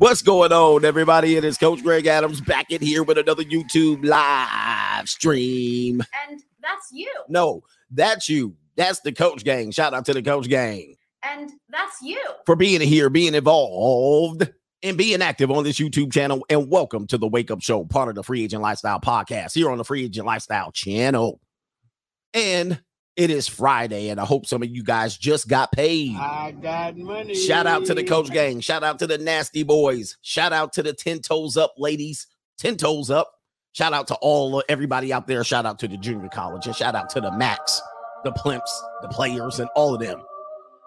What's going on, everybody? It is Coach Greg Adams back in here with another YouTube live stream. And that's you. No, that's you. That's the Coach Gang. Shout out to the Coach Gang And that's you. for being here, being involved, and being active on this YouTube channel. And welcome to the Wake Up Show, part of the Free Agent Lifestyle podcast here on the Free Agent Lifestyle channel. And it is Friday, and I hope some of you guys just got paid. I got money. Shout out to the coach gang. Shout out to the nasty boys. Shout out to the 10 toes up ladies. 10 toes up. Shout out to all everybody out there. Shout out to the junior college and shout out to the Macs, the plimps, the players, and all of them.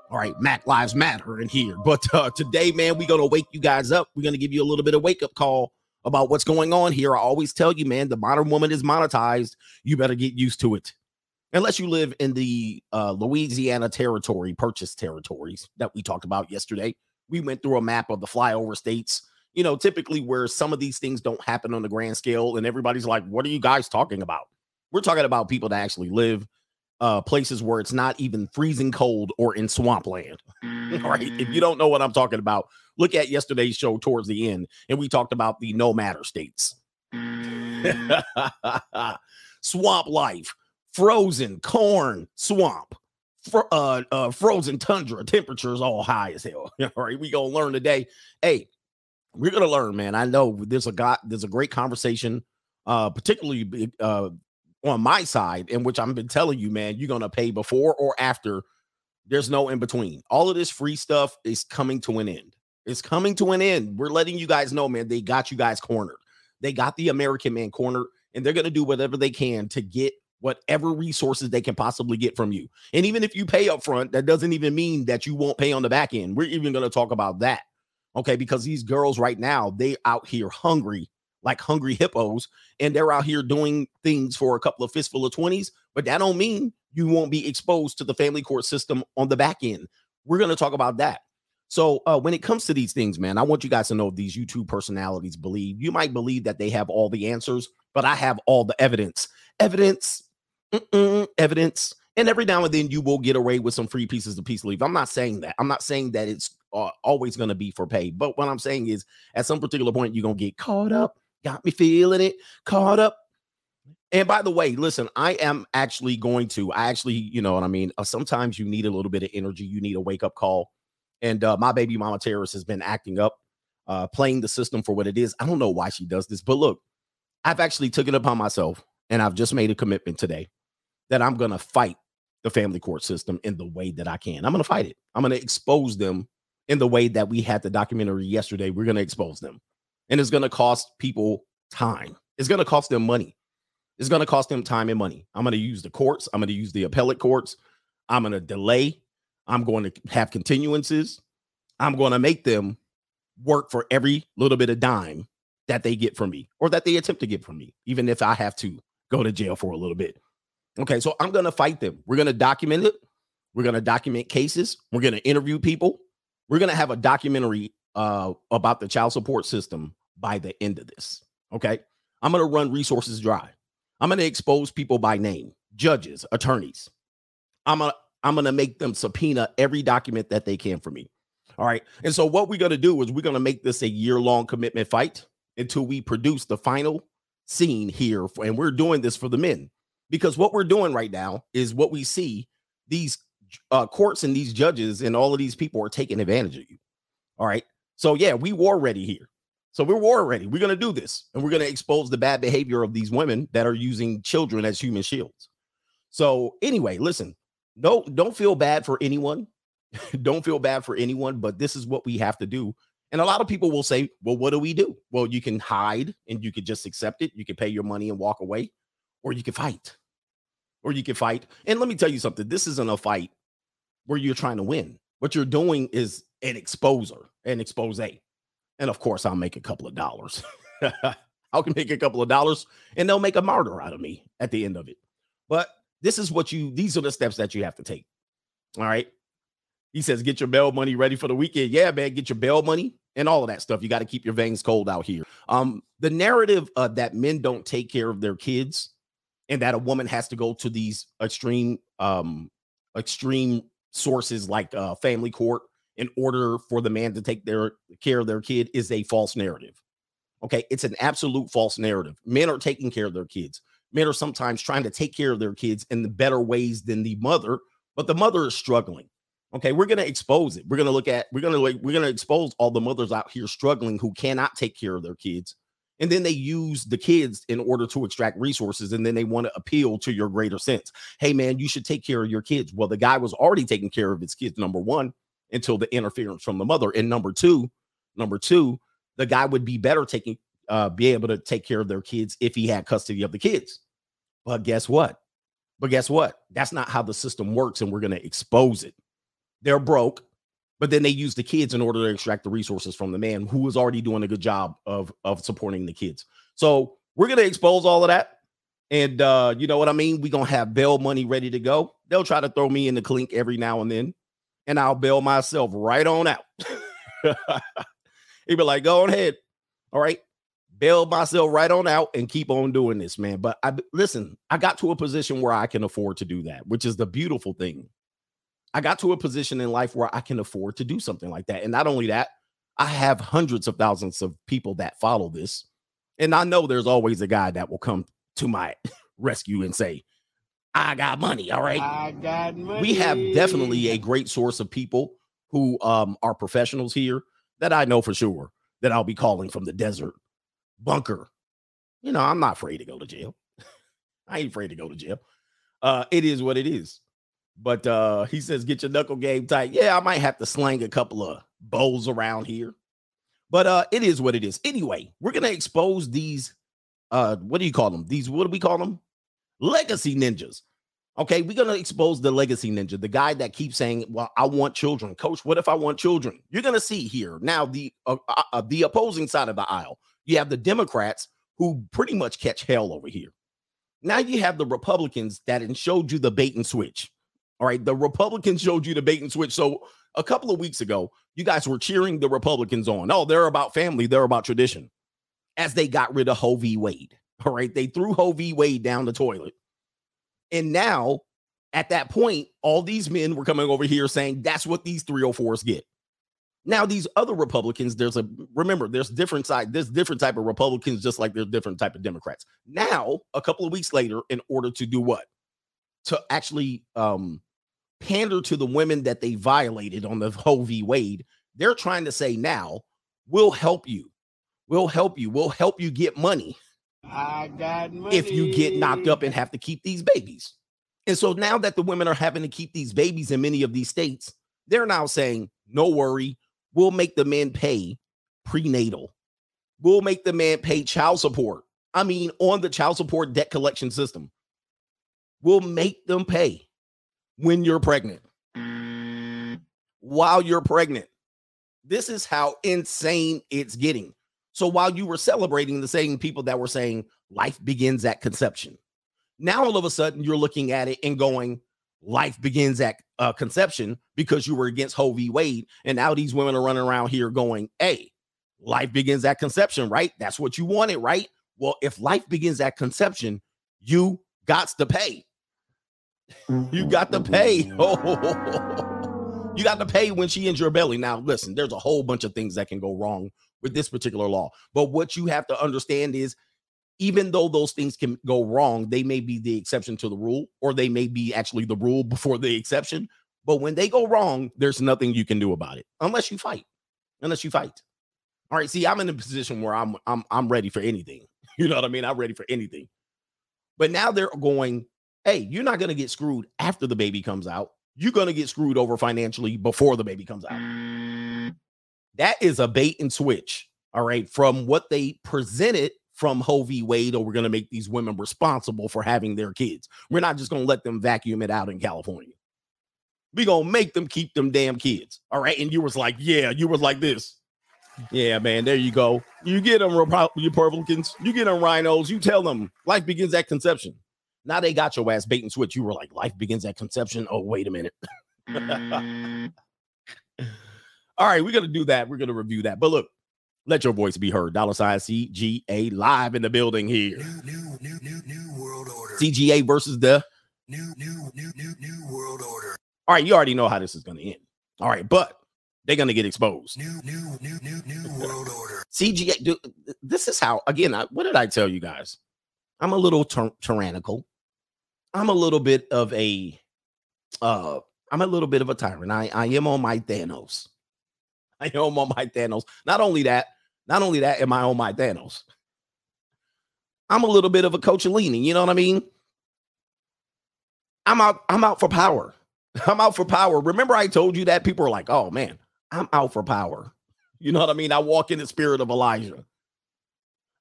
All right, Mac Lives Matter in here. But uh, today, man, we're gonna wake you guys up. We're gonna give you a little bit of wake up call about what's going on here. I always tell you, man, the modern woman is monetized. You better get used to it unless you live in the uh, Louisiana territory, purchase territories that we talked about yesterday. We went through a map of the flyover states, you know, typically where some of these things don't happen on the grand scale. And everybody's like, what are you guys talking about? We're talking about people that actually live uh, places where it's not even freezing cold or in swampland. All right. If you don't know what I'm talking about, look at yesterday's show towards the end, and we talked about the no matter states. swamp life, frozen corn swamp, uh, uh, frozen tundra, temperatures all high as hell. all right, we gonna learn today. Hey, we're gonna learn, man. I know there's a got there's a great conversation, uh, particularly uh on my side, in which I've been telling you, man, you're gonna pay before or after. There's no in between. All of this free stuff is coming to an end. It's coming to an end. We're letting you guys know, man. They got you guys cornered. They got the American man cornered, and they're gonna do whatever they can to get whatever resources they can possibly get from you. And even if you pay up front, that doesn't even mean that you won't pay on the back end. We're even going to talk about that. Okay, because these girls right now, they out here hungry, like hungry hippos, and they're out here doing things for a couple of fistful of 20s, but that don't mean you won't be exposed to the family court system on the back end. We're going to talk about that. So uh, when it comes to these things, man, I want you guys to know these YouTube personalities believe. You might believe that they have all the answers, but I have all the evidence. Evidence evidence. And every now and then you will get away with some free pieces of peace leave. I'm not saying that. I'm not saying that it's uh, always going to be for pay. But what I'm saying is, at some particular point, you're going to get caught up. Got me feeling it, caught up. And by the way, listen, I am actually going to, I actually, you know what I mean? Uh, sometimes you need a little bit of energy. You need a wake up call. And uh, my baby mama terrorist has been acting up, uh, playing the system for what it is. I don't know why she does this, but look, I've actually took it upon myself and I've just made a commitment today that I'm going to fight the family court system in the way that I can. I'm going to fight it. I'm going to expose them in the way that we had the documentary yesterday. We're going to expose them. And it's going to cost people time. It's going to cost them money. It's going to cost them time and money. I'm going to use the courts. I'm going to use the appellate courts. I'm going to delay. I'm going to have continuances. I'm going to make them work for every little bit of dime that they get from me or that they attempt to get from me, even if I have to go to jail for a little bit. Okay, so I'm to fight them. We're to document it. We're to document cases. We're to interview people. We're to have a documentary uh, about the child support system by the end of this. Okay, I'm to run resources dry. I'm to expose people by name, judges, attorneys. I'm to I'm to make them subpoena every document that they can for me. All right. And so what we're to do is we're to make this a year-long commitment fight until we produce the final scene here and we're doing this for the men because what we're doing right now is what we see these uh, courts and these judges and all of these people are taking advantage of you. All right. So, yeah, we war ready here. So, we're war ready. We're going to do this and we're going to expose the bad behavior of these women that are using children as human shields. So, anyway, listen, no, don't feel bad for anyone. don't feel bad for anyone, but this is what we have to do. And a lot of people will say, well, what do we do? Well, you can hide and you can just accept it. You can pay your money and walk away, or you can fight or you can fight. And let me tell you something this isn't a fight where you're trying to win. What you're doing is an exposer, an expose. And of course, I'll make a couple of dollars. I can make a couple of dollars and they'll make a martyr out of me at the end of it. But this is what you, these are the steps that you have to take. All right. He says, get your bail money ready for the weekend. Yeah, man, get your bail money and all of that stuff. You got to keep your veins cold out here. Um, the narrative uh, that men don't take care of their kids and that a woman has to go to these extreme um extreme sources like uh family court in order for the man to take their care of their kid is a false narrative. Okay, it's an absolute false narrative. Men are taking care of their kids. Men are sometimes trying to take care of their kids in the better ways than the mother, but the mother is struggling. Okay, we're going to expose it. We're going to look at we're going to we're going to expose all the mothers out here struggling who cannot take care of their kids. And then they use the kids in order to extract resources and then they want to appeal to your greater sense. Hey man, you should take care of your kids. Well, the guy was already taking care of his kids number 1 until the interference from the mother and number 2, number 2, the guy would be better taking uh be able to take care of their kids if he had custody of the kids. But guess what? But guess what? That's not how the system works and we're going to expose it. They're broke, but then they use the kids in order to extract the resources from the man who was already doing a good job of of supporting the kids. So, we're to expose all of that. And uh, you know what I mean? We're gonna have bail money ready to go. They'll try to throw me in the clink every now and then, and I'll bail myself right on out. He'd be like, go on ahead. All right bail myself right on out and keep on doing this, man. But I listen, I got to a position where I can afford to do that, which is the beautiful thing. I got to a position in life where I can afford to do something like that. And not only that, I have hundreds of thousands of people that follow this. And I know there's always a guy that will come to my rescue and say, I got money. All right. I got money. We have definitely a great source of people who um, are professionals here that I know for sure that I'll be calling from the desert bunker. You know, I'm not afraid to go to jail. I ain't afraid to go to jail. Uh, it is what it is. But uh, he says, get your knuckle game tight. Yeah, I might have to slang a couple of bowls around here. But uh, it is what it is. Anyway, we're gonna expose these uh what do you call them? These what do we call them? Legacy ninjas. Okay, we're gonna expose the legacy ninja, the guy that keeps saying, "Well, I want children, coach. What if I want children?" You're gonna see here now the uh, uh, uh the opposing side of the aisle. You have the Democrats who pretty much catch hell over here. Now you have the Republicans that showed you the bait and switch. All right, the Republicans showed you the bait and switch. So a couple of weeks ago, you guys were cheering the Republicans on. Oh, they're about family, they're about tradition. As they got rid of v. Wade. All right, they threw v. Wade down the toilet. And now, at that point, all these men were coming over here saying that's what these 304s get. Now, these other Republicans, there's a remember, there's different side, there's different type of Republicans, just like there's different type of Democrats. Now, a couple of weeks later, in order to do what? To actually um pander to the women that they violated on the Roe v. Wade, they're trying to say now, we'll help you. We'll help you. We'll help you get money. I got money. If you get knocked up and have to keep these babies. And so now that the women are having to keep these babies in many of these states, they're now saying, no worry, We'll make the man pay prenatal. We'll make the man pay child support. I mean, on the child support debt collection system. We'll make them pay when you're pregnant. While you're pregnant. This is how insane it's getting. So while you were celebrating the same people that were saying life begins at conception, now all of a sudden you're looking at it and going, life begins at uh, conception because you were against Roe v. Wade. And now these women are running around here going, hey, life begins at conception, right? That's what you wanted, right? Well, if life begins at conception, you got to pay. You got to pay. You got to pay when she in your belly. Now, listen, there's a whole bunch of things that can go wrong with this particular law. But what you have to understand is even though those things can go wrong, they may be the exception to the rule, or they may be actually the rule before the exception. But when they go wrong, there's nothing you can do about it unless you fight. Unless you fight. All right. See, I'm in a position where I'm I'm I'm ready for anything. You know what I mean? I'm ready for anything. But now they're going, hey, you're not gonna get screwed after the baby comes out. You're gonna get screwed over financially before the baby comes out. Mm. That is a bait and switch. All right, from what they presented from v. Wade, or we're going to make these women responsible for having their kids. We're not just going to let them vacuum it out in California. We're going to make them keep them damn kids. All right. And you was like, yeah, you was like this. Yeah, man, there you go. You get them Republicans, you get them rhinos, you tell them life begins at conception. Now they got your ass bait and switch. You were like, life begins at conception. Oh, wait a minute. Mm. All right, we're going to do that. We're going to review that. But look, let your voice be heard. Dollar sign CGA live in the building here. New, new, new, new, world order. CGA versus the new, new, new, new, new world order. All right, you already know how this is going to end. All right, but they're gonna get exposed. New, new, new, new, new world order. CGA, do, this is how. Again, I, what did I tell you guys? I'm a little tyr- tyrannical. I'm a little bit of a, uh, I'm a little bit of a tyrant. I, I am on my Thanos. I am on my Thanos. Not only that, not only that, am I on my Thanos? I'm a little bit of a Coachellini. You know what I mean? I'm out. I'm out for power. I'm out for power. Remember, I told you that people are like, "Oh man, I'm out for power." You know what I mean? I walk in the spirit of Elijah.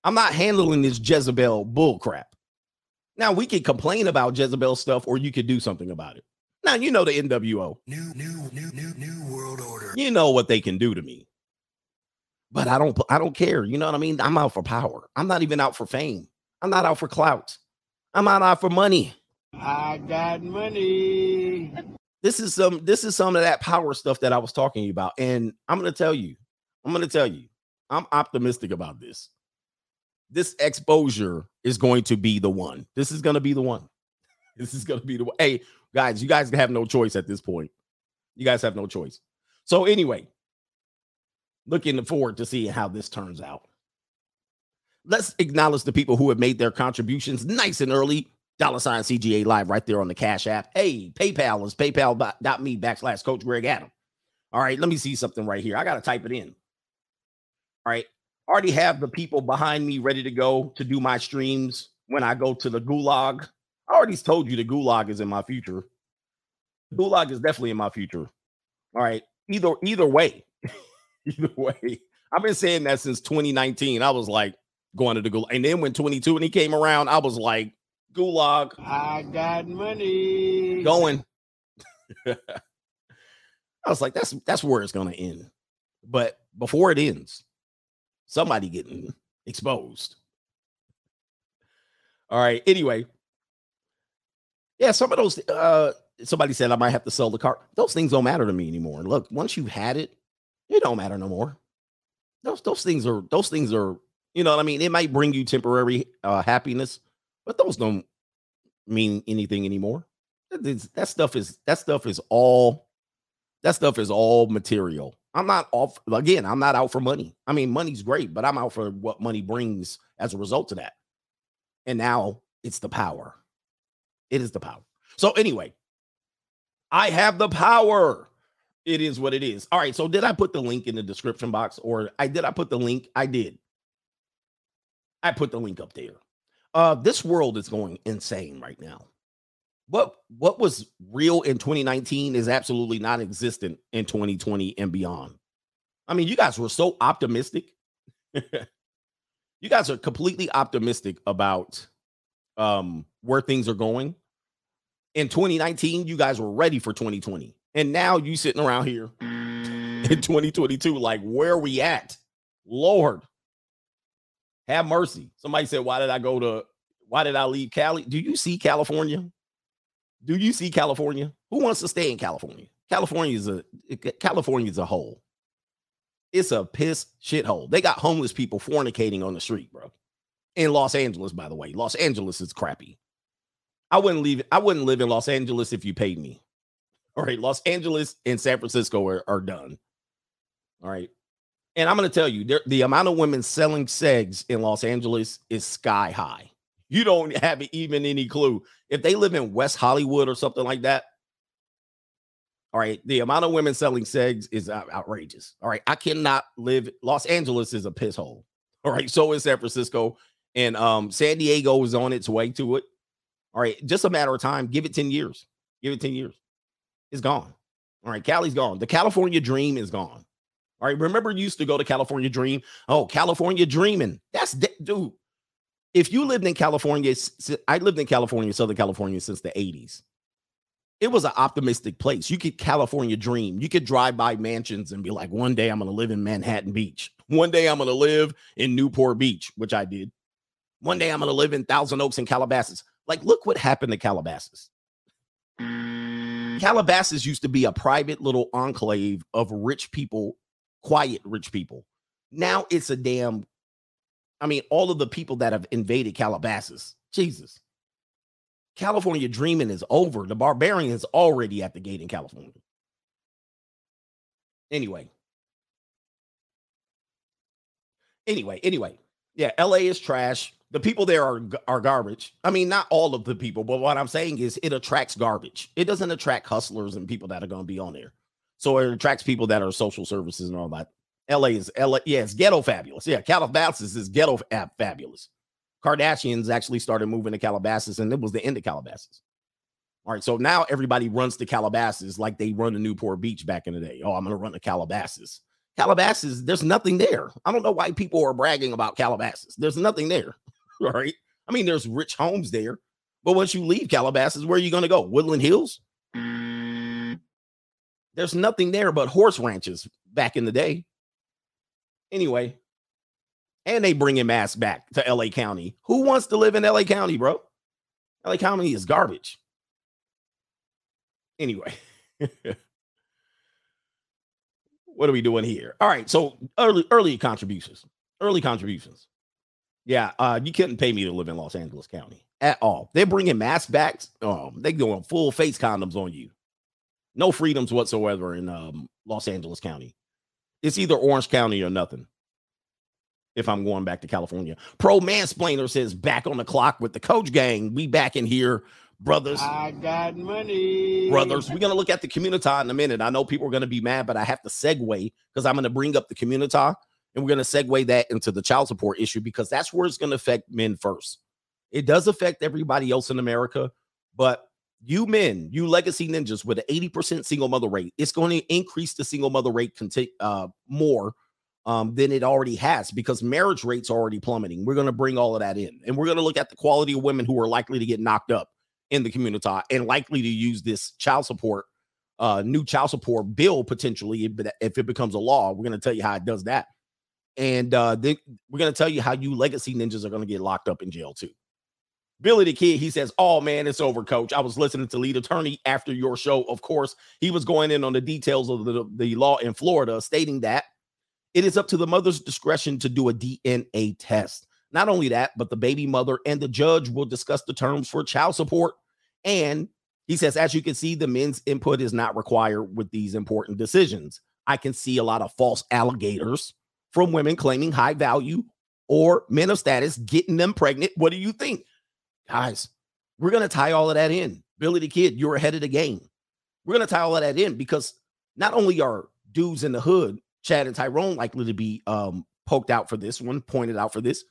I'm not handling this Jezebel bull crap. Now we can complain about Jezebel stuff, or you could do something about it. Now you know the NWO. New, new, new, new, new world order. You know what they can do to me. But I don't. I don't care. You know what I mean? I'm out for power. I'm not even out for fame. I'm not out for clout. I'm not out for money. I got money. This is some. This is some of that power stuff that I was talking about, and I'm going to tell you. I'm going to tell you. I'm optimistic about this. This exposure is going to be the one. This is going to be the one. This is going to be the one. Hey, guys, you guys have no choice at this point. You guys have no choice. So anyway, looking forward to seeing how this turns out. Let's acknowledge the people who have made their contributions nice and early. Dollar sign CGA live right there on the Cash App. Hey, PayPal is paypal.me backslash Coach Greg Adam. All right, let me see something right here. I got to type it in. All right, already have the people behind me ready to go to do my streams when I go to the gulag. I already told you the gulag is in my future. Gulag is definitely in my future. All right, either either way, either way. I've been saying that since 2019. I was like going to the gulag, and then when 22 and he came around, I was like gulag I got money. going. I was like, that's that's where it's gonna end. But before it ends, somebody getting exposed. All right. Anyway, yeah, some of those. Uh, somebody said I might have to sell the car. Those things don't matter to me anymore. Look, once you've had it, it don't matter no more. Those those things are those things are. You know what I mean? It might bring you temporary uh, happiness, but those don't mean anything anymore. That, that stuff is that stuff is all that stuff is all material. I'm not off again. I'm not out for money. I mean, money's great, but I'm out for what money brings as a result of that. And now it's the power. It is the power. So anyway, I have the power. It is what it is. All right. So did I put the link in the description box, or I did I put the link? I did. I put the link up there. Uh, this world is going insane right now. What what was real in 2019 is absolutely not existent in 2020 and beyond. I mean, you guys were so optimistic. you guys are completely optimistic about um where things are going. In 2019, you guys were ready for 2020. And now you sitting around here in 2022 like where we at? Lord, have mercy. Somebody said, Why did I go to why did I leave Cali? Do you see California? Do you see California? Who wants to stay in California? California is a California is a hole. It's a piss shithole. They got homeless people fornicating on the street, bro. In Los Angeles, by the way. Los Angeles is crappy. I wouldn't leave I wouldn't live in Los Angeles if you paid me. All right, Los Angeles and San Francisco are, are done. All right. And I'm going to tell you, the amount of women selling segs in Los Angeles is sky high. You don't have even any clue. If they live in West Hollywood or something like that, all right, the amount of women selling segs is outrageous. All right, I cannot live. Los Angeles is a piss hole. All right, so is San Francisco, and um, San Diego is on its way to it. All right, just a matter of time. Give it ten years. Give it ten years. It's gone. All right, Cali's gone. The California dream is gone. All right, remember you used to go to California Dream. Oh, California dreaming. That's de- dude. If you lived in California, I lived in California, Southern California since the 80s. It was an optimistic place. You could California dream. You could drive by mansions and be like, one day I'm going to live in Manhattan Beach. One day I'm going to live in Newport Beach, which I did. One day I'm going to live in Thousand Oaks and Calabasas. Like, look what happened to Calabasas. Calabasas used to be a private little enclave of rich people, quiet rich people. Now it's a damn, I mean, all of the people that have invaded Calabasas, Jesus. California dreaming is over. The barbarian is already at the gate in California. Anyway. Anyway, anyway. Yeah, LA is trash. The people there are are garbage. I mean, not all of the people, but what I'm saying is it attracts garbage. It doesn't attract hustlers and people that are going to be on there. So it attracts people that are social services and all that. LA is LA. Yeah, it's ghetto fabulous. Yeah, Calabasas is ghetto fa- fabulous. Kardashians actually started moving to Calabasas, and it was the end of Calabasas. All right, so now everybody runs to Calabasas like they run to Newport Beach back in the day. Oh, I'm going to run to Calabasas. Calabasas, there's nothing there. I don't know why people are bragging about Calabasas. There's nothing there. All right. I mean, there's rich homes there, but once you leave Calabasas, where are you going to go? Woodland Hills? Mm. There's nothing there but horse ranches back in the day. Anyway, and they bringing masks back to LA County. Who wants to live in LA County, bro? LA County is garbage. Anyway, what are we doing here? All right, so early early contributions. Early contributions. Yeah, uh, you couldn't pay me to live in Los Angeles County at all. They're bringing masks back. Um, they going full face condoms on you. No freedoms whatsoever in um, Los Angeles County. It's either Orange County or nothing. If I'm going back to California, Pro Mansplainer says back on the clock with the Coach Gang. We back in here, brothers I got money. brothers. We're gonna look at the community in a minute. I know people are gonna be mad, but I have to segue because I'm gonna bring up the community and we're gonna segue that into the child support issue because that's where it's gonna affect men first. It does affect everybody else in America, but you men, you legacy ninjas with an 80% single mother rate, it's going to increase the single mother rate conti- uh, more um, than it already has because marriage rates are already plummeting. We're going to bring all of that in and we're going to look at the quality of women who are likely to get knocked up in the community and likely to use this child support, uh, new child support bill potentially if, it- becomes a law. We're going to tell you how it does that. And uh, then we're going to tell you how you legacy ninjas are going to get locked up in jail too. Billy the Kid, he says, Oh man, it's over, coach. I was listening to lead attorney after your show. Of course, he was going in on the details of the, the law in Florida, stating that it is up to the mother's discretion to do a DNA test. Not only that, but the baby mother and the judge will discuss the terms for child support. And he says, as you can see, the men's input is not required with these important decisions. I can see a lot of false alligators from women claiming high value or men of status getting them pregnant. What do you think? Guys, we're going to tie all of that in. Billy the Kid, you're ahead of the game. We're going to tie all of that in because not only are dudes in the hood, Chad and Tyrone, likely to be um, poked out for this one, pointed out for this,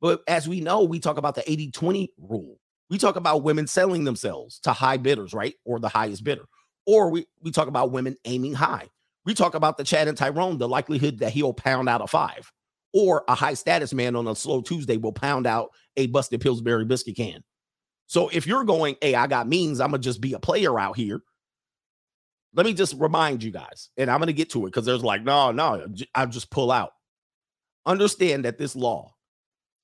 but as we know, we talk about the 80 20 rule. We talk about women selling themselves to high bidders, right? Or the highest bidder. Or we, we talk about women aiming high. We talk about the Chad and Tyrone, the likelihood that he'll pound out a five. Or a high status man on a slow Tuesday will pound out a busted Pillsbury biscuit can. So if you're going, hey, I got means, I'm gonna just be a player out here. Let me just remind you guys, and I'm gonna get to it because there's like, no, no, I'll just pull out. Understand that this law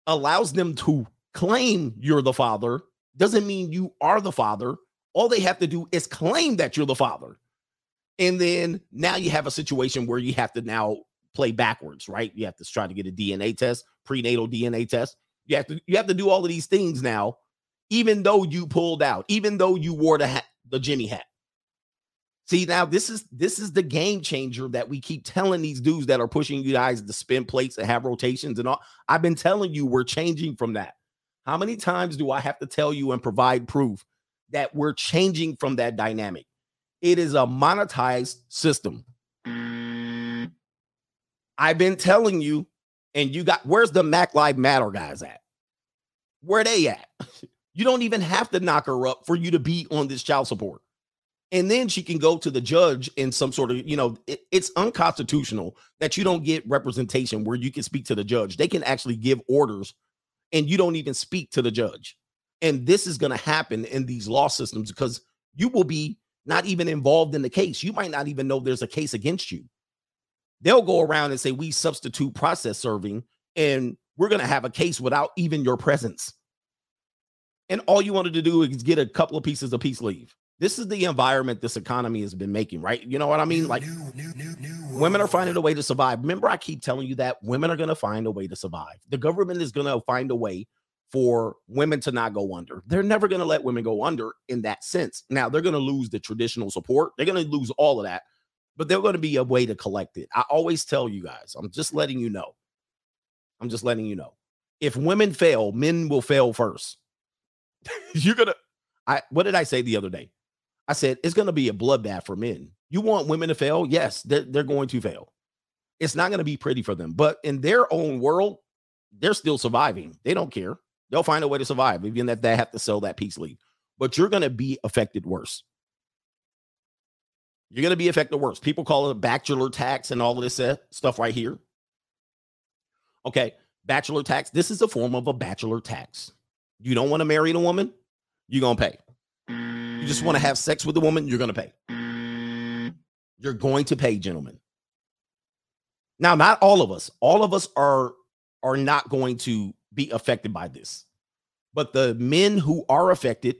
allows them to claim you're the father, doesn't mean you are the father. All they have to do is claim that you're the father. And then now you have a situation where you have to now play backwards, right? You have to try to get a DNA test, prenatal DNA test. You have to you have to do all of these things now, even though you pulled out, even though you wore the hat, the Jimmy hat. See, now this is this is the game changer that we keep telling these dudes that are pushing you guys to spin plates and have rotations and all. I've been telling you we're changing from that. How many times do I have to tell you and provide proof that we're changing from that dynamic? It is a monetized system. I've been telling you, and you got where's the Mac Live Matter guys at? Where they at? You don't even have to knock her up for you to be on this child support. And then she can go to the judge in some sort of, you know, it- it's unconstitutional that you don't get representation where you can speak to the judge. They can actually give orders and you don't even speak to the judge. And this is going to happen in these law systems because you will be not even involved in the case. You might not even know there's a case against you. They'll go around and say, We substitute process serving, and we're going to have a case without even your presence. And all you wanted to do is get a couple of pieces of peace leave. This is the environment this economy has been making, right? You know what I mean? Like new, new, new, women are finding a way to survive. Remember, I keep telling you that women are going to find a way to survive. The government is going to find a way for women to not go under. They're never going to let women go under in that sense. Now, they're going to lose the traditional support, they're going to lose all of that. but there's going to be a way to collect it. I always tell you guys, I'm just letting you know. I'm just letting you know. If women fail, men will fail first. You're to I what did I say the other day? I said it's to be a bloodbath for men. You want women to fail? Yes, they're, they're going to fail. It's not to be pretty for them, but in their own world, they're still surviving. They don't care. They'll find a way to survive, even if they have to sell that peace league. But you're to be affected worse. You're to be affected worse. People call it a bachelor tax and all of this uh, stuff right here. Okay, bachelor tax. This is a form of a bachelor tax. You don't want to marry a woman, you're going to pay. You just want to have sex with a woman, you're going to pay. You're going to pay, gentlemen. Now, not all of us. All of us are are not going to be affected by this. But the men who are affected,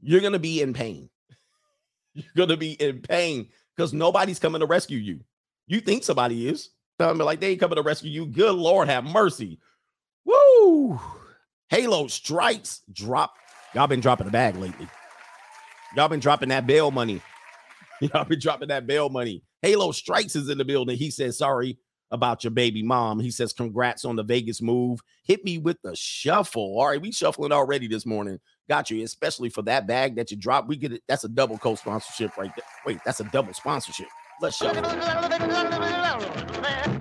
you're going to be in pain. You're going to be in pain because nobody's coming to rescue you. You think somebody is. I mean, like they ain't coming to rescue you. Good Lord, have mercy. Woo! Halo strikes drop. Y'all been dropping the bag lately. Y'all been dropping that bail money. Y'all been dropping that bail money. Halo Strikes is in the building. He says, sorry about your baby mom. He says, congrats on the Vegas move. Hit me with the shuffle. All right, we shuffling already this morning. Got you, especially for that bag that you dropped. We get it. That's a double co-sponsorship right there. Wait, that's a double sponsorship. Let's shuffle.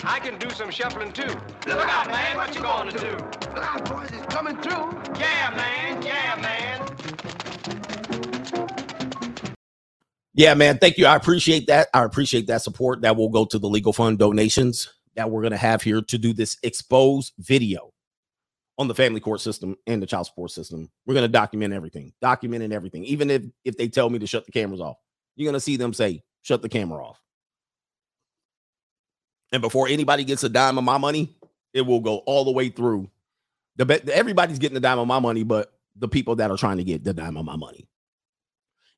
I can do some shuffling too. Look out, man. What you gonna do? Look out, boys, it's coming through. Yeah, man. Yeah, man. Yeah, man. Thank you. I appreciate that. I appreciate that support. That will go to the legal fund donations that we're going to have here to do this expose video on the family court system and the child support system. We're going to document everything, documenting everything. Even if if they tell me to shut the cameras off, you're going to see them say, "Shut the camera off." And before anybody gets a dime of my money, it will go all the way through. The everybody's getting a dime of my money, but the people that are trying to get the dime of my money.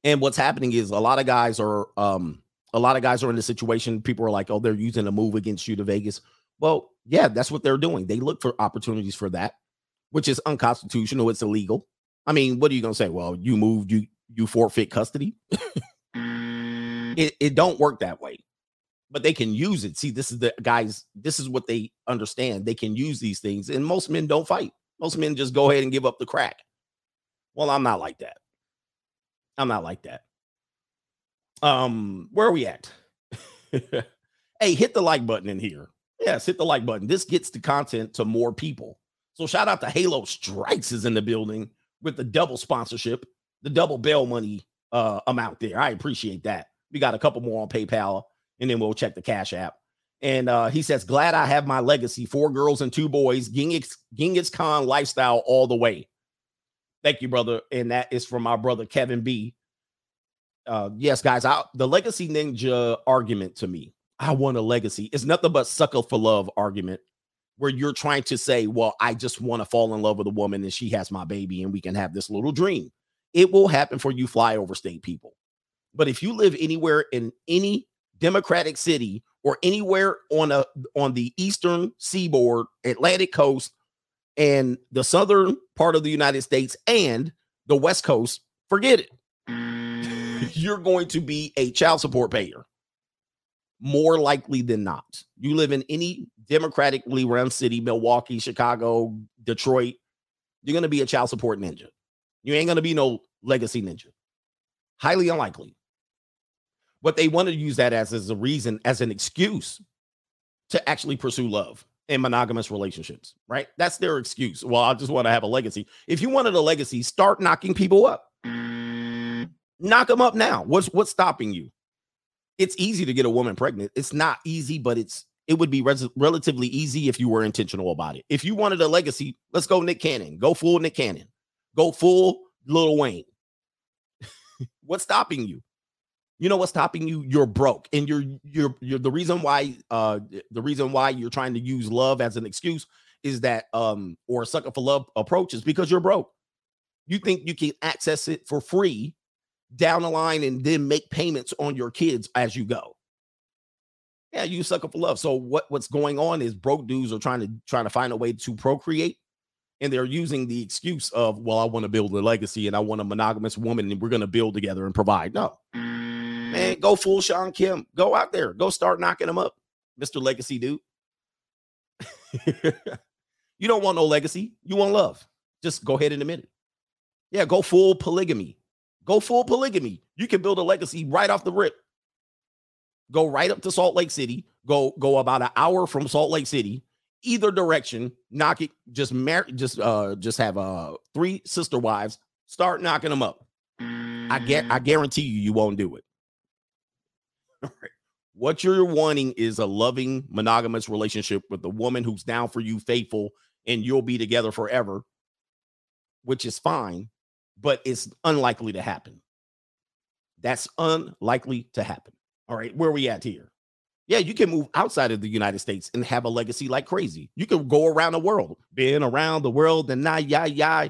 And what's happening is a lot of guys are um a lot of guys are in the situation. People are like, oh, they're using a move against you to Vegas. Well, yeah, that's what they're doing. They look for opportunities for that, which is unconstitutional. It's illegal. I mean, what are you gonna say? Well, you moved, you you forfeit custody. it, it don't work that way. But they can use it. See, this is the guys, this is what they understand. They can use these things. And most men don't fight. Most men just go ahead and give up the crack. Well, I'm not like that. I'm not like that. Um, where are we at? hey, hit the like button in here. Yes, hit the like button. This gets the content to more people. So shout out to Halo Strikes is in the building with the double sponsorship, the double bail money uh amount there. I appreciate that. We got a couple more on PayPal, and then we'll check the Cash App. And uh, he says, "Glad I have my legacy: four girls and two boys. Genghis, Genghis Khan lifestyle all the way." Thank you, brother. And that is from my brother Kevin B. Uh, yes, guys, I, the legacy ninja argument to me, I want a legacy. It's nothing but sucker for love argument where you're trying to say, well, I just want to fall in love with a woman and she has my baby and we can have this little dream. It will happen for you flyover state people. But if you live anywhere in any democratic city or anywhere on a on the eastern seaboard, Atlantic coast, and the southern part of the United States and the west coast, forget it. Mm. You're going to be a child support payer. More likely than not. You live in any democratically run city, Milwaukee, Chicago, Detroit, you're going to be a child support ninja. You ain't going to be no legacy ninja. Highly unlikely. But they want to use that as, as a reason, as an excuse to actually pursue love in monogamous relationships, right? That's their excuse. Well, I just want to have a legacy. If you wanted a legacy, start knocking people up. Knock them up now. What's what's stopping you? It's easy to get a woman pregnant. It's not easy, but it's it would be res- relatively easy if you were intentional about it. If you wanted a legacy, let's go Nick Cannon. Go full Nick Cannon. Go full Lil Wayne. what's stopping you? You know what's stopping you? You're broke, and you're you're you're the reason why uh the reason why you're trying to use love as an excuse is that um or sucker for love approach is because you're broke. You think you can access it for free down the line and then make payments on your kids as you go. Yeah, you sucker for love. So what what's going on is broke dudes are trying to trying to find a way to procreate and they're using the excuse of well i want to build a legacy and i want a monogamous woman and we're going to build together and provide no Man, go full Sean Kim. Go out there. Go start knocking them up, Mr. Legacy dude. you don't want no legacy. You want love. Just go ahead and admit it. Yeah, go full polygamy. Go full polygamy. You can build a legacy right off the rip. Go right up to Salt Lake City. Go go about an hour from Salt Lake City. Either direction, knock it. Just marry. Just uh, just have uh three sister wives. Start knocking them up. I get. I guarantee you, you won't do it. All right. What you're wanting is a loving, monogamous relationship with a woman who's down for you, faithful, and you'll be together forever, which is fine, but it's unlikely to happen. That's unlikely to happen. All right, where are we at here? Yeah, you can move outside of the United States and have a legacy like crazy. You can go around the world, being around the world and nah, yeah, yeah.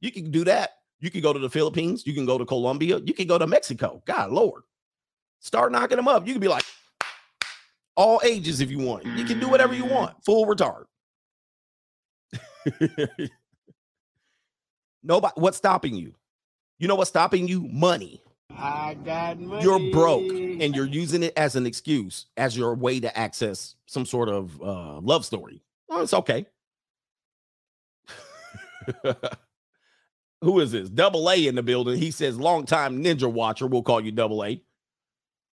You can do that. You can go to the Philippines. You can go to Colombia. You can go to Mexico. God, Lord. Start knocking them up. You can be like, all ages if you want. You can do whatever you want. Full retard. Nobody, what's stopping you? You know what's stopping you? Money. I got money. You're broke and you're using it as an excuse, as your way to access some sort of uh, love story. Well, it's okay. Who is this? Double A in the building. He says, long time ninja watcher. We'll call you double A.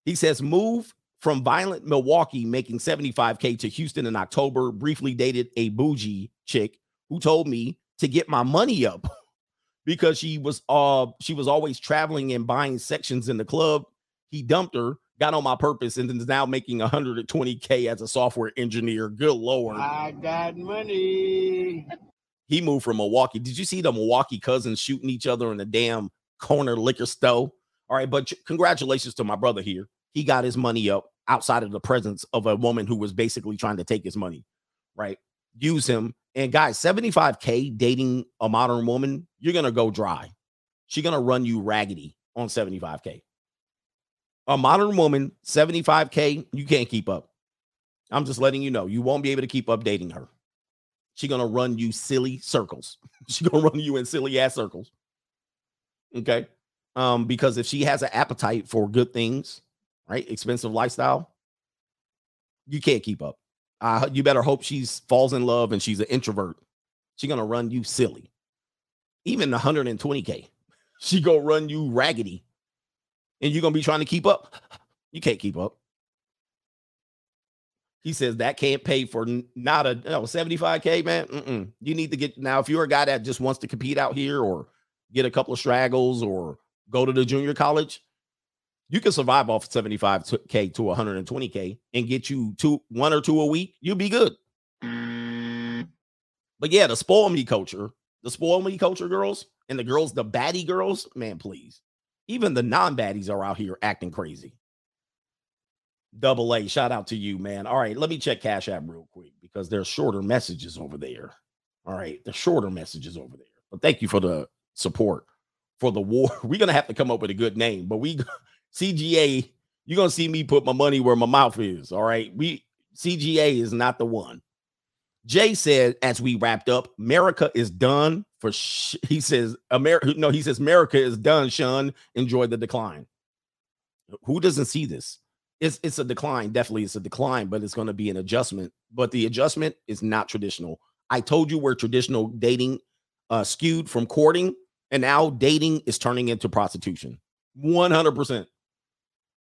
He says, move from violent Milwaukee, making 75K to Houston in October. Briefly dated a bougie chick who told me to get my money up because she was uh she was always traveling and buying sections in the club. He dumped her, got on my purpose, and is now making 120k as a software engineer. Good lord. I got money. He moved from Milwaukee. Did you see the Milwaukee cousins shooting each other in the damn corner liquor store? All right, but congratulations to my brother here. He got his money up outside of the presence of a woman who was basically trying to take his money, right? Use him. And guys, 75K dating a modern woman, you're going to go dry. She's going to run you raggedy on 75K. A modern woman, 75K, you can't keep up. I'm just letting you know, you won't be able to keep up dating her. She's going to run you silly circles. She's going to run you in silly ass circles. Okay. Um, because if she has an appetite for good things, right? Expensive lifestyle. You can't keep up. Uh, you better hope she's falls in love and she's an introvert. She's gonna run you silly. Even 120k, she gonna run you raggedy, and you're gonna be trying to keep up. You can't keep up. He says that can't pay for not a no, 75k, man. Mm-mm. You need to get now. If you're a guy that just wants to compete out here or get a couple of straggles or go to the junior college, you can survive off 75k to 120k and get you two one or two a week you'll be good. Mm. But yeah the spoil me culture the spoil me culture girls and the girls the baddie girls man please. Even the non-baddies are out here acting crazy. Double a shout out to you man. All right let me check cash app real quick because there's shorter messages over there. All right the shorter messages over there but thank you for the support for the war. We're gonna have to come up with a good name but we CGA, you're gonna see me put my money where my mouth is. All right. We CGA is not the one. Jay said as we wrapped up, America is done for sh- he says America no, he says America is done, Sean. Enjoy the decline. Who doesn't see this? It's it's a decline, definitely it's a decline, but it's going to be an adjustment. But the adjustment is not traditional. I told you where traditional dating uh skewed from courting, and now dating is turning into prostitution. 100%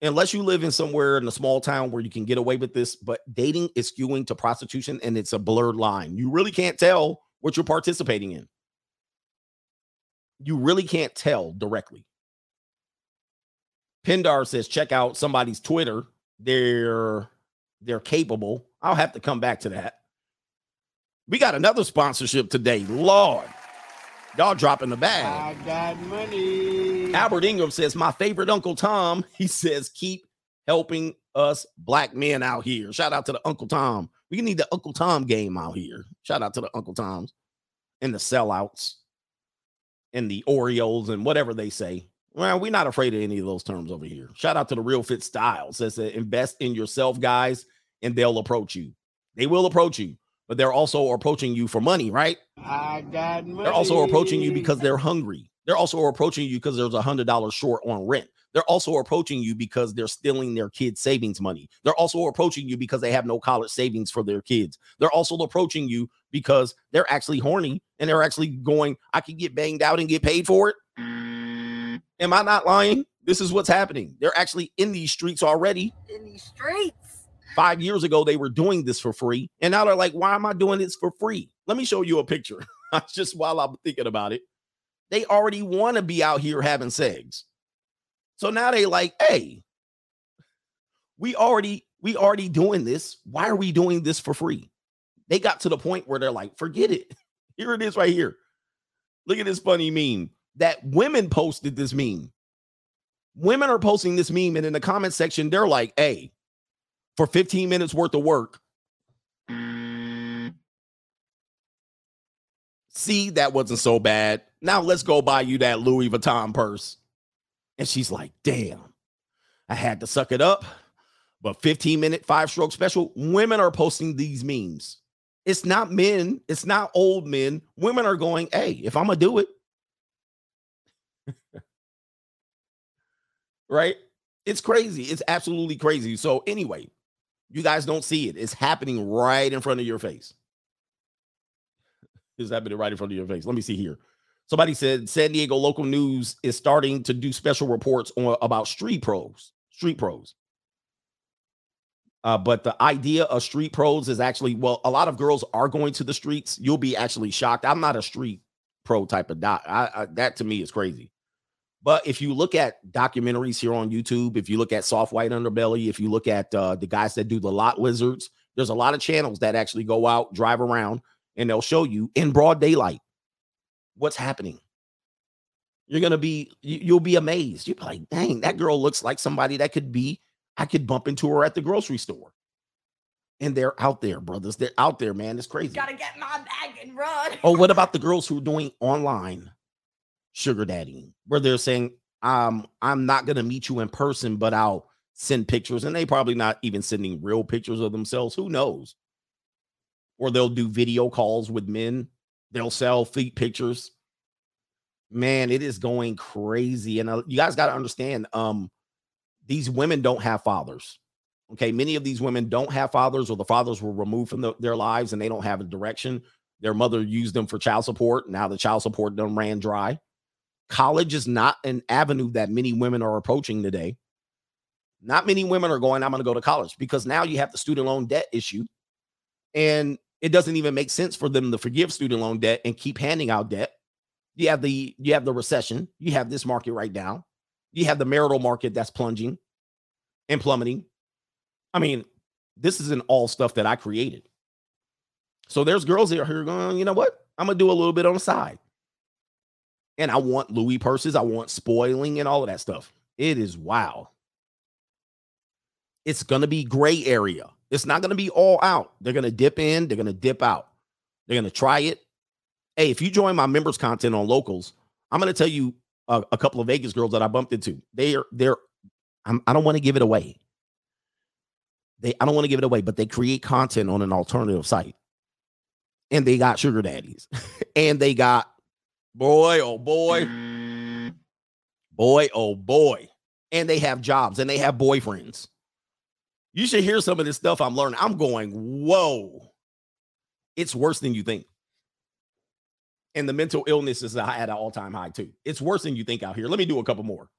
unless you live in somewhere in a small town where you can get away with this, but dating is skewing to prostitution and it's a blurred line. You really can't tell what you're participating in. You really can't tell directly. Pindar says, check out somebody's Twitter. They're they're capable. I'll have to come back to that. We got another sponsorship today. Lord. Y'all dropping the bag. I got money. Albert Ingram says, My favorite Uncle Tom. He says, Keep helping us black men out here. Shout out to the Uncle Tom. We need the Uncle Tom game out here. Shout out to the Uncle Toms and the sellouts and the Oreos and whatever they say. Well, we're not afraid of any of those terms over here. Shout out to the Real Fit Style. Says that invest in yourself, guys, and they'll approach you. They will approach you but they're also approaching you for money, right? I got money. They're also approaching you because they're hungry. They're also approaching you because there's a hundred dollars short on rent. They're also approaching you because they're stealing their kids' savings money. They're also approaching you because they have no college savings for their kids. They're also approaching you because they're actually horny and they're actually going, I can get banged out and get paid for it. Mm. Am I not lying? This is what's happening. They're actually in these streets already. in these streets. Five years ago, they were doing this for free. And now they're like, why am I doing this for free? Let me show you a picture. Just while I'm thinking about it. They already want to be out here having sex. So now they like, hey, we already, we already doing this. Why are we doing this for free? They got to the point where they're like, forget it. Here it is right here. Look at this funny meme that women posted this meme. Women are posting this meme, and in the comment section, they're like, hey, for 15 minutes worth of work. Mm. See, that wasn't so bad. Now let's go buy you that Louis Vuitton purse. And she's like, damn, I had to suck it up. But 15 minute five stroke special, women are posting these memes. It's not men, it's not old men. Women are going, hey, if I'm gonna do it, right? It's crazy. It's absolutely crazy. So, anyway, you guys don't see it. It's happening right in front of your face. It's happening right in front of your face. Let me see here. Somebody said San Diego local news is starting to do special reports on about street pros. Street pros. Uh, but the idea of street pros is actually well, a lot of girls are going to the streets. You'll be actually shocked. I'm not a street pro type of doc. I, I, that to me is crazy. But if you look at documentaries here on YouTube, if you look at Soft White Underbelly, if you look at uh, the guys that do the Lot Lizards, there's a lot of channels that actually go out, drive around, and they'll show you in broad daylight what's happening. You're gonna be, you- you'll be amazed. You'll be like, dang, that girl looks like somebody that could be, I could bump into her at the grocery store. And they're out there, brothers. They're out there, man. It's crazy. Gotta get my bag and run. Oh, what about the girls who are doing online sugar daddying, where they're saying, um, I'm not gonna meet you in person, but I'll send pictures, and they probably not even sending real pictures of themselves. Who knows? Or they'll do video calls with men, they'll sell feet pictures. Man, it is going crazy. And uh, you guys got to understand, um, these women don't have fathers. Okay, many of these women don't have fathers, or the fathers were removed from the- their lives and they don't have a direction. Their mother used them for child support. Now the child support done ran dry. College is not an avenue that many women are approaching today. Not many women are going, I'm going to go to college because now you have the student loan debt issue. And it doesn't even make sense for them to forgive student loan debt and keep handing out debt. You have the you have the recession, you have this market right now. You have the marital market that's plunging and plummeting. I mean, this isn't all stuff that I created. So there's girls here going, you know what? I'm gonna do a little bit on the side. And I want Louis purses, I want spoiling and all of that stuff. It is wow. It's gonna be gray area. It's not gonna be all out. They're gonna dip in, they're gonna dip out. They're gonna try it. Hey, if you join my members content on locals, I'm gonna tell you a, a couple of Vegas girls that I bumped into. They are they're I'm, I don't want to give it away. They I don't want to give it away, but they create content on an alternative site. And they got sugar daddies. and they got boy, oh boy, mm. boy, oh boy. And they have jobs and they have boyfriends. You should hear some of this stuff I'm learning. I'm going, whoa. It's worse than you think. And the mental illness is at an all-time high too. It's worse than you think out here. Let me do a couple more.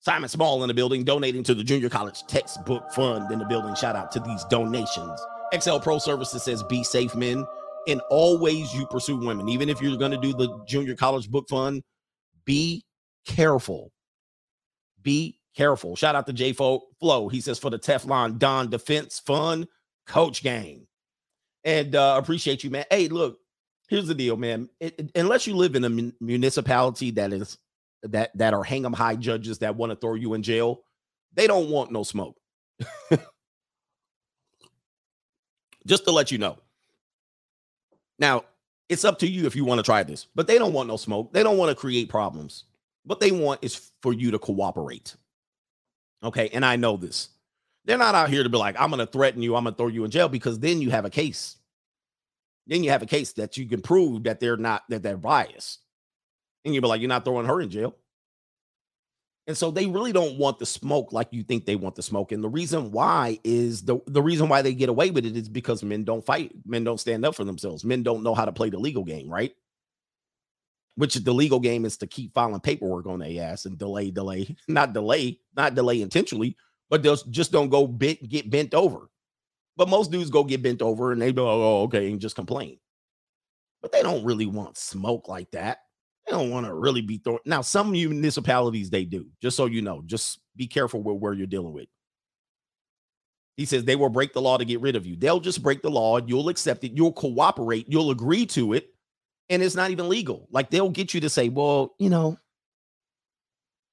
Simon Small in the building, donating to the Junior College Textbook Fund in the building. Shout out to these donations. XL Pro Services says, "Be safe, men. In all ways you pursue women, even if you're going to do the Junior College Book Fund, be careful. Be careful." Shout out to J Flow. He says, "For the Teflon Don Defense Fund Coach Gang." And uh, appreciate you, man. Hey, look, here's the deal, man. It- it- unless you live in a mun- municipality that is that that are hang 'em high judges that want to throw you in jail, they don't want no smoke. Just to let you know. Now, it's up to you if you want to try this, but they don't want no smoke. They don't want to create problems. What they want is for you to cooperate. Okay, and I know this. They're not out here to be like, I'm going to threaten you, I'm going to throw you in jail because then you have a case. Then you have a case that you can prove that they're not that they're biased. And you'll be like, you're not throwing her in jail. And so they really don't want the smoke like you think they want the smoke. And the reason why is the, the reason why they get away with it is because men don't fight. Men don't stand up for themselves. Men don't know how to play the legal game, right? Which the legal game is to keep filing paperwork on their ass and delay, delay, not delay, not delay intentionally, but they'll just don't go bent, get bent over. But most dudes go get bent over and they go, oh, okay, and just complain. But they don't really want smoke like that. Don't want to really be throwing. Now, some municipalities they do, just so you know. Just be careful with where you're dealing with. He says they will break the law to get rid of you. They'll just break the law. You'll accept it. You'll cooperate. You'll agree to it. And it's not even legal. Like they'll get you to say, well, you know,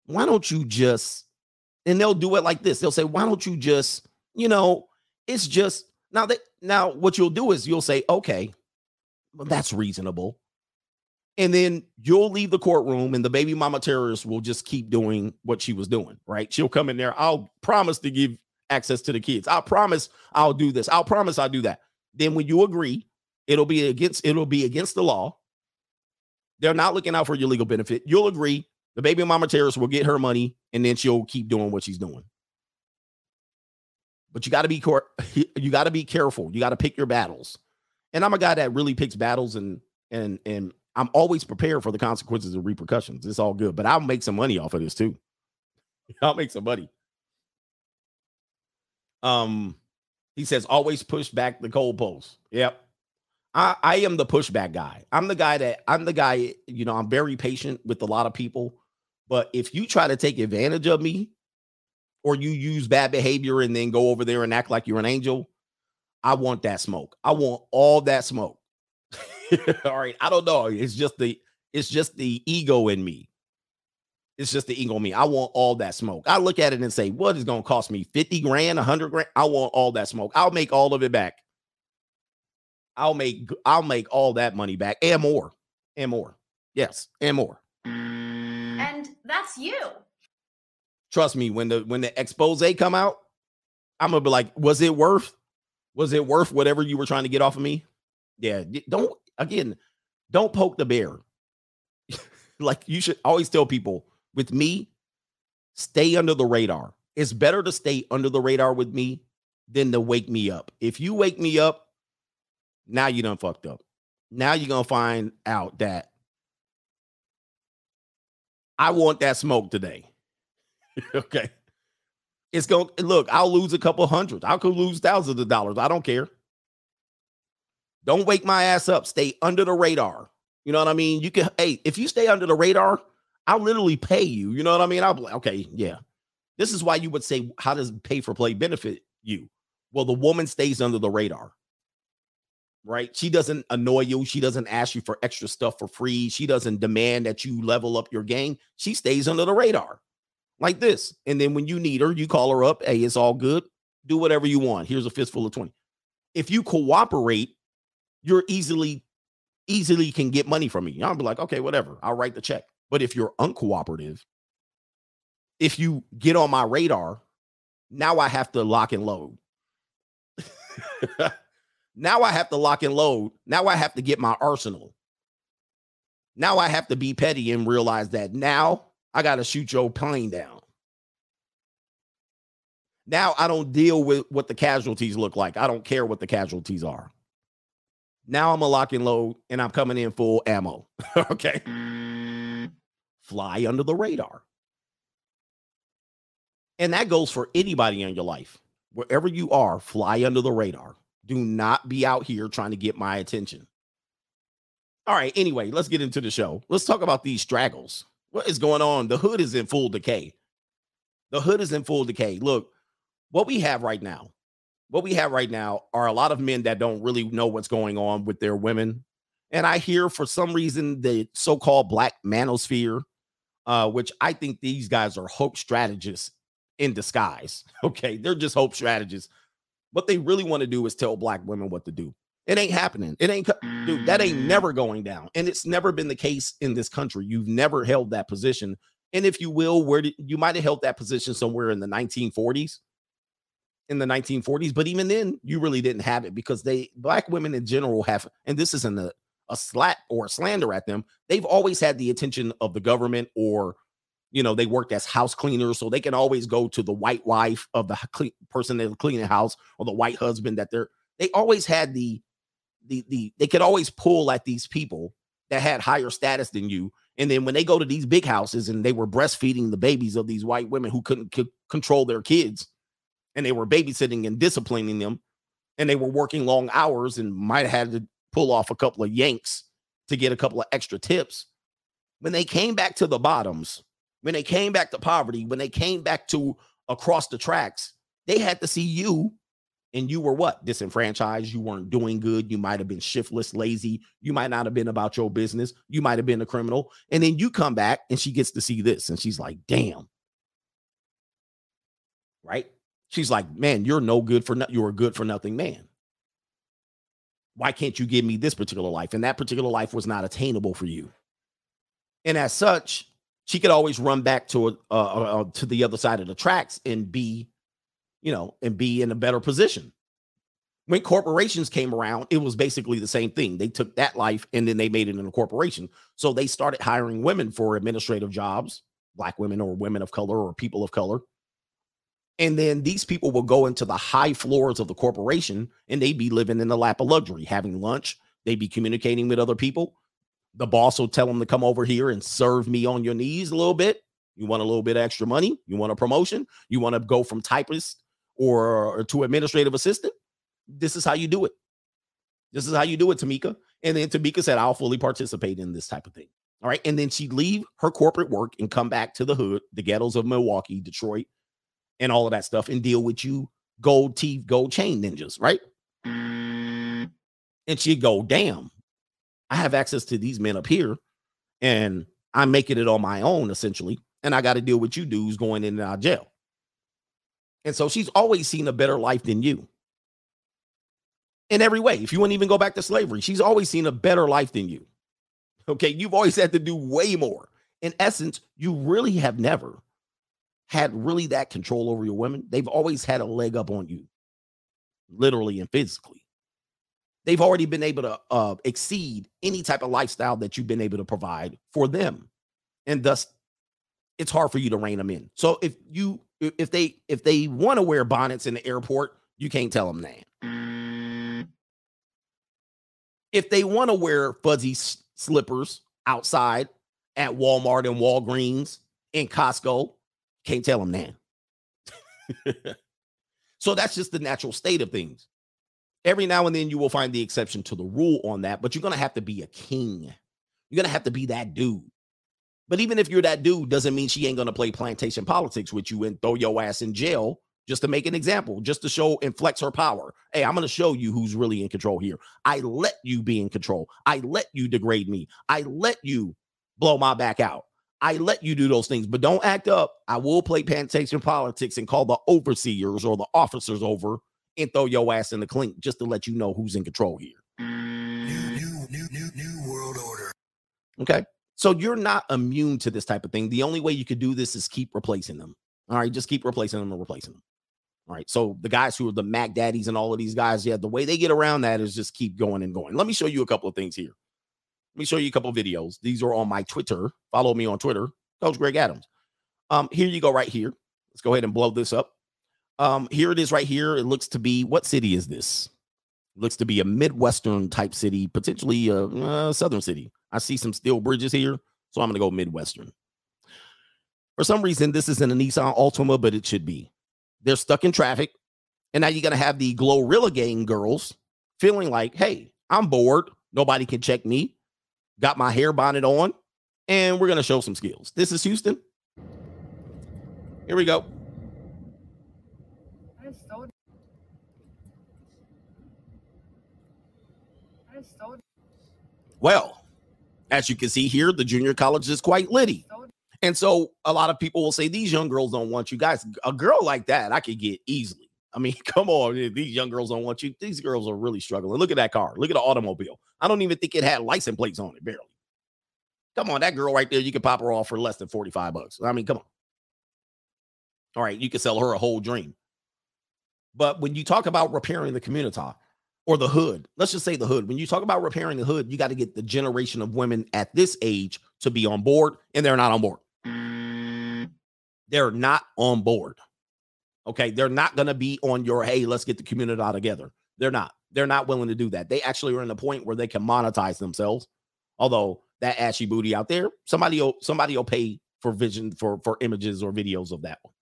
why don't you just, and they'll do it like this. They'll say, why don't you just, you know, it's just now that now what you'll do is you'll say, okay, well, that's reasonable. And then you'll leave the courtroom and the baby mama terrorist will just keep doing what she was doing, right? She'll come in there. I'll promise to give access to the kids. I'll promise I'll do this. I'll promise I'll do that. Then when you agree, it'll be against it'll be against the law. They're not looking out for your legal benefit. You'll agree. The baby mama terrorist will get her money and then she'll keep doing what she's doing. But you got to be cor- you got to be careful. You got to pick your battles. And I'm a guy that really picks battles and and and I'm always prepared for the consequences and repercussions. It's all good, but I'll make some money off of this too. I'll make some money. Um, he says always push back the goalposts. Yep. I, I am the pushback guy. I'm the guy that I'm the guy, you know, I'm very patient with a lot of people. But if you try to take advantage of me or you use bad behavior and then go over there and act like you're an angel, I want that smoke. I want all that smoke. all right. I don't know. It's just the it's just the ego in me. It's just the ego in me. I want all that smoke. I look at it and say, what is going to cost me 50 grand, 100 grand? I want all that smoke. I'll make all of it back. I'll make I'll make all that money back and more. And more. Yes, and more. And that's you. Trust me, when the when the expose come out, I'm gonna be like, was it worth? Was it worth whatever you were trying to get off of me? Yeah, don't again, don't poke the bear. like you should always tell people with me, stay under the radar. It's better to stay under the radar with me than to wake me up. If you wake me up, now you done fucked up. Now you're gonna find out that I want that smoke today. okay. It's going to look, I'll lose a couple hundred. I could lose thousands of dollars. I don't care. Don't wake my ass up. Stay under the radar. You know what I mean? You can, hey, if you stay under the radar, I'll literally pay you. You know what I mean? I'll be like, okay, yeah. This is why you would say, how does pay for play benefit you? Well, the woman stays under the radar, right? She doesn't annoy you. She doesn't ask you for extra stuff for free. She doesn't demand that you level up your game. She stays under the radar like this. And then when you need her, you call her up. Hey, it's all good. Do whatever you want. Here's a fistful of 20. If you cooperate, you're easily, easily can get money from me. I'll be like, okay, whatever. I'll write the check. But if you're uncooperative, if you get on my radar, now I have to lock and load. now I have to lock and load. Now I have to get my arsenal. Now I have to be petty and realize that now I got to shoot your plane down. Now I don't deal with what the casualties look like. I don't care what the casualties are. Now I'm a lock and load and I'm coming in full ammo. okay. Fly under the radar. And that goes for anybody in your life. Wherever you are, fly under the radar. Do not be out here trying to get my attention. All right. Anyway, let's get into the show. Let's talk about these straggles. What is going on? The hood is in full decay. The hood is in full decay. Look, what we have right now, what we have right now are a lot of men that don't really know what's going on with their women. And I hear for some reason the so-called black manosphere, uh, which I think these guys are hope strategists in disguise. Okay, they're just hope strategists. What they really want to do is tell black women what to do. It ain't happening. It ain't, dude, that ain't never going down. And it's never been the case in this country. You've never held that position. And if you will, where did you might have held that position somewhere in the 1940s? In the 1940s, but even then, you really didn't have it because they black women in general have, and this isn't a, a slap or a slander at them, they've always had the attention of the government or you know, they worked as house cleaners, so they can always go to the white wife of the cle- person they're cleaning the house or the white husband that they're they always had the the the they could always pull at these people that had higher status than you. And then when they go to these big houses and they were breastfeeding the babies of these white women who couldn't c- control their kids and they were babysitting and disciplining them and they were working long hours and might have had to pull off a couple of yanks to get a couple of extra tips. When they came back to the bottoms, when they came back to poverty, when they came back to across the tracks, they had to see you and you were what? Disenfranchised. You weren't doing good. You might have been shiftless, lazy. You might not have been about your business. You might have been a criminal. And then you come back and she gets to see this and she's like, damn. Right? She's like, man, you're no good for nothing. You're a good for nothing man. Why can't you give me this particular life? And that particular life was not attainable for you. And as such, she could always run back to uh, uh, to the other side of the tracks and be, you know, and be in a better position. When corporations came around, it was basically the same thing. They took that life and then they made it in a corporation. So they started hiring women for administrative jobs, black women or women of color or people of color. And then these people will go into the high floors of the corporation and they'd be living in the lap of luxury, having lunch. They'd be communicating with other people. The boss will tell them to come over here and serve me on your knees a little bit. You want a little bit extra money? You want a promotion? You want to go from typist or, or to administrative assistant? This is how you do it. This is how you do it, Tamika. And then Tamika said, I'll fully participate in this type of thing. All right. And then she'd leave her corporate work and come back to the hood, the ghettos of Milwaukee, Detroit, and all of that stuff and deal with you gold teeth, gold chain ninjas, right? Mm. And she'd go, damn, I have access to these men up here and I'm making it on my own essentially. And I got to deal with you dudes going in and out of jail. And so she's always seen a better life than you in every way. If you to even go back to slavery, she's always seen a better life than you. Okay. You've always had to do way more. In essence, you really have never had really that control over your women. They've always had a leg up on you, literally and physically. They've already been able to uh, exceed any type of lifestyle that you've been able to provide for them. And thus, it's hard for you to rein them in. So if you if they if they want to wear bonnets in the airport, you can't tell them that. If they want to wear fuzzy s- slippers outside at Walmart and Walgreens and Costco, can't tell them now. so that's just the natural state of things. Every now and then you will find the exception to the rule on that, but you're going to have to be a king. You're going to have to be that dude. But even if you're that dude, doesn't mean she ain't going to play plantation politics with you and throw your ass in jail just to make an example, just to show and flex her power. Hey, I'm going to show you who's really in control here. I let you be in control. I let you degrade me. I let you blow my back out. I let you do those things, but don't act up. I will play plantation politics and call the overseers or the officers over and throw your ass in the clink just to let you know who's in control here. New, new, new, new world order. Okay. So you're not immune to this type of thing. The only way you could do this is keep replacing them. All right. Just keep replacing them and replacing them. All right. So the guys who are the Mac Daddies and all of these guys, yeah, the way they get around that is just keep going and going. Let me show you a couple of things here. Let me show you a couple videos. These are on my Twitter. Follow me on Twitter, Coach Greg Adams. Um, here you go, right here. Let's go ahead and blow this up. Um, here it is right here. It looks to be what city is this? looks to be a Midwestern type city, potentially a, uh southern city. I see some steel bridges here, so I'm gonna go Midwestern. For some reason, this isn't a Nissan Altima, but it should be. They're stuck in traffic, and now you're gonna have the Glorilla Gang girls feeling like, hey, I'm bored. Nobody can check me. Got my hair bonnet on, and we're gonna show some skills. This is Houston. Here we go. I stole I stole Well, as you can see here, the junior college is quite litty. And so a lot of people will say these young girls don't want you guys. A girl like that, I could get easily. I mean, come on, these young girls don't want you. These girls are really struggling. Look at that car. Look at the automobile. I don't even think it had license plates on it, barely. Come on, that girl right there, you could pop her off for less than 45 bucks. I mean, come on. All right, you could sell her a whole dream. But when you talk about repairing the community or the hood. Let's just say the hood. When you talk about repairing the hood, you got to get the generation of women at this age to be on board, and they're not on board. Mm. They're not on board. Okay. They're not going to be on your, hey, let's get the community all together. They're not. They're not willing to do that. They actually are in the point where they can monetize themselves. Although that ashy booty out there, somebody will somebody will pay for vision for for images or videos of that one.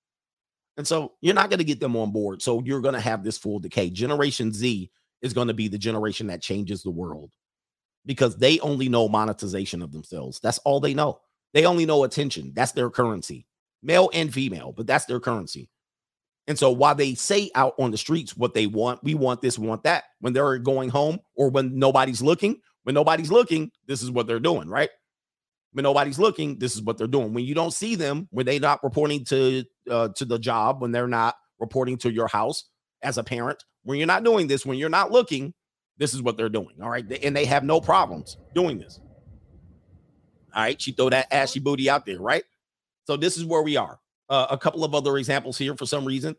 And so you're not going to get them on board. So you're going to have this full decay. Generation Z is going to be the generation that changes the world because they only know monetization of themselves. That's all they know. They only know attention. That's their currency, male and female, but that's their currency. And so while they say out on the streets what they want, we want this, we want that, when they're going home or when nobody's looking, when nobody's looking, this is what they're doing, right? When nobody's looking, this is what they're doing. When you don't see them, when they're not reporting to uh, to the job, when they're not reporting to your house as a parent, when you're not doing this, when you're not looking, this is what they're doing. All right, and they have no problems doing this. All right, she throw that ashy booty out there, right? So this is where we are. Uh, a couple of other examples here for some reason.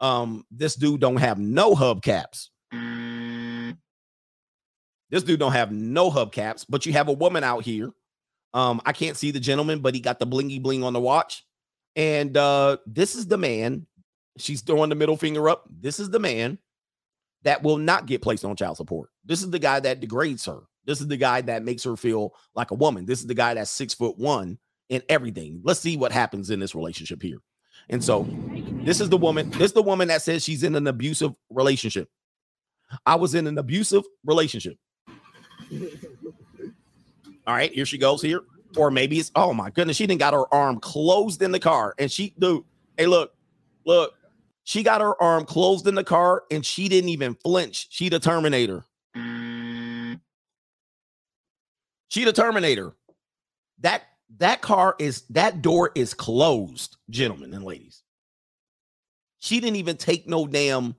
Um, this dude don't have no hubcaps. This dude don't have no hubcaps, but you have a woman out here. Um, I can't see the gentleman, but he got the blingy bling on the watch. And uh, this is the man. She's throwing the middle finger up. This is the man that will not get placed on child support. This is the guy that degrades her. This is the guy that makes her feel like a woman. This is the guy that's six foot one and everything. Let's see what happens in this relationship here. And so this is the woman, this is the woman that says she's in an abusive relationship. I was in an abusive relationship. All right, here she goes here. Or maybe it's oh my goodness, she didn't got her arm closed in the car. And she dude, hey, look, look, she got her arm closed in the car and she didn't even flinch. She the Terminator. Mm. She the Terminator. That that car is that door is closed, gentlemen and ladies. She didn't even take no damn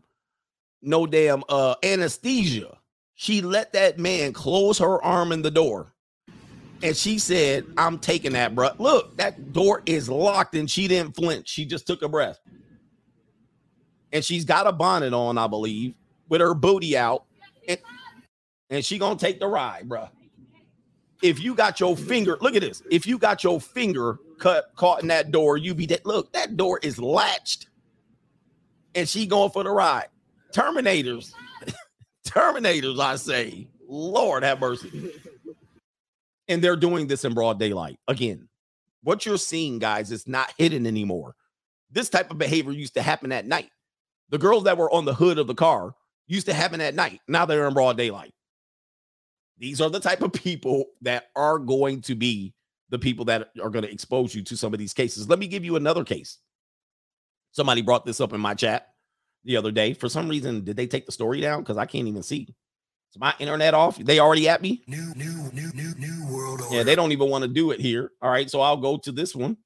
no damn uh anesthesia. She let that man close her arm in the door. And she said, I'm taking that, bro. Look, that door is locked and she didn't flinch. She just took a breath. And she's got a bonnet on, I believe, with her booty out. And, and she gonna take the ride, bro. If you got your finger, look at this. If you got your finger cut caught in that door, you be dead. Look, that door is latched. And she going for the ride. Terminators. Terminators, I say. Lord have mercy. And they're doing this in broad daylight. Again, what you're seeing, guys, is not hidden anymore. This type of behavior used to happen at night. The girls that were on the hood of the car used to happen at night. Now they're in broad daylight. These are the type of people that are going to be the people that are going to expose you to some of these cases. Let me give you another case. Somebody brought this up in my chat the other day. For some reason, did they take the story down? Because I can't even see. Is my internet off? They already at me? New, new, new, new, new world order. Yeah, they don't even want to do it here. All right, so I'll go to this one.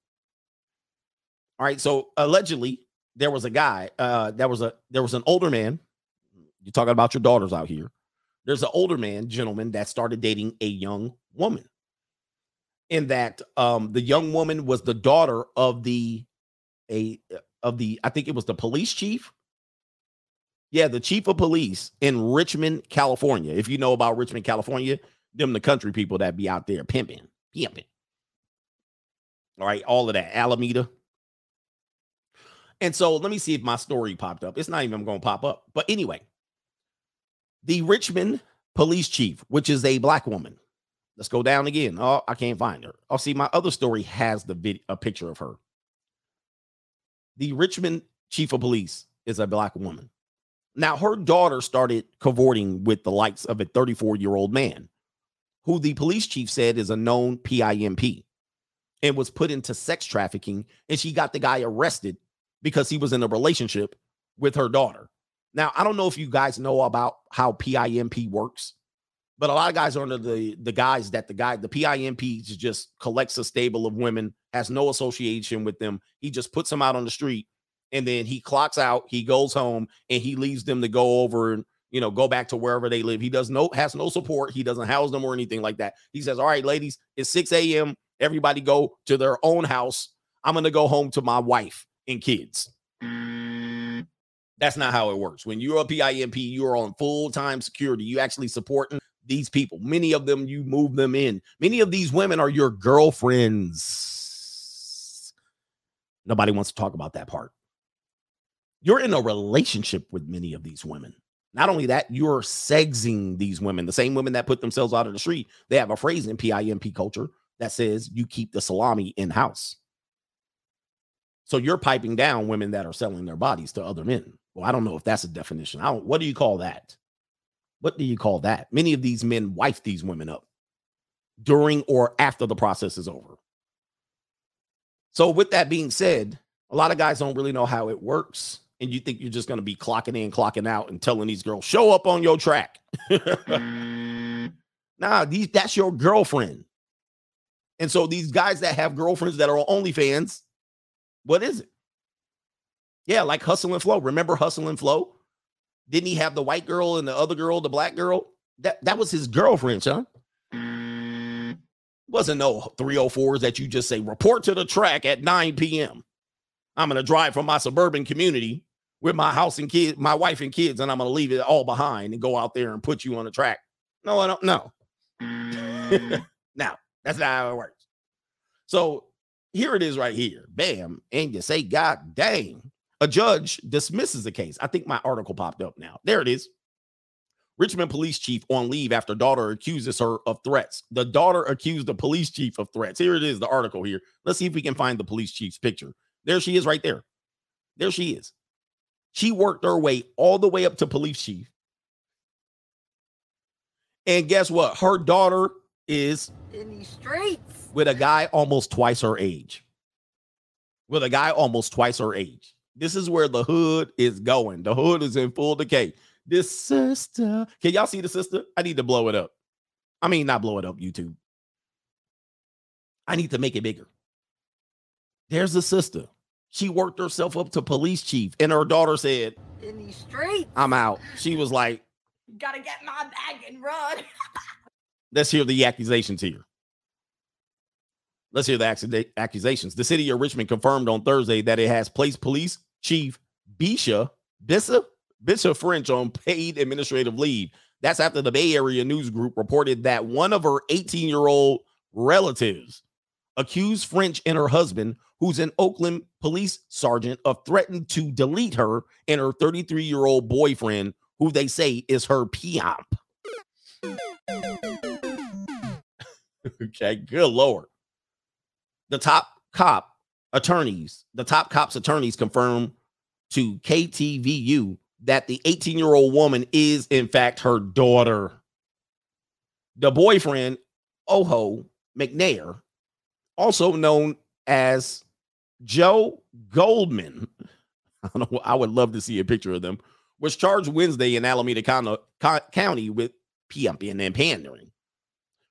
All right, so allegedly there was a guy. Uh, there was a there was an older man. You're talking about your daughters out here. There's an older man, gentleman, that started dating a young woman. In that, um, the young woman was the daughter of the a of the I think it was the police chief. Yeah, the chief of police in Richmond, California. If you know about Richmond, California, them the country people that be out there pimping, pimping. All right, all of that Alameda. And so let me see if my story popped up. It's not even going to pop up. But anyway, the Richmond police chief, which is a black woman. Let's go down again. Oh, I can't find her. Oh, see, my other story has the video, a picture of her. The Richmond chief of police is a black woman. Now, her daughter started cavorting with the likes of a 34 year old man who the police chief said is a known PIMP and was put into sex trafficking. And she got the guy arrested because he was in a relationship with her daughter. Now, I don't know if you guys know about how PIMP works, but a lot of guys are under the the guys that the guy, the PIMP just collects a stable of women, has no association with them. He just puts them out on the street and then he clocks out, he goes home, and he leaves them to go over and you know go back to wherever they live. He does no has no support. He doesn't house them or anything like that. He says, All right, ladies, it's 6 a.m. Everybody go to their own house. I'm gonna go home to my wife and kids. That's not how it works. When you're a PIMP, you're on full time security. You actually supporting these people. Many of them, you move them in. Many of these women are your girlfriends. Nobody wants to talk about that part. You're in a relationship with many of these women. Not only that, you're sexing these women, the same women that put themselves out of the street. They have a phrase in PIMP culture that says you keep the salami in house. So you're piping down women that are selling their bodies to other men. Well, I don't know if that's a definition. I don't, what do you call that? What do you call that? Many of these men wife these women up during or after the process is over. So, with that being said, a lot of guys don't really know how it works. And you think you're just going to be clocking in, clocking out, and telling these girls, show up on your track. nah, these, that's your girlfriend. And so these guys that have girlfriends that are on OnlyFans, what is it? Yeah, like Hustle and Flow. Remember Hustle and Flow? Didn't he have the white girl and the other girl, the black girl? That that was his girlfriend, son. Mm. Wasn't no 304s that you just say report to the track at 9 p.m. I'm gonna drive from my suburban community with my house and kids, my wife and kids, and I'm gonna leave it all behind and go out there and put you on the track. No, I don't know. Mm. now, that's not how it works. So here it is right here. Bam. And you say, God dang. A judge dismisses the case. I think my article popped up now. There it is. Richmond police chief on leave after daughter accuses her of threats. The daughter accused the police chief of threats. Here it is, the article here. Let's see if we can find the police chief's picture. There she is right there. There she is. She worked her way all the way up to police chief. And guess what? Her daughter is In these streets. with a guy almost twice her age. With a guy almost twice her age. This is where the hood is going. The hood is in full decay. This sister, can y'all see the sister? I need to blow it up. I mean, not blow it up, YouTube. I need to make it bigger. There's the sister. She worked herself up to police chief, and her daughter said, In these streets. I'm out. She was like, Gotta get my bag and run. Let's hear the accusations here. Let's hear the accusations. The city of Richmond confirmed on Thursday that it has placed police chief Bisha Bishop Bishop French on paid administrative leave. That's after the Bay Area News Group reported that one of her 18 year old relatives accused French and her husband, who's an Oakland police sergeant, of threatening to delete her and her 33 year old boyfriend, who they say is her piamp. okay, good lord. The top cop attorneys, the top cops attorneys confirm to KTVU that the 18 year old woman is, in fact, her daughter. The boyfriend, Oho McNair, also known as Joe Goldman, I, know, I would love to see a picture of them, was charged Wednesday in Alameda County with pimping and pandering.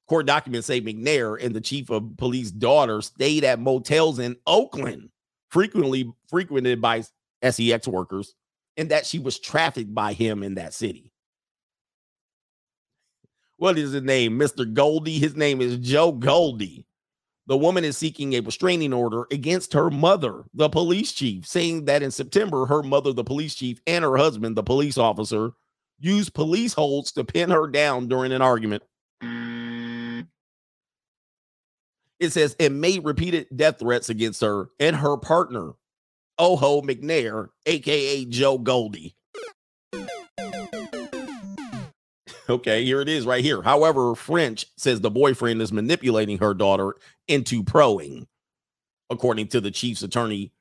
Court documents say McNair and the chief of police daughter stayed at motels in Oakland, frequently frequented by SEX workers, and that she was trafficked by him in that city. What is his name? Mr. Goldie. His name is Joe Goldie. The woman is seeking a restraining order against her mother, the police chief, saying that in September, her mother, the police chief, and her husband, the police officer, used police holds to pin her down during an argument. It says it made repeated death threats against her and her partner, Oho McNair, aka Joe Goldie. Okay, here it is right here. However, French says the boyfriend is manipulating her daughter into proing, according to the chief's attorney,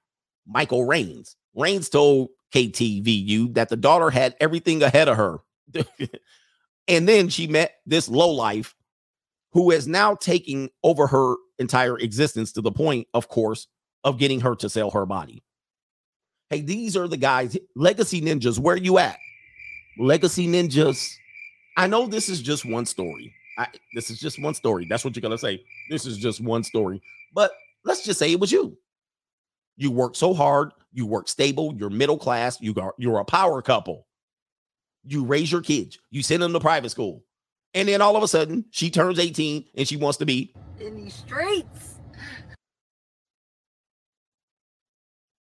Michael Rains. Rains told KTVU that the daughter had everything ahead of her. and then she met this lowlife who is now taking over her entire existence to the point, of course, of getting her to sell her body. Hey, these are the guys, legacy ninjas. Where you at? Legacy ninjas. I know this is just one story. I, this is just one story. That's what you're gonna say. This is just one story. But let's just say it was you. You work so hard. You work stable. You're middle class. You got you're a power couple. You raise your kids. You send them to private school, and then all of a sudden she turns 18 and she wants to be In these streets.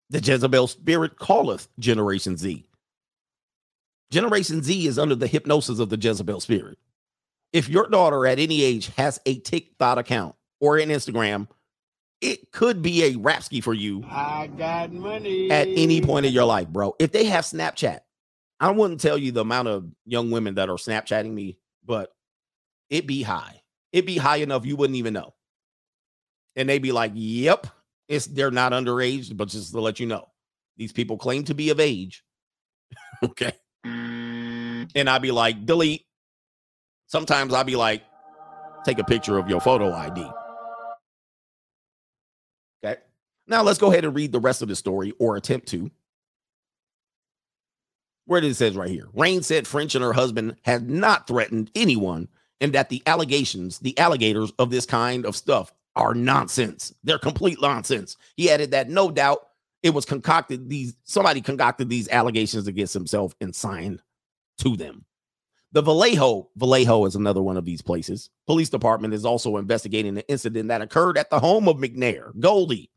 the Jezebel spirit calleth Generation Z. Generation Z is under the hypnosis of the Jezebel spirit. If your daughter at any age has a TikTok account or an Instagram, it could be a Rapsky for you I got money. at any point in your life, bro. If they have Snapchat, I wouldn't tell you the amount of young women that are Snapchatting me, but it be high. It be high enough you wouldn't even know. And they be like, "Yep, it's they're not underage, but just to let you know, these people claim to be of age." okay. Mm. And I'd be like, delete. Sometimes I'd be like, take a picture of your photo ID. Okay. Now let's go ahead and read the rest of the story or attempt to. Where it says right here Rain said French and her husband had not threatened anyone and that the allegations, the alligators of this kind of stuff are nonsense. They're complete nonsense. He added that no doubt it was concocted, these somebody concocted these allegations against himself and signed to them. The Vallejo, Vallejo is another one of these places. Police department is also investigating the incident that occurred at the home of McNair, Goldie.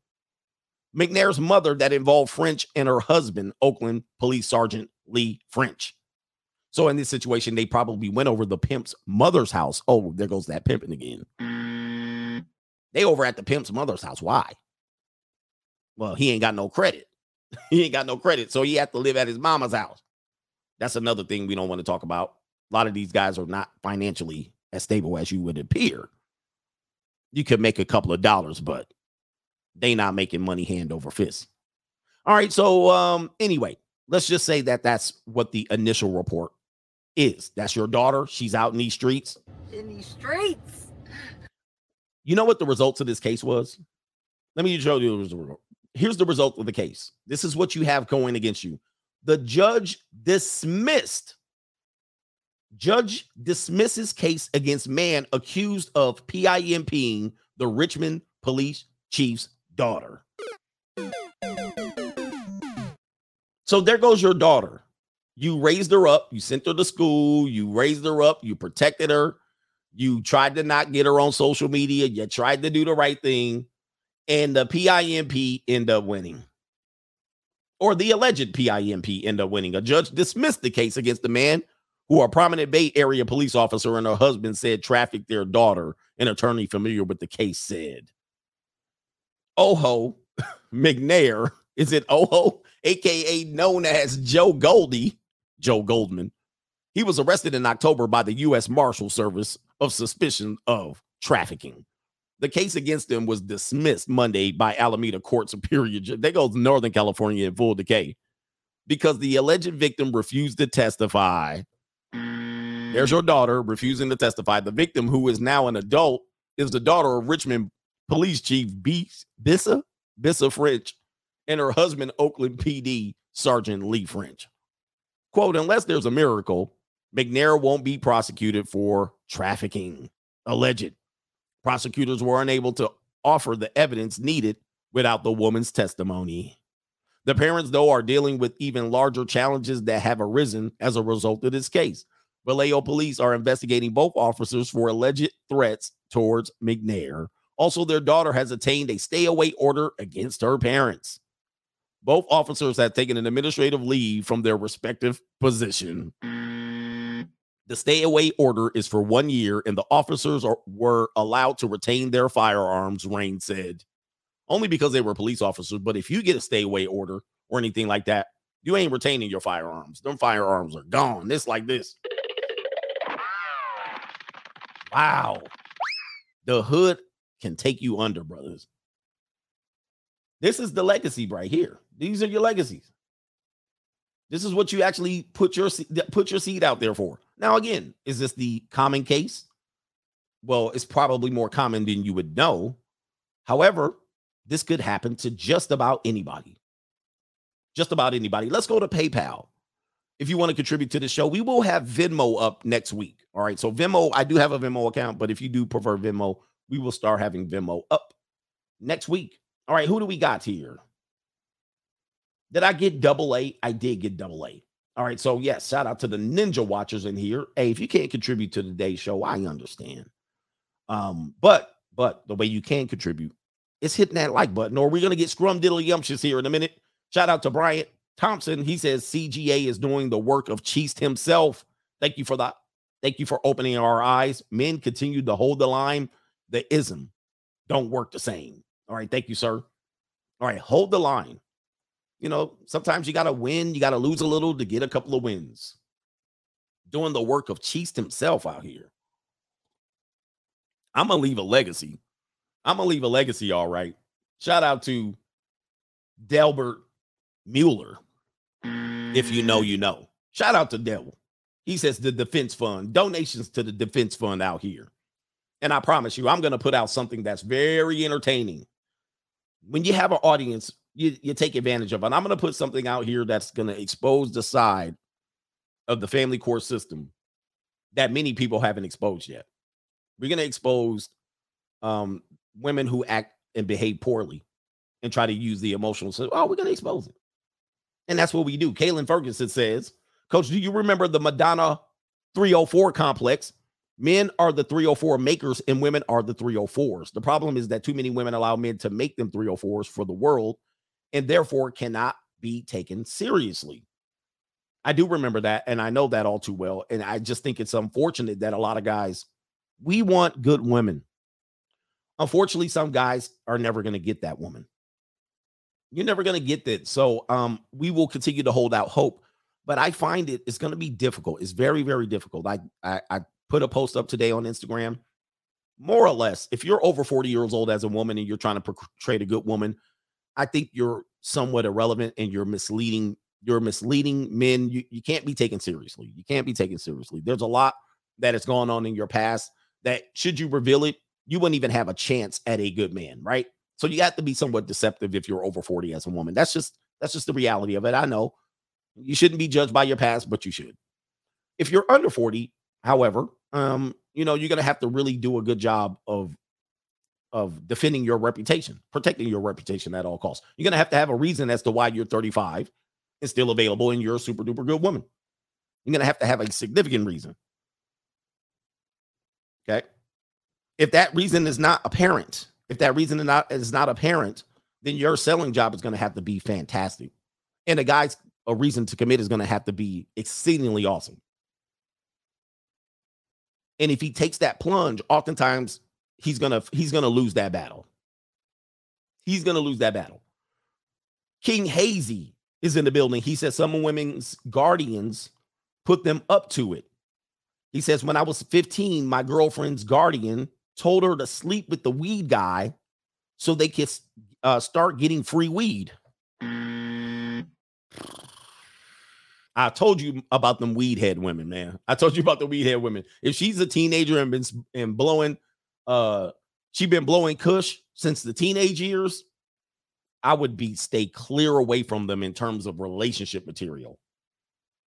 McNair's mother that involved French and her husband, Oakland Police Sergeant Lee French. So in this situation, they probably went over the pimp's mother's house. Oh, there goes that pimping again. They over at the pimp's mother's house. Why? Well, he ain't got no credit. he ain't got no credit, so he had to live at his mama's house. That's another thing we don't want to talk about. A lot of these guys are not financially as stable as you would appear. You could make a couple of dollars, but they not making money hand over fist. All right, so um anyway, let's just say that that's what the initial report is. That's your daughter. She's out in these streets. In these streets. You know what the results of this case was? Let me show you. Here's the result of the case. This is what you have going against you. The judge dismissed. Judge dismisses case against man accused of PIMPing the Richmond police chief's daughter. So there goes your daughter. You raised her up, you sent her to school, you raised her up, you protected her, you tried to not get her on social media, you tried to do the right thing, and the PIMP end up winning. Or the alleged PIMP end up winning. A judge dismissed the case against the man who a prominent Bay Area police officer and her husband said trafficked their daughter. An attorney familiar with the case said. Oho McNair, is it Oho, aka known as Joe Goldie, Joe Goldman. He was arrested in October by the U.S. Marshal Service of suspicion of trafficking. The case against him was dismissed Monday by Alameda Court Superior. They go to Northern California in full decay because the alleged victim refused to testify. There's your daughter refusing to testify. The victim, who is now an adult, is the daughter of Richmond Police Chief B- Bisa Bisa French and her husband, Oakland PD Sergeant Lee French. Quote, unless there's a miracle, McNair won't be prosecuted for trafficking. Alleged. Prosecutors were unable to offer the evidence needed without the woman's testimony. The parents, though, are dealing with even larger challenges that have arisen as a result of this case. Vallejo police are investigating both officers for alleged threats towards McNair. Also, their daughter has attained a stay away order against her parents. Both officers had taken an administrative leave from their respective position. The stay away order is for one year, and the officers are, were allowed to retain their firearms, Rain said. Only because they were police officers. But if you get a stay away order or anything like that, you ain't retaining your firearms. Them firearms are gone. This like this. Wow. The hood can take you under, brothers. This is the legacy right here. These are your legacies. This is what you actually put your put your seed out there for. Now, again, is this the common case? Well, it's probably more common than you would know. However, this could happen to just about anybody. Just about anybody. Let's go to PayPal. If you want to contribute to the show, we will have Venmo up next week. All right. So, Venmo, I do have a Venmo account, but if you do prefer Venmo, we will start having Venmo up next week. All right. Who do we got here? Did I get double A? I did get double A. All right. So, yes, shout out to the Ninja Watchers in here. Hey, if you can't contribute to today's show, I understand. Um, but but the way you can contribute is hitting that like button, or we're gonna get scrum diddle yumptious here in a minute. Shout out to Bryant. Thompson, he says CGA is doing the work of Cheast himself. Thank you for that. Thank you for opening our eyes. Men continue to hold the line. The ism don't work the same. All right. Thank you, sir. All right. Hold the line. You know, sometimes you got to win, you got to lose a little to get a couple of wins. Doing the work of Cheast himself out here. I'm going to leave a legacy. I'm going to leave a legacy. All right. Shout out to Delbert Mueller. If you know, you know. Shout out to Devil. He says the defense fund, donations to the defense fund out here. And I promise you, I'm going to put out something that's very entertaining. When you have an audience, you, you take advantage of it. And I'm going to put something out here that's going to expose the side of the family court system that many people haven't exposed yet. We're going to expose um, women who act and behave poorly and try to use the emotional. So, oh, we're going to expose it. And that's what we do. Kaylin Ferguson says, Coach, do you remember the Madonna 304 complex? Men are the 304 makers and women are the 304s. The problem is that too many women allow men to make them 304s for the world and therefore cannot be taken seriously. I do remember that and I know that all too well. And I just think it's unfortunate that a lot of guys, we want good women. Unfortunately, some guys are never going to get that woman. You're never going to get that. So um, we will continue to hold out hope. But I find it it's going to be difficult. It's very, very difficult. I, I I put a post up today on Instagram. More or less, if you're over 40 years old as a woman and you're trying to portray a good woman, I think you're somewhat irrelevant and you're misleading. You're misleading men. You, you can't be taken seriously. You can't be taken seriously. There's a lot that has gone on in your past that should you reveal it, you wouldn't even have a chance at a good man, right? So you have to be somewhat deceptive if you're over 40 as a woman. That's just that's just the reality of it. I know you shouldn't be judged by your past, but you should. If you're under 40, however, um, you know, you're gonna have to really do a good job of of defending your reputation, protecting your reputation at all costs. You're gonna have to have a reason as to why you're 35 and still available and you're a super duper good woman. You're gonna have to have a significant reason. Okay. If that reason is not apparent, if that reason is not is not apparent, then your selling job is to have to be fantastic. And a guy's a reason to commit is to have to be exceedingly awesome. And if he takes that plunge, oftentimes he's gonna he's gonna lose that battle. He's gonna lose that battle. King Hazy is in the building. He says some women's guardians put them up to it. He says, when I was 15, my girlfriend's guardian told her to sleep with the weed guy so they could uh, start getting free weed. I told you about them weed head women, man. I told you about the weed head women. If she's a teenager and been and blowing, uh, she been blowing Kush since the teenage years, I would be stay clear away from them in terms of relationship material.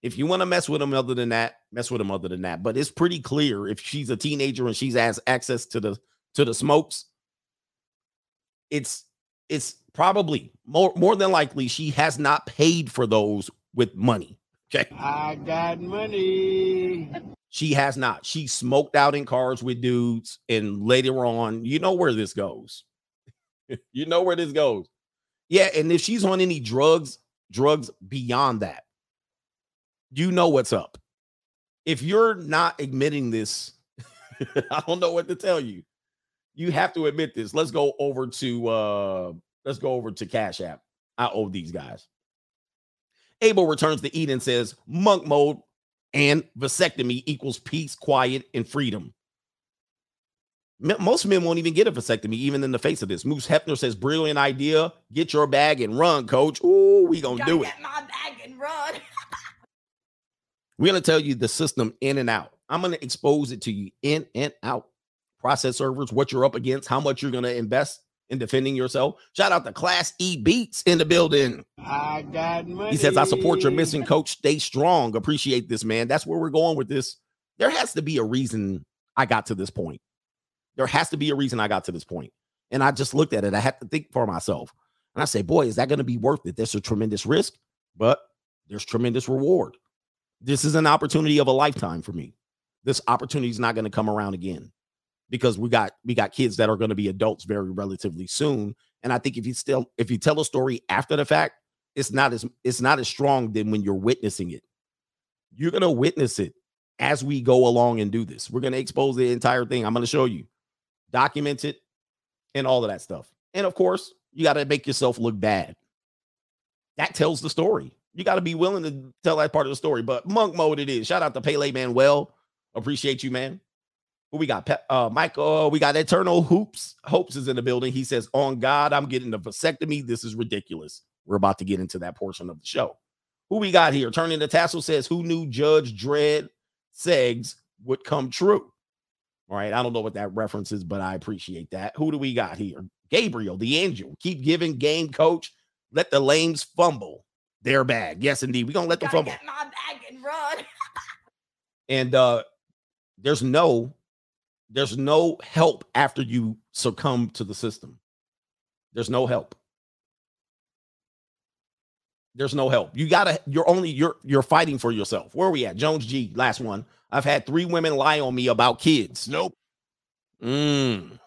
If you want to mess with them other than that, mess with them other than that. But it's pretty clear if she's a teenager and she's has access to the to the smokes, it's it's probably more more than likely she has not paid for those with money. Okay. I got money. She has not. She smoked out in cars with dudes, and later on, you know where this goes. you know where this goes. Yeah, and if she's on any drugs, drugs beyond that, you know what's up. If you're not admitting this, I don't know what to tell you. You have to admit this. Let's go over to uh let's go over to Cash App. I owe these guys. Abel returns to Eden says monk mode and vasectomy equals peace, quiet, and freedom. Most men won't even get a vasectomy, even in the face of this. Moose Hefner says, brilliant idea. Get your bag and run, coach. Ooh, we gonna Gotta do it. get my bag and run. We're gonna tell you the system in and out. I'm gonna expose it to you in and out. Process servers, what you're up against, how much you're gonna invest in defending yourself. Shout out to Class E Beats in the building. I got money. He says, I support your missing coach. Stay strong. Appreciate this, man. That's where we're going with this. There has to be a reason I got to this point. There has to be a reason I got to this point. And I just looked at it. I had to think for myself. And I say, boy, is that going to be worth it? There's a tremendous risk, but there's tremendous reward. This is an opportunity of a lifetime for me. This opportunity is not going to come around again because we got we got kids that are going to be adults very relatively soon. And I think if you still if you tell a story after the fact, it's not as it's not as strong than when you're witnessing it. You're gonna witness it as we go along and do this. We're gonna expose the entire thing. I'm gonna show you, document it, and all of that stuff. And of course, you got to make yourself look bad. That tells the story. You got to be willing to tell that part of the story. But monk mode it is. Shout out to Pele Manuel. Appreciate you, man. Who we got? Uh, Michael. we got Eternal Hoops. Hopes is in the building. He says, "On God, I'm getting a vasectomy. This is ridiculous." We're about to get into that portion of the show. Who we got here? Turning the tassel says, "Who knew Judge Dredd Segs would come true?" All right, I don't know what that reference is, but I appreciate that. Who do we got here? Gabriel, the angel. Keep giving game coach. Let the lames fumble their bag. Yes, indeed. We're gonna let them fumble. get my bag and run. And uh there's no there's no help after you succumb to the system. There's no help. There's no help. You gotta, you're only you're you're fighting for yourself. Where are we at? Jones G, last one. I've had three women lie on me about kids. Nope. Mm.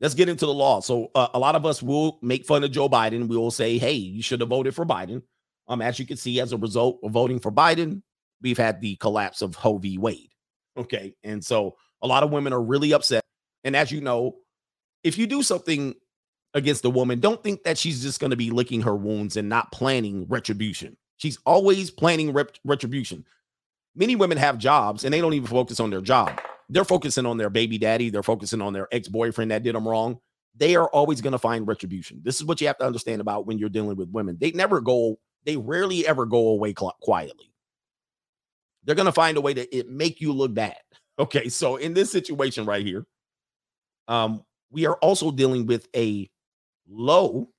Let's get into the law. So uh, a lot of us will make fun of Joe Biden. We will say, "Hey, you should have voted for Biden." Um, as you can see, as a result of voting for Biden, we've had the collapse of v. Wade. Okay, and so a lot of women are really upset. And as you know, if you do something against a woman, don't think that she's just going to be licking her wounds and not planning retribution. She's always planning rep- retribution. Many women have jobs and they don't even focus on their job. They're focusing on their baby daddy. They're focusing on their ex boyfriend that did them wrong. They are always going to find retribution. This is what you have to understand about when you're dealing with women. They never go, they rarely ever go away quietly. They're going to find a way to it make you look bad. Okay. So in this situation right here, um, we are also dealing with a low,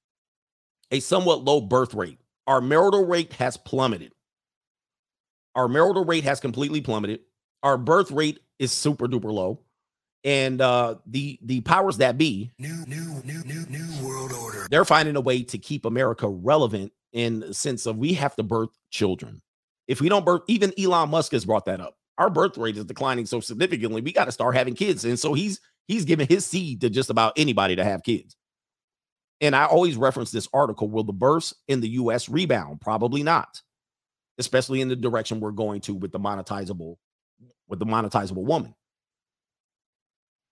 a somewhat low birth rate. Our marital rate has plummeted. Our marital rate has completely plummeted. Our birth rate is super duper low. And uh the the powers that be, New, new, new, new, new world order. they're finding a way to keep America relevant in the sense of we have to birth children. If we don't birth, even Elon Musk has brought that up. Our birth rate is declining so significantly, we got to start having kids. And so he's he's giving his seed to just about anybody to have kids. And I always reference this article. Will the births in the US rebound? Probably not, especially in the direction we're going to with the monetizable, with the monetizable woman.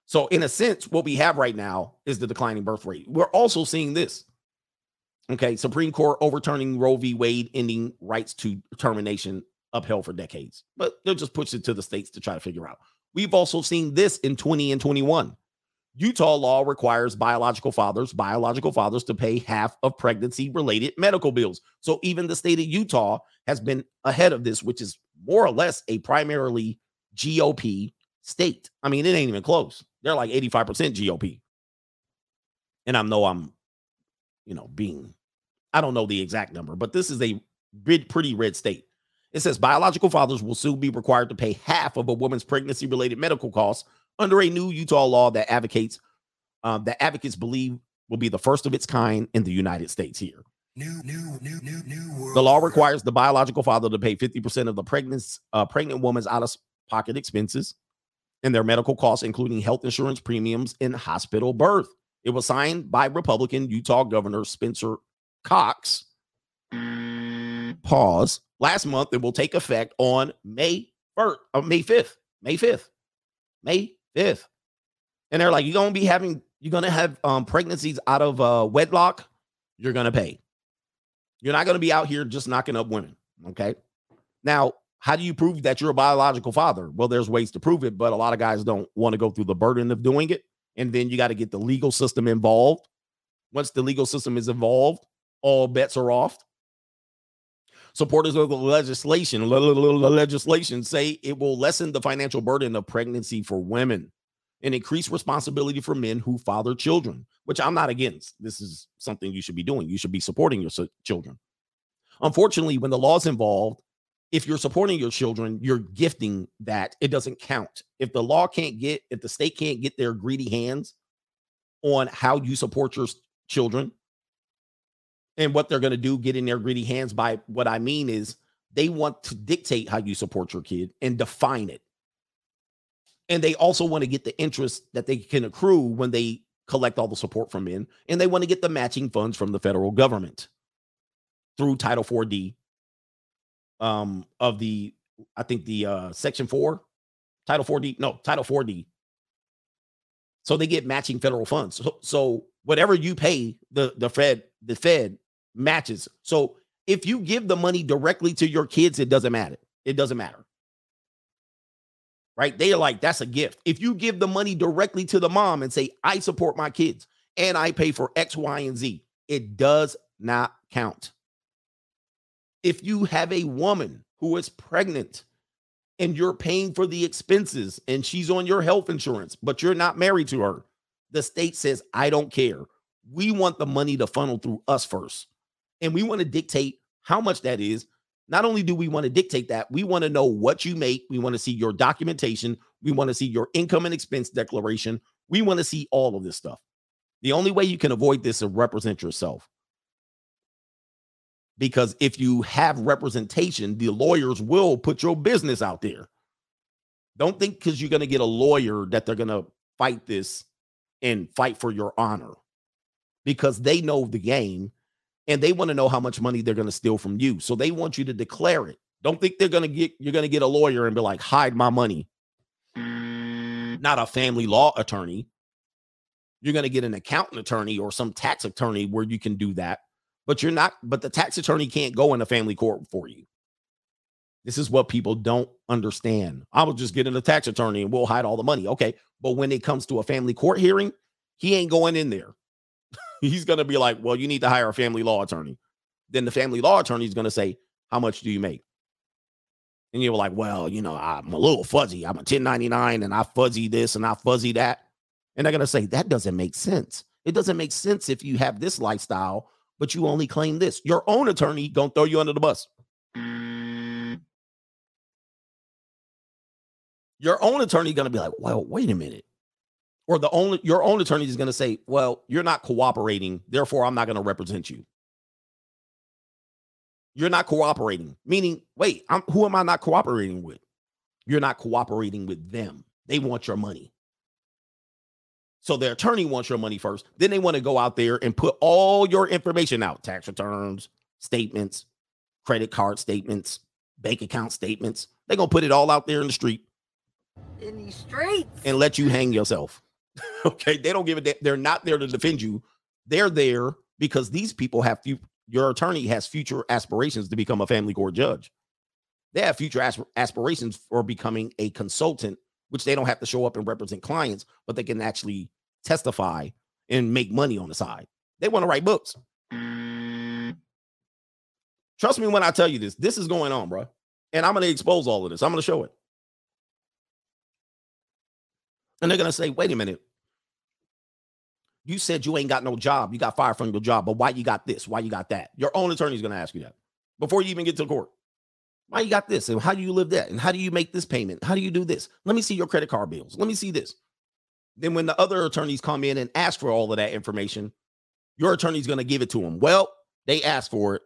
So, in a sense, what we have right now is the declining birth rate. We're also seeing this. Okay, Supreme Court overturning Roe v. Wade, ending rights to termination upheld for decades. But they'll just push it to the states to try to figure out. We've also seen this in 20 and 21. Utah law requires biological fathers, biological fathers to pay half of pregnancy related medical bills. So even the state of Utah has been ahead of this, which is more or less a primarily GOP state. I mean, it ain't even close. They're like 85% GOP. And I know I'm, you know, being, I don't know the exact number, but this is a red, pretty red state. It says biological fathers will soon be required to pay half of a woman's pregnancy related medical costs under a new Utah law that advocates um, that advocates believe will be the first of its kind in the United States here. New, new, new, new, new world The law requires the biological father to pay 50% of the pregnant, uh, pregnant woman's out of pocket expenses and their medical costs, including health insurance premiums and hospital birth. It was signed by Republican Utah Governor Spencer Cox. Pause. Last month, it will take effect on May 1st, uh, May 5th. May 5th. May 5th. And they're like, you're gonna be having, you're gonna have um pregnancies out of uh wedlock, you're gonna pay. You're not gonna be out here just knocking up women. Okay. Now, how do you prove that you're a biological father? Well, there's ways to prove it, but a lot of guys don't want to go through the burden of doing it. And then you got to get the legal system involved. Once the legal system is involved, all bets are off. Supporters of the legislation, le- le- le- legislation say it will lessen the financial burden of pregnancy for women and increase responsibility for men who father children, which I'm not against. This is something you should be doing. You should be supporting your children. Unfortunately, when the law's involved, if you're supporting your children, you're gifting that it doesn't count. If the law can't get, if the state can't get their greedy hands on how you support your children and what they're going to do, get in their greedy hands by what I mean is they want to dictate how you support your kid and define it. And they also want to get the interest that they can accrue when they collect all the support from men, and they want to get the matching funds from the federal government. through Title 4D um, of the, I think the uh, Section 4, Title 4D, no, Title 4D. So they get matching federal funds. So, so whatever you pay, the the Fed, the Fed matches. So if you give the money directly to your kids, it doesn't matter. It doesn't matter. Right? They are like, that's a gift. If you give the money directly to the mom and say, I support my kids and I pay for X, Y, and Z, it does not count. If you have a woman who is pregnant and you're paying for the expenses and she's on your health insurance, but you're not married to her, the state says, I don't care. We want the money to funnel through us first. And we want to dictate how much that is. Not only do we want to dictate that, we want to know what you make. We want to see your documentation. We want to see your income and expense declaration. We want to see all of this stuff. The only way you can avoid this is represent yourself. Because if you have representation, the lawyers will put your business out there. Don't think because you're going to get a lawyer that they're going to fight this and fight for your honor because they know the game and they want to know how much money they're going to steal from you. So they want you to declare it. Don't think they're going to get you're going to get a lawyer and be like hide my money. Mm. Not a family law attorney. You're going to get an accountant attorney or some tax attorney where you can do that. But you're not but the tax attorney can't go in a family court for you. This is what people don't understand. I will just get in a tax attorney and we'll hide all the money. Okay. But when it comes to a family court hearing, he ain't going in there. He's going to be like, well, you need to hire a family law attorney. Then the family law attorney is going to say, how much do you make? And you're like, well, you know, I'm a little fuzzy. I'm a 1099 and I fuzzy this and I fuzzy that. And they're going to say, that doesn't make sense. It doesn't make sense if you have this lifestyle, but you only claim this. Your own attorney going to throw you under the bus. Your own attorney going to be like, well, wait a minute. Or the only your own attorney is going to say, well, you're not cooperating, therefore I'm not going to represent you. You're not cooperating, meaning, wait, I'm, who am I not cooperating with? You're not cooperating with them. They want your money. So their attorney wants your money first. Then they want to go out there and put all your information out tax returns, statements, credit card statements, bank account statements. They're going to put it all out there in the street In these streets. and let you hang yourself. okay. They don't give a damn. They're not there to defend you. They're there because these people have few, your attorney has future aspirations to become a family court judge. They have future asp- aspirations for becoming a consultant, which they don't have to show up and represent clients, but they can actually testify and make money on the side. They want to write books. Trust me when I tell you this. This is going on, bro. And I'm going to expose all of this. I'm going to show it. And they're going to say, wait a minute. You said you ain't got no job. You got fired from your job, but why you got this? Why you got that? Your own attorney is going to ask you that before you even get to court. Why you got this? And how do you live that? And how do you make this payment? How do you do this? Let me see your credit card bills. Let me see this. Then when the other attorneys come in and ask for all of that information, your attorney's going to give it to them. Well, they asked for it.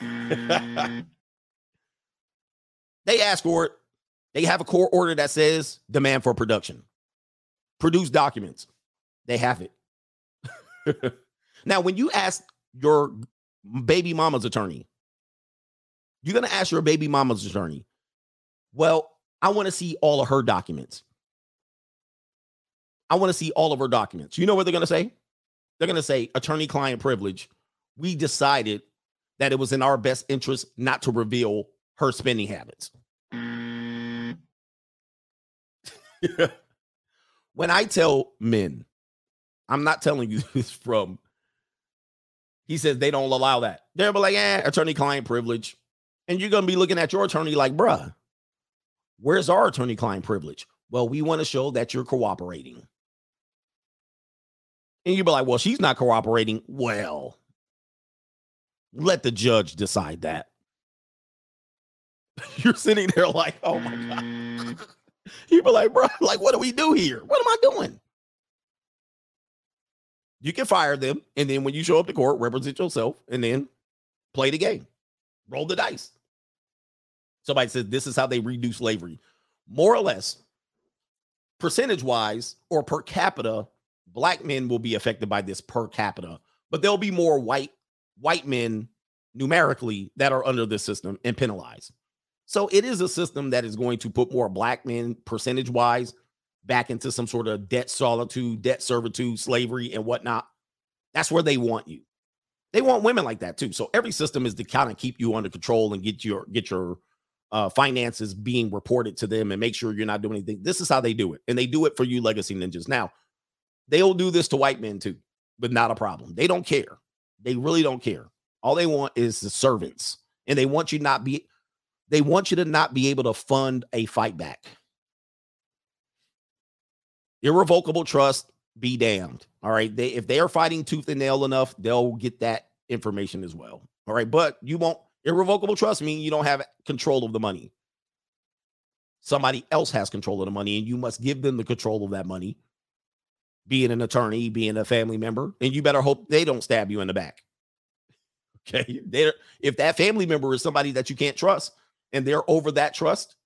Mm. they asked for it. They have a court order that says demand for production. Produce documents. They have it. now, when you ask your baby mama's attorney, you're going to ask your baby mama's attorney, well, I want to see all of her documents. I want to see all of her documents. You know what they're going to say? They're going to say attorney client privilege. We decided that it was in our best interest not to reveal her spending habits. when I tell men, I'm not telling you this from, he says they don't allow that. They'll be like, eh, attorney client privilege. And you're going to be looking at your attorney like, bruh, where's our attorney client privilege? Well, we want to show that you're cooperating. And you'd be like, well, she's not cooperating. Well, let the judge decide that. You're sitting there like, oh my God. You'd be like, bro, like, what do we do here? What am I doing? You can fire them. And then when you show up to court, represent yourself and then play the game, roll the dice. Somebody says this is how they redo slavery. More or less, percentage wise or per capita, black men will be affected by this per capita, but there'll be more white white men numerically that are under this system and penalize. So it is a system that is going to put more black men percentage wise back into some sort of debt solitude, debt servitude, slavery, and whatnot. That's where they want you. They want women like that too. So every system is to kind of keep you under control and get your get your uh, finances being reported to them and make sure you're not doing anything. This is how they do it, and they do it for you, legacy ninjas. Now they'll do this to white men too, but not a problem. They don't care. They really don't care. All they want is the servants, and they want you not be. They want you to not be able to fund a fight back. Irrevocable trust, be damned. All right. They if they are fighting tooth and nail enough, they'll get that information as well. All right. But you won't irrevocable trust mean you don't have control of the money. Somebody else has control of the money, and you must give them the control of that money. Being an attorney, being a family member, and you better hope they don't stab you in the back. Okay. They if that family member is somebody that you can't trust and they're over that trust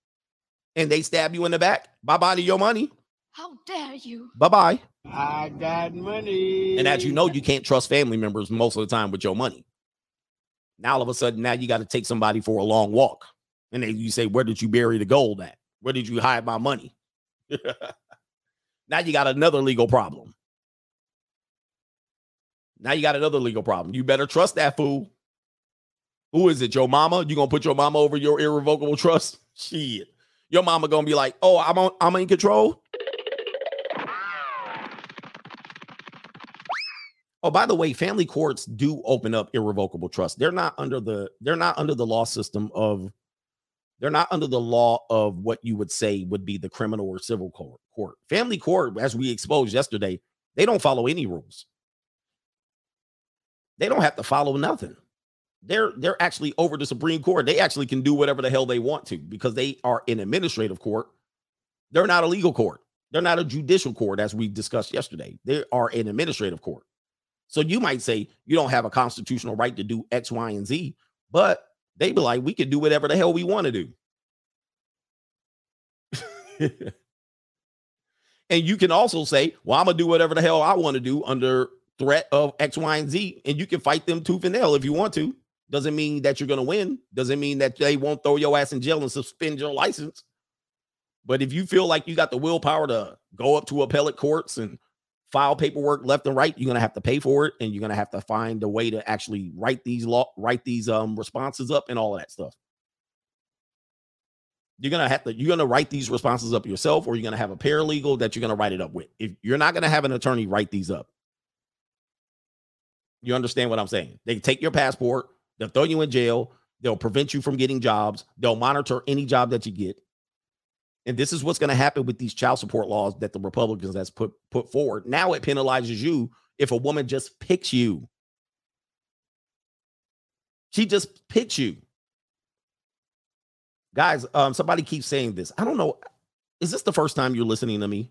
and they stab you in the back, bye bye to your money. How dare you? Bye bye. I got money. And as you know, you can't trust family members most of the time with your money. Now all of a sudden, now you got to take somebody for a long walk, and then you say, "Where did you bury the gold at? Where did you hide my money?" now you got another legal problem. Now you got another legal problem. You better trust that fool. Who is it? Your mama? You gonna put your mama over your irrevocable trust? Shit. Your mama gonna be like, "Oh, I'm on. I'm in control." Oh, by the way, family courts do open up irrevocable trust. They're not under the they're not under the law system of they're not under the law of what you would say would be the criminal or civil court. court. Family court, as we exposed yesterday, they don't follow any rules. They don't have to follow nothing. They're they're actually over the Supreme Court. They actually can do whatever the hell they want to because they are an administrative court. They're not a legal court. They're not a judicial court, as we discussed yesterday. They are an administrative court. So you might say you don't have a constitutional right to do X, Y, and Z, but they be like, we can do whatever the hell we want to do. and you can also say, well, I'm gonna do whatever the hell I want to do under threat of X, Y, and Z, and you can fight them tooth and nail if you want to. Doesn't mean that you're gonna win. Doesn't mean that they won't throw your ass in jail and suspend your license. But if you feel like you got the willpower to go up to appellate courts and file paperwork left and right, you're gonna have to pay for it, and you're gonna have to find a way to actually write these law, write these um responses up, and all of that stuff. You're gonna have to you're gonna write these responses up yourself, or you're gonna have a paralegal that you're gonna write it up with. If you're not gonna have an attorney write these up, you understand what I'm saying? They take your passport, they'll throw you in jail, they'll prevent you from getting jobs, they'll monitor any job that you get. And this is what's going to happen with these child support laws that the Republicans has put put forward. Now it penalizes you if a woman just picks you. She just picks you. Guys, um, somebody keeps saying this. I don't know. Is this the first time you're listening to me?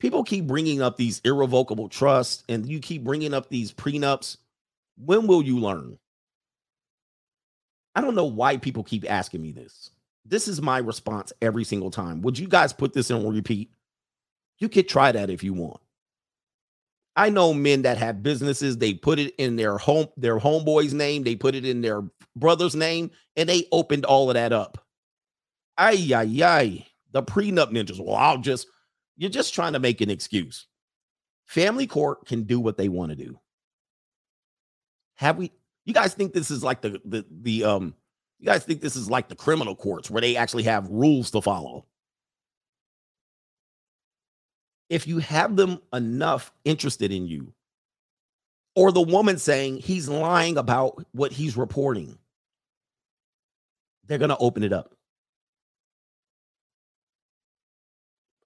People keep bringing up these irrevocable trusts and you keep bringing up these prenups. When will you learn? I don't know why people keep asking me this. This is my response every single time. Would you guys put this in repeat? You could try that if you want. I know men that have businesses, they put it in their home, their homeboy's name, they put it in their brother's name, and they opened all of that up. Ay, ay, ay. The prenup ninjas. Well, I'll just, you're just trying to make an excuse. Family court can do what they want to do. Have we, you guys think this is like the, the, the, um, you guys think this is like the criminal courts where they actually have rules to follow? If you have them enough interested in you, or the woman saying he's lying about what he's reporting, they're going to open it up.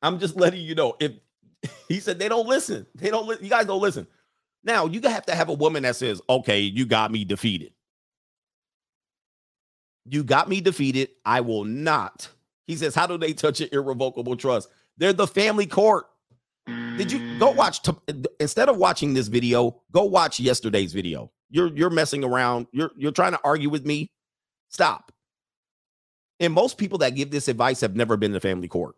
I'm just letting you know. If he said they don't listen, they don't. Li- you guys don't listen. Now you have to have a woman that says, "Okay, you got me defeated. You got me defeated. I will not." He says, "How do they touch an irrevocable trust? They're the family court." Did you go mm. watch t- instead of watching this video? Go watch yesterday's video. You're you're messing around. You're you're trying to argue with me. Stop. And most people that give this advice have never been to family court.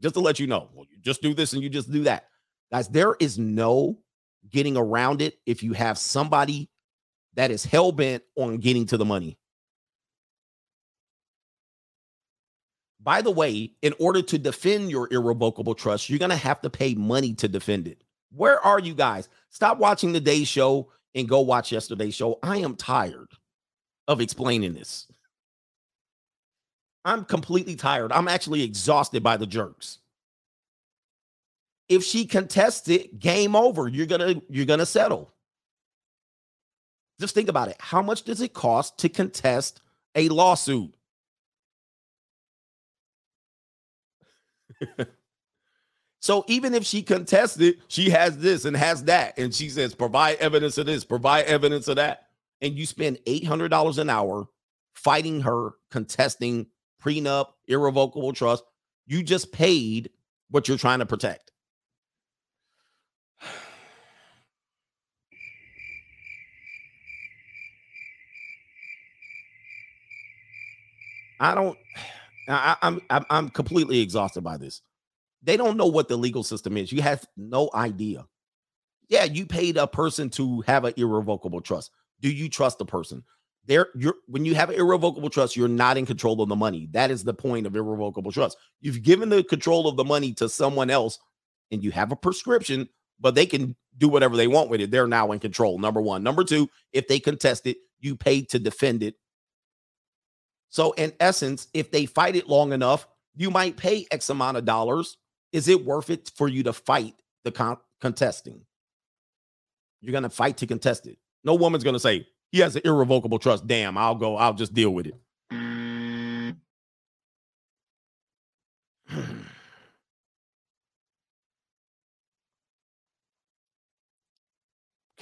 Just to let you know, well, you just do this and you just do that. Guys, there is no getting around it if you have somebody that is hell bent on getting to the money. By the way, in order to defend your irrevocable trust, you're going to have to pay money to defend it. Where are you guys? Stop watching the day show and go watch yesterday's show. I am tired of explaining this. I'm completely tired. I'm actually exhausted by the jerks. If she contests it, game over. You're to you're to settle. Just think about it. How much does it cost to contest a lawsuit? so even if she contests it, she has this and has that, and she says, provide evidence of this, provide evidence of that. And you spend $800 an hour fighting her, contesting prenup, irrevocable trust. You just paid what you're trying to protect. I don't. I, I'm I'm I'm completely exhausted by this. They don't know what the legal system is. You have no idea. Yeah, you paid a person to have an irrevocable trust. Do you trust the person? There, you're when you have an irrevocable trust, you're not in control of the money. That is the point of irrevocable trust. You've given the control of the money to someone else, and you have a prescription, but they can do whatever they want with it. They're now in control. Number one. Number two, if they contest it, you paid to defend it so, in essence, if they fight it long enough, you might pay X amount of dollars. Is it worth it for you to fight the con- contesting? You're going to fight to contest it. No woman's going to say, he has an irrevocable trust. Damn, I'll go, I'll just deal with it.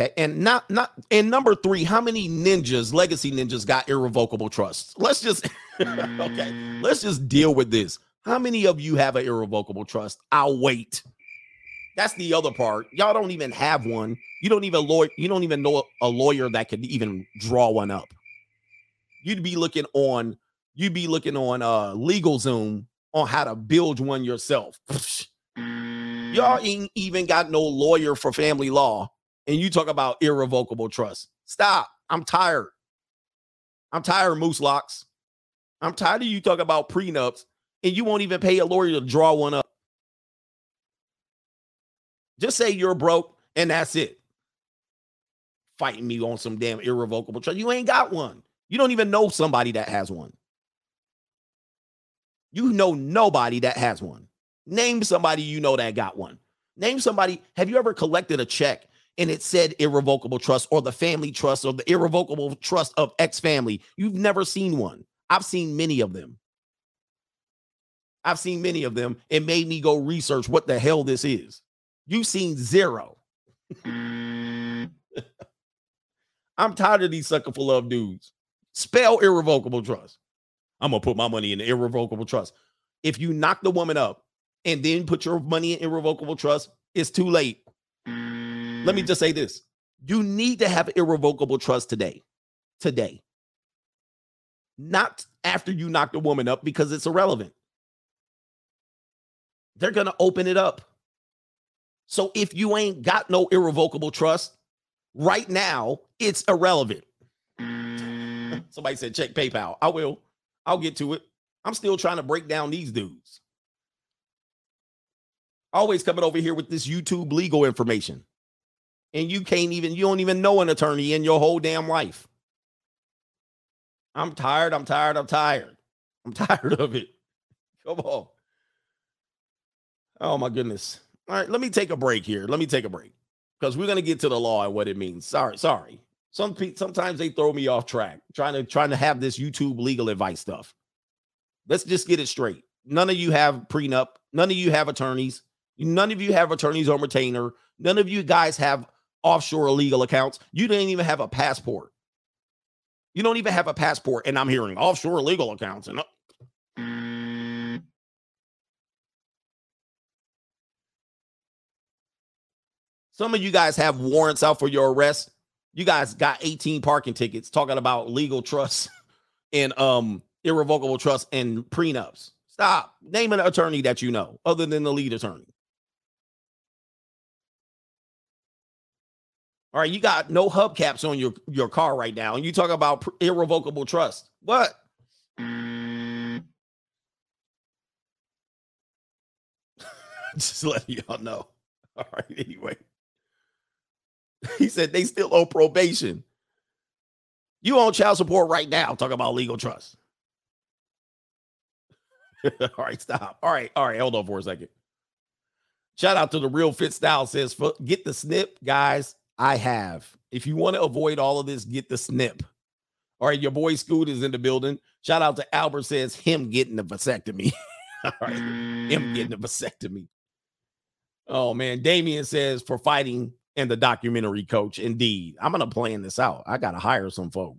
Okay, and not not and number three, how many ninjas, legacy ninjas, got irrevocable trusts? Let's just okay, let's just deal with this. How many of you have an irrevocable trust? I'll wait. That's the other part. Y'all don't even have one. You don't even lawyer. You don't even know a lawyer that could even draw one up. You'd be looking on. You'd be looking on uh LegalZoom on how to build one yourself. Y'all ain't even got no lawyer for family law and you talk about irrevocable trust. Stop. I'm tired. I'm tired, Moose Locks. I'm tired of you talking about prenups and you won't even pay a lawyer to draw one up. Just say you're broke and that's it. Fighting me on some damn irrevocable trust. You ain't got one. You don't even know somebody that has one. You know nobody that has one. Name somebody you know that got one. Name somebody. Have you ever collected a check and it said irrevocable trust or the family trust or the irrevocable trust of X family. You've never seen one. I've seen many of them. I've seen many of them. It made me go research what the hell this is. You've seen zero. I'm tired of these sucker for love dudes. Spell irrevocable trust. I'm gonna put my money in irrevocable trust. If you knock the woman up and then put your money in irrevocable trust, it's too late. Let me mm. just say this. You need to have irrevocable trust today. Today. Not after you knock the woman up because it's irrelevant. They're going to open it up. So if you ain't got no irrevocable trust right now, it's irrelevant. Mm. Somebody said check PayPal. I will. I'll get to it. I'm still trying to break down these dudes. Always coming over here with this YouTube legal information and you can't even you don't even know an attorney in your whole damn life. I'm tired. I'm tired. I'm tired. I'm tired of it. Come on. Oh my goodness. All right, let me take a break here. Let me take a break because we're gonna get to the law and what it means. Sorry, sorry. Some people sometimes they throw me off track trying to trying to have this YouTube legal advice stuff. Let's just get it straight. None of you have prenup. None of you have attorneys. None of you have attorneys on retainer. None of you guys have offshore illegal accounts. You didn't even have a passport. You don't even have a passport. And I'm hearing offshore illegal accounts. And uh, some of you guys have warrants out for your arrest. You guys got 18 parking tickets talking about legal trusts and um irrevocable trusts and prenups. Stop. Name an attorney that you know other than the lead attorney. All right, you got no hubcaps on your your car right now, and you talk about irrevocable trust. What? Just letting y'all know. All right. Anyway, he said they still owe probation. You own child support right now. Talk about legal trust. all right, stop. All right, all right. Hold on for a second. Shout out to the real fit style says, "For- get the snip, guys. I have. If you want to avoid all of this, get the snip. All right, your boy Scoot is in the building. Shout out to Albert says him getting the vasectomy. all right, him getting the vasectomy. Oh man, Damien says for fighting and the documentary coach. Indeed, I'm gonna plan this out. I gotta hire some folk.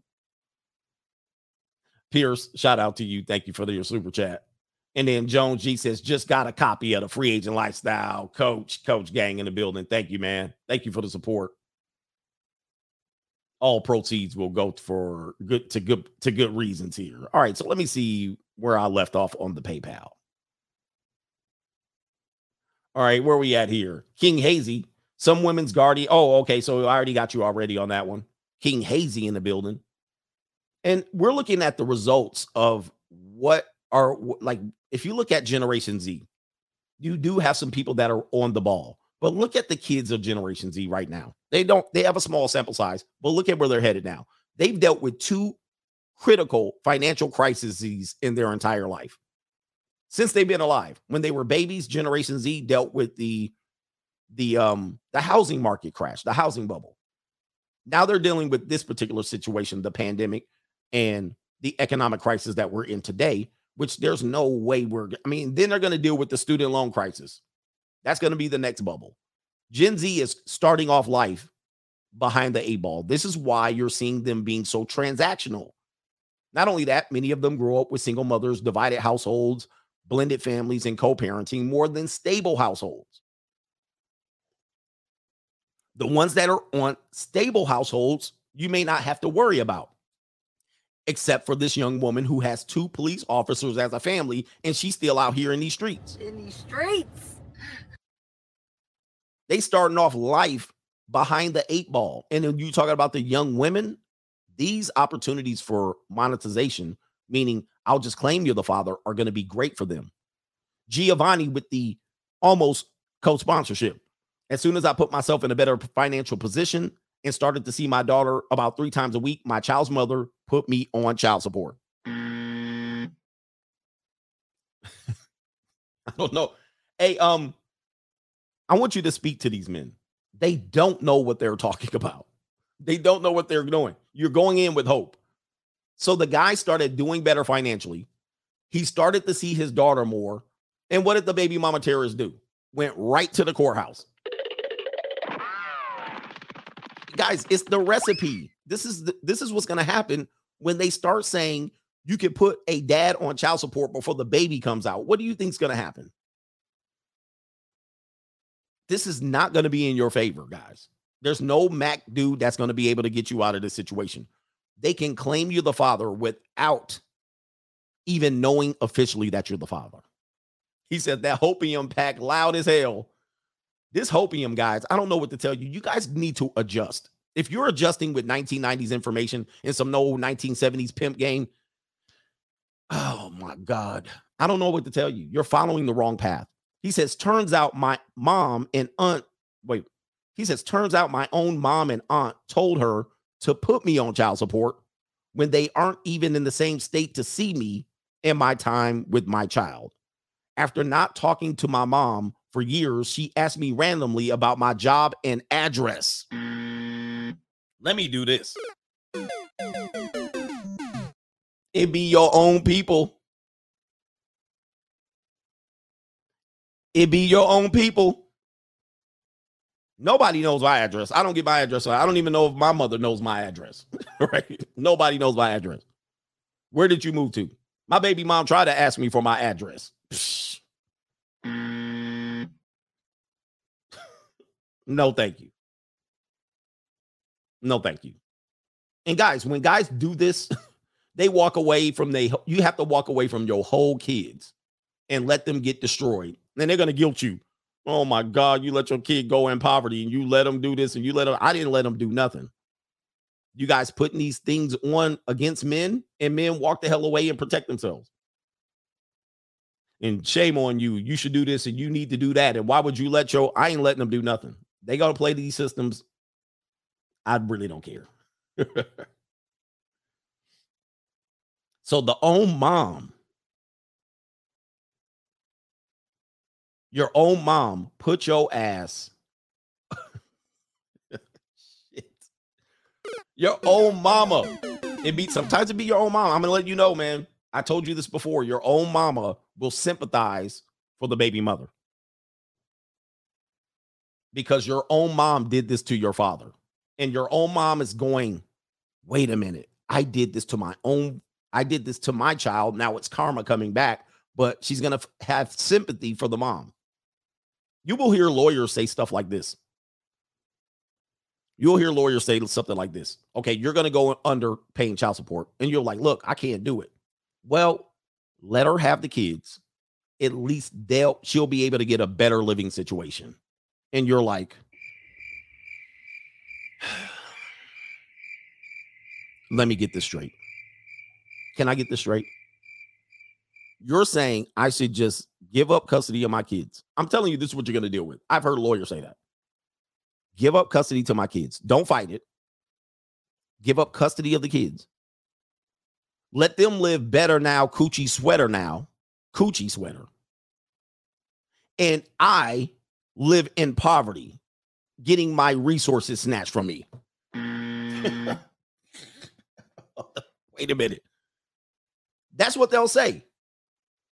Pierce, shout out to you. Thank you for your super chat. And then Jones G says, just got a copy of the free agent lifestyle. Coach, coach gang in the building. Thank you, man. Thank you for the support. All proceeds will go for good to good to good reasons here. All right, so let me see where I left off on the PayPal. All right, where are we at here? King Hazy, some women's guardian. Oh, okay. So I already got you already on that one. King Hazy in the building. And we're looking at the results of what are like, if you look at Generation Z, you do have some people that are on the ball. But look at the kids of Generation Z right now. They don't, they have a small sample size, but look at where they're headed now. They've dealt with two critical financial crises in their entire life since they've been alive. When they were babies, Generation Z dealt with the the um the housing market crash, the housing bubble. Now they're dealing with this particular situation, the pandemic and the economic crisis that we're in today, which there's no way we're I mean, then they're going to deal with the student loan crisis. That's going to be the next bubble. Gen Z is starting off life behind the eight ball. This is why you're seeing them being so transactional. Not only that, many of them grow up with single mothers, divided households, blended families, and co parenting more than stable households. The ones that are on stable households, you may not have to worry about, except for this young woman who has two police officers as a family, and she's still out here in these streets. In these streets. They starting off life behind the eight ball. And then you talking about the young women, these opportunities for monetization, meaning I'll just claim you're the father, are going to be great for them. Giovanni with the almost co-sponsorship. As soon as I put myself in a better financial position and started to see my daughter about three times a week, my child's mother put me on child support. I don't know. Hey, um, I want you to speak to these men. They don't know what they're talking about. They don't know what they're doing. You're going in with hope. So the guy started doing better financially. He started to see his daughter more. And what did the baby mama terrorists do? Went right to the courthouse. Guys, it's the recipe. This is the, this is what's going to happen when they start saying you can put a dad on child support before the baby comes out. What do you think is going to happen? This is not going to be in your favor, guys. There's no Mac dude that's going to be able to get you out of this situation. They can claim you the father without even knowing officially that you're the father. He said that hopium pack loud as hell. This hopium, guys, I don't know what to tell you. You guys need to adjust. If you're adjusting with 1990s information and some old 1970s pimp game, oh my God. I don't know what to tell you. You're following the wrong path. He says, turns out my mom and aunt, wait, he says, turns out my own mom and aunt told her to put me on child support when they aren't even in the same state to see me in my time with my child. After not talking to my mom for years, she asked me randomly about my job and address. Let me do this. It be your own people. It be your own people. Nobody knows my address. I don't get my address. I don't even know if my mother knows my address. right? Nobody knows my address. Where did you move to? My baby mom tried to ask me for my address. No, thank you. No, thank you. And guys, when guys do this, they walk away from they you have to walk away from your whole kids and let them get destroyed. And they're gonna guilt you. Oh my God, you let your kid go in poverty and you let them do this and you let them. I didn't let them do nothing. You guys putting these things on against men and men walk the hell away and protect themselves. And shame on you. You should do this and you need to do that. And why would you let your I ain't letting them do nothing. They gotta play these systems. I really don't care. so the own mom, your own mom put your ass. Shit. Your own mama. It be sometimes it be your own mom. I'm gonna let you know, man. I told you this before. Your own mama will sympathize for the baby mother because your own mom did this to your father, and your own mom is going, wait a minute, I did this to my own, I did this to my child. Now it's karma coming back, but she's gonna have sympathy for the mom. You will hear lawyers say stuff like this. You'll hear lawyers say something like this. Okay, you're going to go under paying child support. And you're like, look, I can't do it. Well, let her have the kids. At least they'll she'll be able to get a better living situation. And you're like, let me get this straight. Can I get this straight? You're saying I should just give up custody of my kids. I'm telling you, this is what you're going to deal with. I've heard lawyers say that. Give up custody to my kids. Don't fight it. Give up custody of the kids. Let them live better now, coochie sweater now, coochie sweater. And I live in poverty, getting my resources snatched from me. Mm. Wait a minute. That's what they'll say.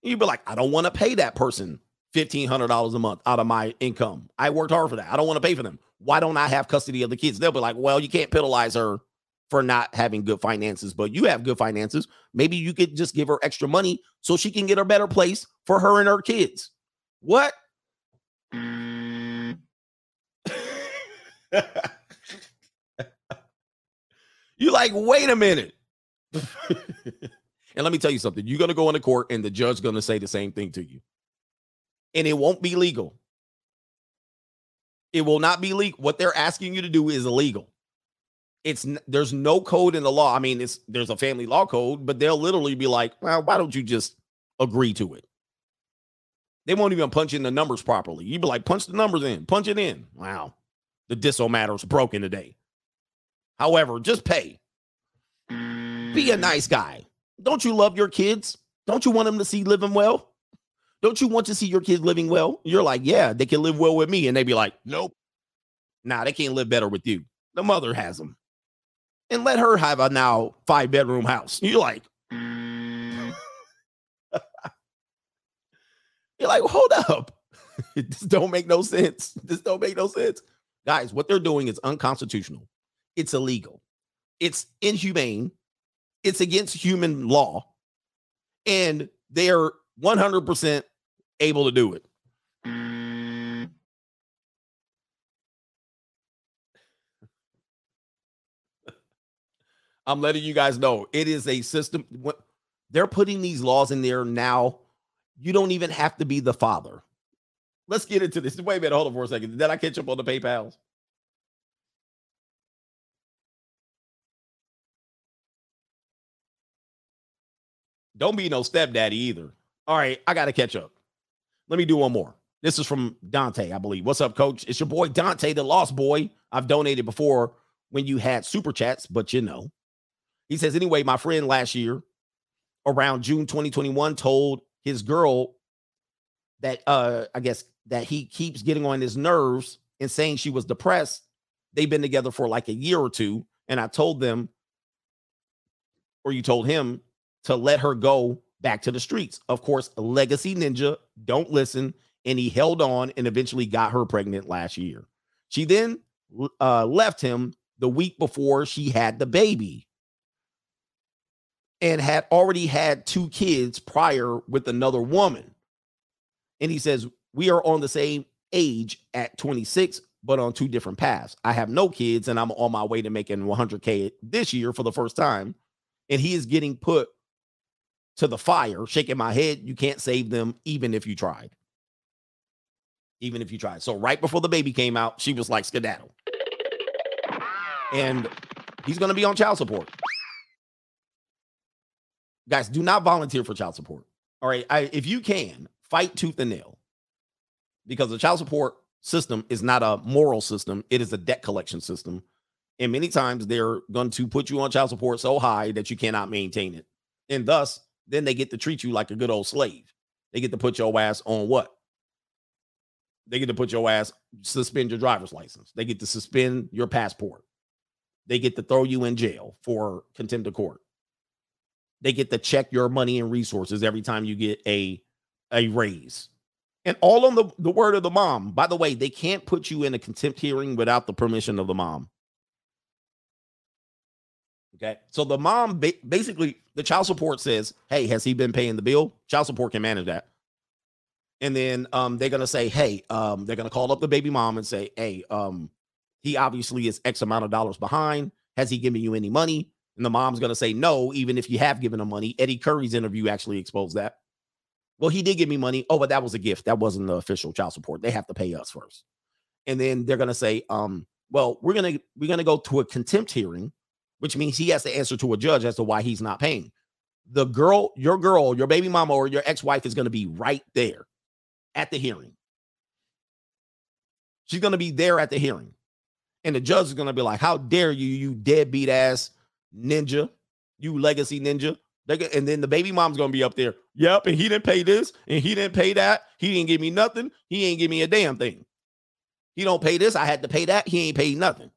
You'd be like, I don't want to pay that person $1,500 a month out of my income. I worked hard for that. I don't want to pay for them. Why don't I have custody of the kids? They'll be like, well, you can't penalize her for not having good finances, but you have good finances. Maybe you could just give her extra money so she can get a better place for her and her kids. What? you like, wait a minute. and let me tell you something. You're going to go into court and the judge's going to say the same thing to you. And it won't be legal. It will not be legal. What they're asking you to do is illegal. It's there's no code in the law. I mean, it's there's a family law code, but they'll literally be like, "Well, why don't you just agree to it?" They won't even punch in the numbers properly. You'd be like, "Punch the numbers in, punch it in." Wow, the diso matter's broken today. However, just pay. Be a nice guy. Don't you love your kids? Don't you want them to see living well? Don't you want to see your kids living well? You're like, yeah, they can live well with me. And they'd be like, nope. Nah, they can't live better with you. The mother has them. And let her have a now five bedroom house. You're like, you're like, hold up. this don't make no sense. This don't make no sense. Guys, what they're doing is unconstitutional. It's illegal. It's inhumane. It's against human law. And they're 100% able to do it. I'm letting you guys know it is a system. They're putting these laws in there now. You don't even have to be the father. Let's get into this. Wait a minute, hold on for a second. Did I catch up on the PayPal's? Don't be no stepdaddy either. All right, I got to catch up. Let me do one more. This is from Dante, I believe. What's up, coach? It's your boy Dante, the lost boy. I've donated before when you had super chats, but you know. He says, anyway, my friend last year, around June 2021, told his girl that uh I guess that he keeps getting on his nerves and saying she was depressed. They've been together for like a year or two. And I told them, or you told him to let her go back to the streets. Of course, Legacy Ninja don't listen, and he held on and eventually got her pregnant last year. She then uh, left him the week before she had the baby and had already had two kids prior with another woman. And he says, We are on the same age at 26, but on two different paths. I have no kids, and I'm on my way to making 100K this year for the first time. And he is getting put to the fire, shaking my head. You can't save them even if you tried. even if you tried. So right before the baby came out, she was like skedaddle. And he's going to be on child support. Guys, do not volunteer for child support. All right. I, if you can, fight tooth and nail because the child support system is not a moral system, it is a debt collection system. And many times they're going to put you on child support so high that you cannot maintain it. And thus, then they get to treat you like a good old slave. They get to put your ass on what? They get to put your ass, suspend your driver's license. They get to suspend your passport. They get to throw you in jail for contempt of court. They get to check your money and resources every time you get a a raise. And all on the, the word of the mom. By the way, they can't put you in a contempt hearing without the permission of the mom. Okay. So the mom ba- basically, the child support says, Hey, has he been paying the bill? Child support can manage that. And then um, they're going to say, Hey, um, they're going to call up the baby mom and say, Hey, um, he obviously is X amount of dollars behind. Has he given you any money? And the mom's going to say, No, even if you have given him money. Eddie Curry's interview actually exposed that. Well, he did give me money. Oh, but that was a gift. That wasn't the official child support. They have to pay us first. And then they're going to say, um, well, we're going to we're going to go to a contempt hearing which means he has to answer to a judge as to why he's not paying. The girl, your girl, your baby mama, or your ex wife is going to be right there at the hearing. She's going to be there at the hearing. And the judge is going to be like, How dare you, you deadbeat ass ninja, you legacy ninja. And then the baby mom's going to be up there. Yep. And he didn't pay this and he didn't pay that. He didn't give me nothing. He ain't give me a damn thing. He don't pay this. I had to pay that. He ain't paid nothing.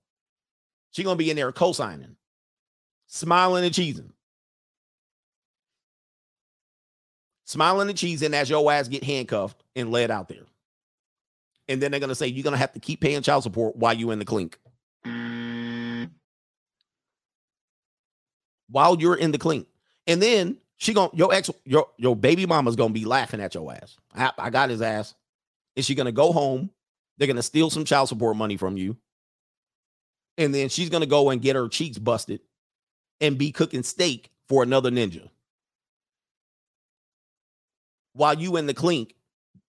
She going to be in there co-signing smiling and cheesing. Smiling and cheesing as your ass get handcuffed and led out there. And then they're gonna say you're gonna have to keep paying child support while you in the clink. While you're in the clink. And then she gonna your ex your your baby mama's gonna be laughing at your ass. I, I got his ass. Is she gonna go home? They're gonna steal some child support money from you. And then she's gonna go and get her cheeks busted and be cooking steak for another ninja while you in the clink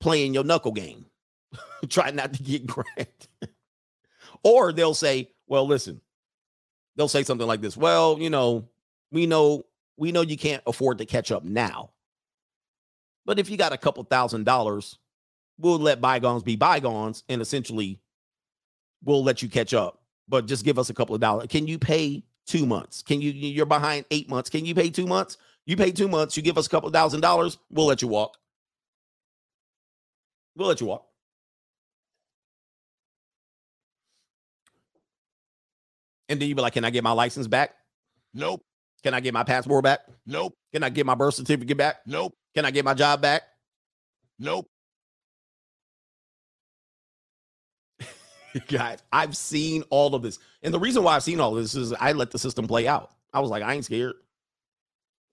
playing your knuckle game, trying not to get grabbed. or they'll say, well, listen, they'll say something like this. Well, you know, we know we know you can't afford to catch up now. But if you got a couple thousand dollars, we'll let bygones be bygones and essentially we'll let you catch up. But just give us a couple of dollars. Can you pay two months. Can you, you're behind eight months. Can you pay two months? You pay two months, you give us a couple thousand dollars, we'll let you walk. We'll let you walk. And then you be like, Can I get my license back? Nope. Can I get my passport back? Nope. Can I get my birth certificate back? Nope. Can I get my job back? Nope. Guys, I've seen all of this. And the reason why I've seen all of this is I let the system play out. I was like, I ain't scared.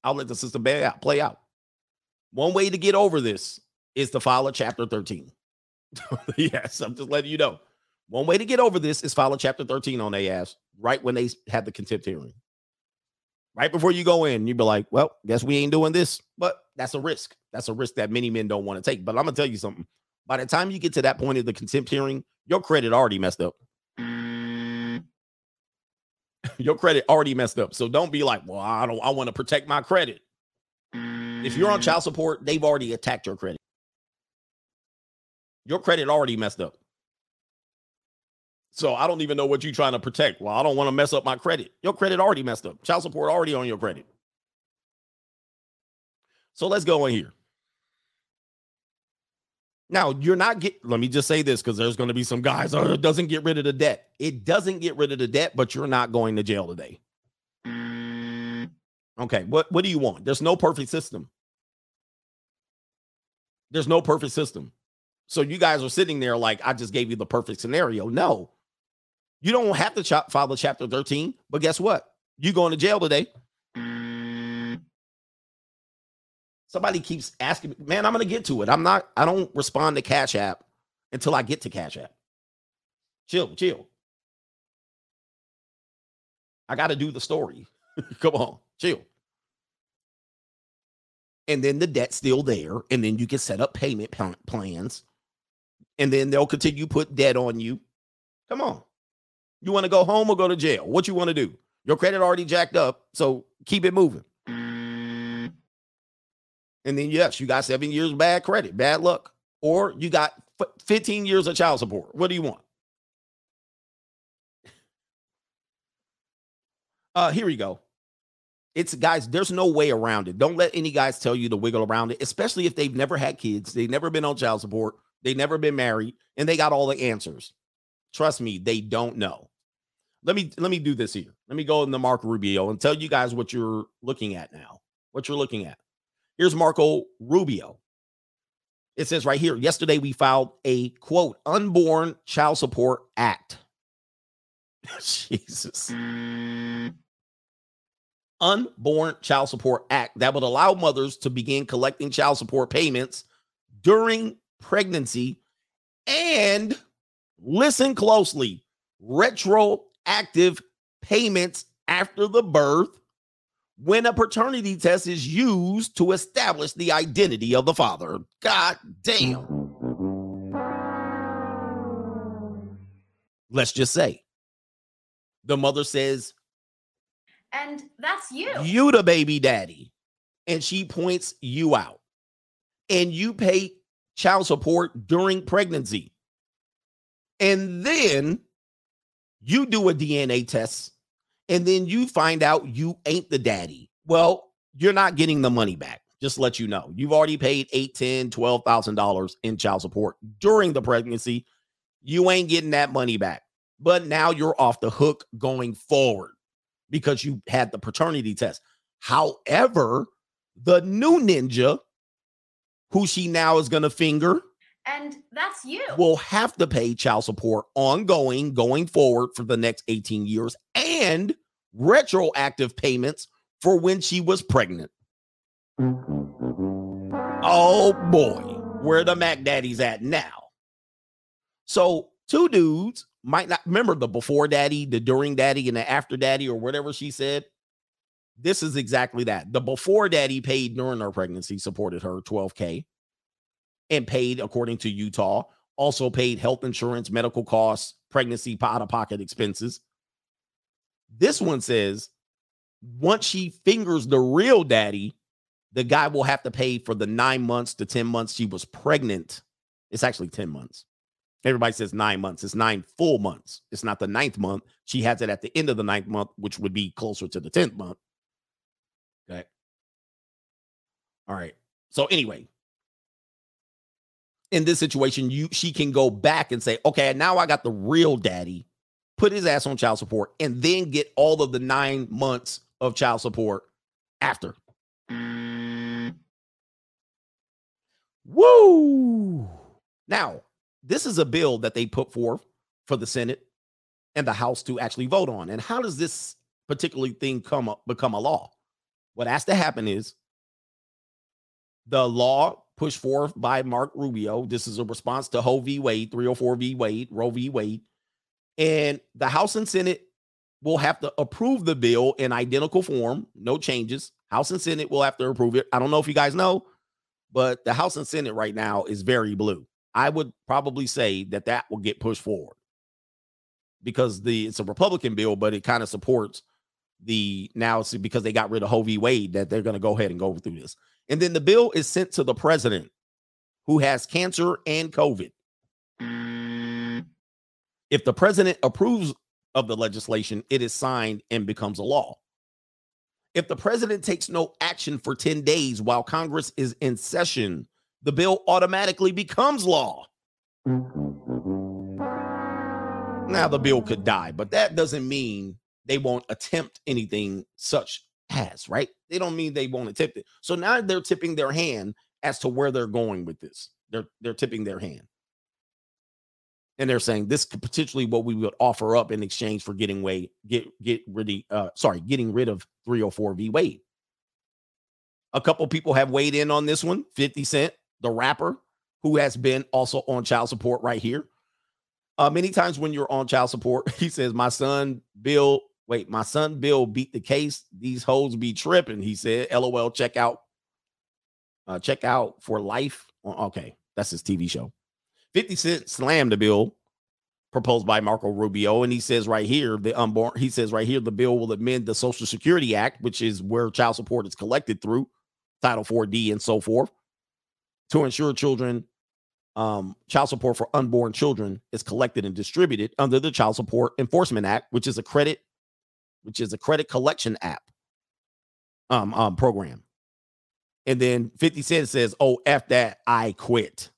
I'll let the system play out. Play out. One way to get over this is to a chapter 13. yes, I'm just letting you know. One way to get over this is a chapter 13 on their ass right when they had the contempt hearing. Right before you go in, you'd be like, well, guess we ain't doing this. But that's a risk. That's a risk that many men don't want to take. But I'm going to tell you something. By the time you get to that point of the contempt hearing, your credit already messed up. Mm. your credit already messed up. So don't be like, well, I don't I want to protect my credit. If you're on mm. child support, they've already attacked your credit. Your credit already messed up. So I don't even know what you're trying to protect. Well, I don't want to mess up my credit. Your credit already messed up. Child support already on your credit. So let's go in here. Now, you're not get let me just say this because there's going to be some guys, oh, it doesn't get rid of the debt. It doesn't get rid of the debt, but you're not going to jail today. Okay, what what do you want? There's no perfect system. There's no perfect system. So you guys are sitting there like I just gave you the perfect scenario. No. You don't have to ch- follow chapter 13, but guess what? You going to jail today. Somebody keeps asking me, man, I'm to get to it. I'm not, I don't respond to Cash App until I get to Cash App. Chill, chill. I got to do the story. Come on, chill. And then the debt's still there. And then you can set up payment plans. and then they'll continue put debt on you. Come on. You want to go home or go to jail? What you want to do? Your credit already jacked up, so keep it moving. And then yes, you got 7 years bad credit, bad luck, or you got 15 years of child support. What do you want? Uh here we go. It's guys, there's no way around it. Don't let any guys tell you to wiggle around it, especially if they've never had kids, they've never been on child support, they've never been married, and they got all the answers. Trust me, they don't know. Let me let me do this here. Let me go in the Mark Rubio and tell you guys what you're looking at now. What you're looking at. Here's Marco Rubio. It says right here, yesterday we filed a quote unborn child support act. Jesus unborn child support act that would allow mothers to begin collecting child support payments during pregnancy and listen closely retroactive payments after the birth when a paternity test is used to establish the identity of the father. God damn. Let's just say the mother says, And that's you. you the baby daddy and she points you out and you pay child support during pregnancy and then you do a dna test and then you find out you ain't the daddy. Well you're not getting the money back just let you know. You've already paid 8 10 12000 dollars in child support during the pregnancy. You ain't getting that money back. But now you're off the hook going forward because you had the paternity test. However, the new ninja, who she now is going to finger, And that's you. will have to pay child support ongoing going forward for the next 18 years. And retroactive payments for when she was pregnant. Mm-hmm. Oh boy, where the Mac Daddies at now? So, two dudes might not remember the before daddy, the during daddy, and the after daddy, or whatever she said. This is exactly that. The before daddy paid during her pregnancy, supported her 12K and paid, according to Utah, also paid health insurance, medical costs, pregnancy out of pocket expenses. This one says once she fingers the real daddy, the guy will have to pay for the nine months to 10 months she was pregnant. It's actually 10 months. Everybody says nine months. It's nine full months. It's not the ninth month. She has it at the end of the ninth month, which would be closer to the 10th month. Okay. All right. So anyway, in this situation, you she can go back and say, okay, now I got the real daddy, put his ass on child support, and then get all of the nine months of child support after. Woo! Now, this is a bill that they put forth for the Senate and the House to actually vote on. And how does this particular thing come up become a law? What has to happen is the law pushed forth by Mark Rubio. This is a response to Ho v. Wade, 304 v. Wade, Roe v. Wade. And the House and Senate will have to approve the bill in identical form, no changes. House and Senate will have to approve it. I don't know if you guys know, but the House and Senate right now is very blue. I would probably say that that will get pushed forward because the it's a Republican bill, but it kind of supports the now it's because they got rid of Ho v. Wade that they're going to go ahead and go through this. And then the bill is sent to the president who has cancer and COVID. If the president approves of the legislation, it is signed and becomes a law. If the president takes no action for 10 days while Congress is in session, the bill automatically becomes law. Now, the bill could die, but that doesn't mean they won't attempt anything such as, right? They don't mean they won't attempt it. So now they're tipping their hand as to where they're going with this. They're they're tipping their hand. And they're saying this could potentially what we would offer up in exchange for getting way get get of uh sorry, getting rid of 304 V Wade. A couple people have weighed in on this one. 50 Cent, the rapper, who has been also on child support right here. Uh, many times when you're on child support, he says, My son Bill, wait, my son Bill beat the case. These hoes be tripping. He said, LOL, check out, uh, check out for life. Okay, that's his TV show. 50 Cent slammed the bill proposed by Marco Rubio. And he says right here, the unborn, he says right here, the bill will amend the Social Security Act, which is where child support is collected through Title 4D and so forth, to ensure children, um, child support for unborn children is collected and distributed under the Child Support Enforcement Act, which is a credit, which is a credit collection app um, um program. And then 50 Cent says, Oh, F that, I quit.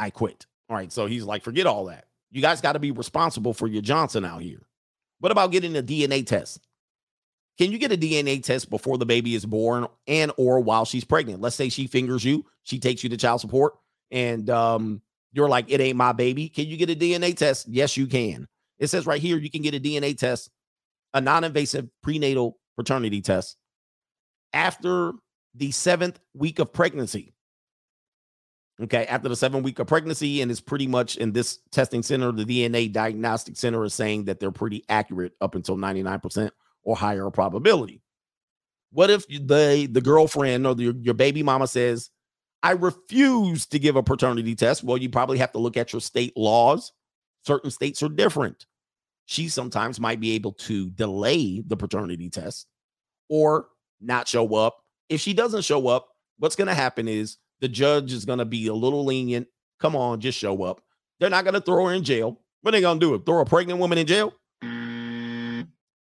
I quit. All right. So he's like, forget all that. You guys got to be responsible for your Johnson out here. What about getting a DNA test? Can you get a DNA test before the baby is born and or while she's pregnant? Let's say she fingers you, she takes you to child support, and um, you're like, it ain't my baby. Can you get a DNA test? Yes, you can. It says right here you can get a DNA test, a non-invasive prenatal paternity test after the seventh week of pregnancy. Okay, after the seven week of pregnancy, and it's pretty much in this testing center, the DNA diagnostic center is saying that they're pretty accurate up until 99% or higher probability. What if the the girlfriend or the, your baby mama says, I refuse to give a paternity test? Well, you probably have to look at your state laws. Certain states are different. She sometimes might be able to delay the paternity test or not show up. If she doesn't show up, what's going to happen is the judge is going to be a little lenient. Come on, just show up. They're not going to throw her in jail. What are they going to do? Throw a pregnant woman in jail?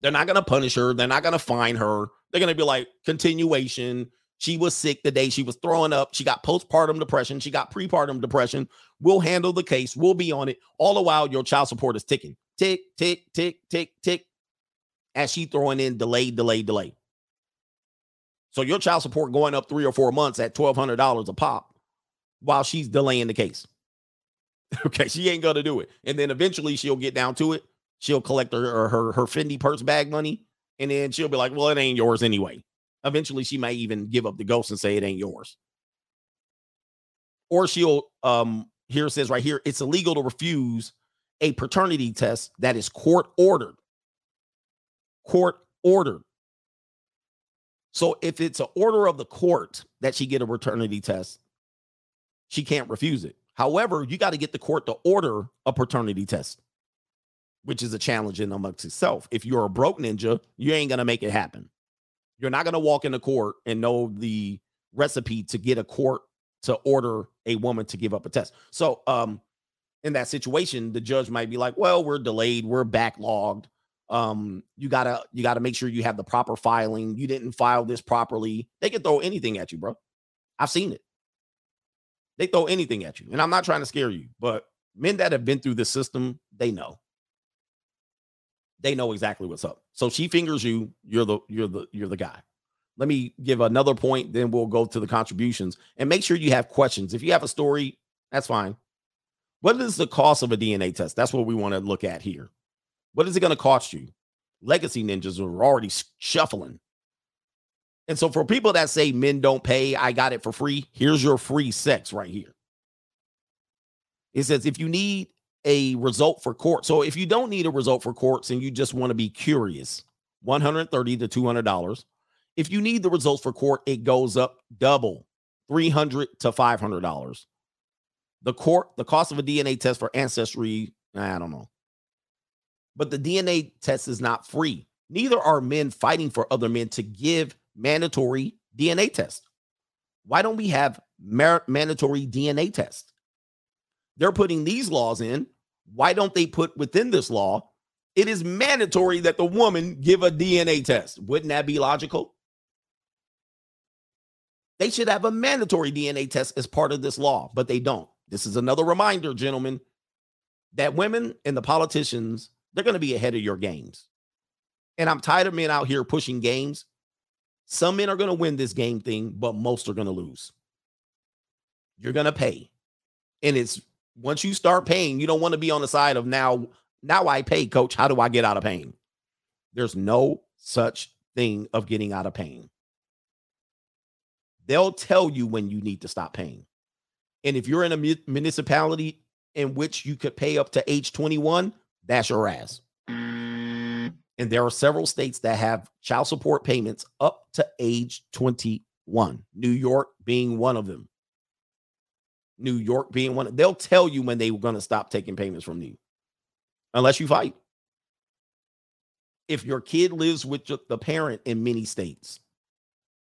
They're not going to punish her. They're not going to fine her. They're going to be like continuation. She was sick the day she was throwing up. She got postpartum depression. She got prepartum depression. We'll handle the case. We'll be on it. All the while, your child support is ticking. Tick, tick, tick, tick, tick. As she throwing in delay, delay, delay. So your child support going up three or four months at twelve hundred dollars a pop, while she's delaying the case. okay, she ain't gonna do it, and then eventually she'll get down to it. She'll collect her her her Fendi purse bag money, and then she'll be like, "Well, it ain't yours anyway." Eventually, she may even give up the ghost and say it ain't yours, or she'll um here it says right here it's illegal to refuse a paternity test that is court ordered. Court ordered. So if it's an order of the court that she get a paternity test, she can't refuse it. However, you got to get the court to order a paternity test, which is a challenge in amongst itself. If you're a broke ninja, you ain't gonna make it happen. You're not gonna walk into court and know the recipe to get a court to order a woman to give up a test. So, um, in that situation, the judge might be like, "Well, we're delayed, we're backlogged." Um you gotta you gotta make sure you have the proper filing. You didn't file this properly. They can throw anything at you bro. I've seen it. They throw anything at you and i'm not trying to scare you but men that have been through the system they know. They know exactly what's up. So she fingers you you're the you're the you're the guy. Let me give another point then we'll go to the contributions and make sure you have questions. If you have a story that's fine. What is the cost of a dna test? That's what we want to look at here what is it going to cost you? Legacy ninjas are already shuffling. And so, for people that say men don't pay, I got it for free, here's your free sex right here. It says if you need a result for court, so if you don't need a result for courts and you just want to be curious, 130 to 200 dollars. If you need the results for court, it goes up double, 300 to 500 dollars. The court, the cost of a DNA test for ancestry, I don't know, but the DNA test is not free. Neither are men fighting for other men to give mandatory DNA tests. Why don't we have mandatory DNA tests? They're putting these laws in. Why don't they put within this law? It is mandatory that the woman give a DNA test. Wouldn't that be logical? They should have a mandatory DNA test as part of this law, but they don't. This is another reminder, gentlemen, that women and the politicians they're going to be ahead of your games. And I'm tired of men out here pushing games. Some men are going to win this game thing, but most are going to lose. You're going to pay. And it's once you start paying, you don't want to be on the side of now, now I pay, coach. How do I get out of pain? There's no such thing of getting out of pain. They'll tell you when you need to stop paying. And if you're in a municipality in which you could pay up to age 21, that's your ass. Mm. And there are several states that have child support payments up to age 21, New York being one of them. New York being one. of, They'll tell you when they're going to stop taking payments from you, unless you fight. If your kid lives with the- the parent in many states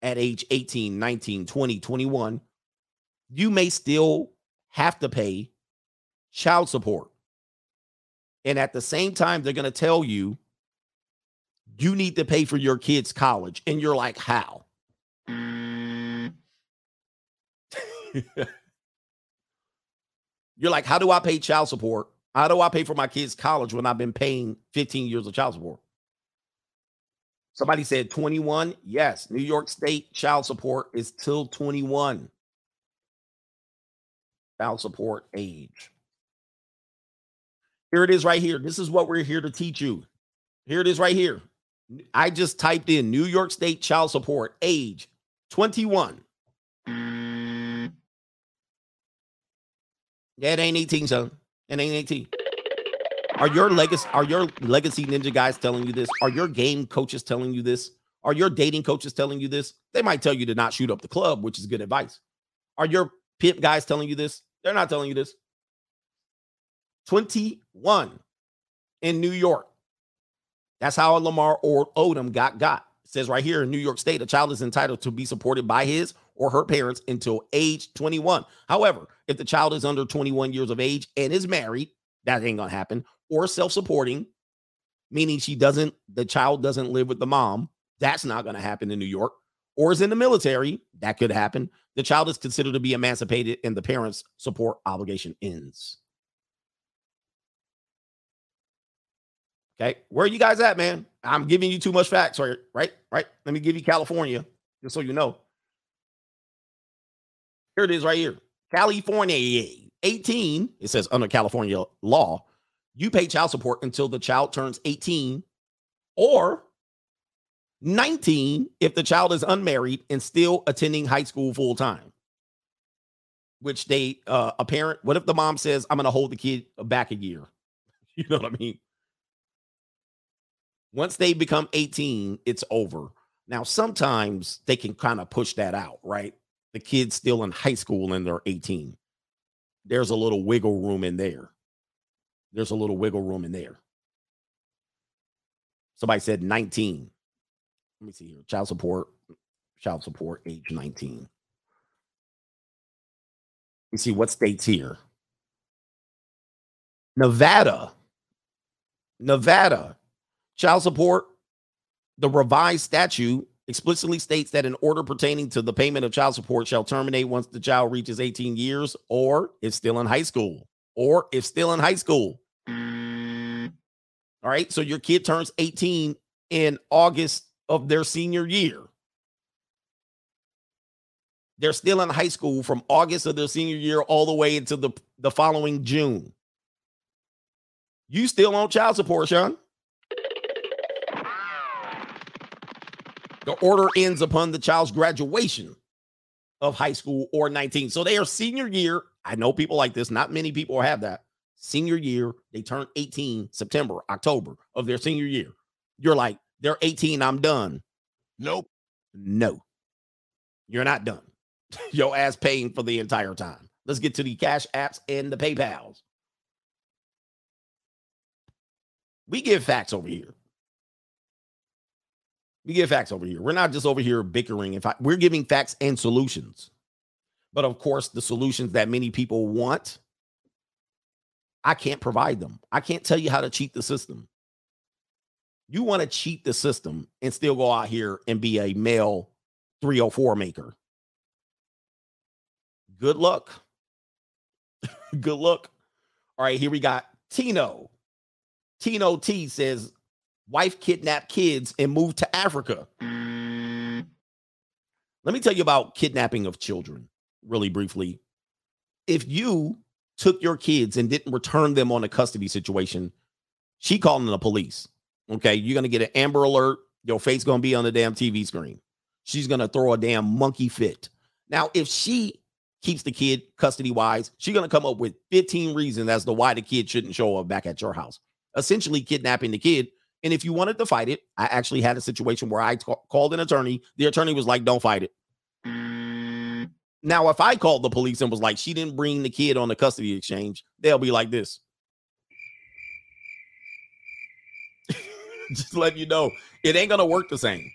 at age 18, 19, 20, 21, you may still have to pay child support. And at the same time, they're going to tell you you need to pay for your kids' college. And you're like, how? you're like, how do I pay child support? How do I pay for my kids' college when I've been paying 15 years of child support? Somebody said 21. Yes, New York State child support is till 21. Child support age. Here it is right here. This is what we're here to teach you. Here it is right here. I just typed in New York State child support age 21. Yeah, it ain't 18, son. It ain't 18. Are your legacy are your legacy ninja guys telling you this? Are your game coaches telling you this? Are your dating coaches telling you this? They might tell you to not shoot up the club, which is good advice. Are your pimp guys telling you this? They're not telling you this. 21 in New York. That's how Lamar or Odom got got. It says right here in New York State, a child is entitled to be supported by his or her parents until age 21. However, if the child is under 21 years of age and is married, that ain't gonna happen, or self-supporting, meaning she doesn't, the child doesn't live with the mom. That's not gonna happen in New York, or is in the military. That could happen. The child is considered to be emancipated and the parents' support obligation ends. Okay, where are you guys at, man? I'm giving you too much facts, right? Right, right. Let me give you California, just so you know. Here it is, right here. California, 18. It says under California law, you pay child support until the child turns 18 or 19 if the child is unmarried and still attending high school full time. Which they, uh, a parent, what if the mom says, I'm going to hold the kid back a year? You know what I mean? Once they become 18, it's over. Now, sometimes they can kind of push that out, right? The kid's still in high school and they're 18. There's a little wiggle room in there. There's a little wiggle room in there. Somebody said 19. Let me see here. Child support, child support, age 19. Let me see what states here. Nevada. Nevada. Child support, the revised statute explicitly states that an order pertaining to the payment of child support shall terminate once the child reaches 18 years or is still in high school. Or is still in high school. All right. So your kid turns 18 in August of their senior year. They're still in high school from August of their senior year all the way into the, the following June. You still on child support, Sean? The order ends upon the child's graduation of high school or 19. So they are senior year. I know people like this. Not many people have that. Senior year, they turn 18 September, October of their senior year. You're like, they're 18, I'm done. Nope. No, you're not done. Your ass paying for the entire time. Let's get to the cash apps and the PayPals. We give facts over here. We give facts over here. We're not just over here bickering. In fact, we're giving facts and solutions. But of course, the solutions that many people want, I can't provide them. I can't tell you how to cheat the system. You want to cheat the system and still go out here and be a male 304 maker. Good luck. Good luck. All right, here we got Tino. Tino T says, wife kidnapped kids and moved to Africa. Let me tell you about kidnapping of children really briefly. If you took your kids and didn't return them on a custody situation, she calling the police. Okay, you're gonna get an Amber Alert. Your face gonna be on the damn TV screen. She's gonna throw a damn monkey fit. Now, if she keeps the kid custody wise, she's gonna come up with 15 reasons as to why the kid shouldn't show up back at your house. Essentially, kidnapping the kid. And if you wanted to fight it, I actually had a situation where I called an attorney. The attorney was like, "Don't fight it." Mm. Now, if I called the police and was like, she didn't bring the kid on the custody exchange, they'll be like this. Just let you know, it ain't gonna work the same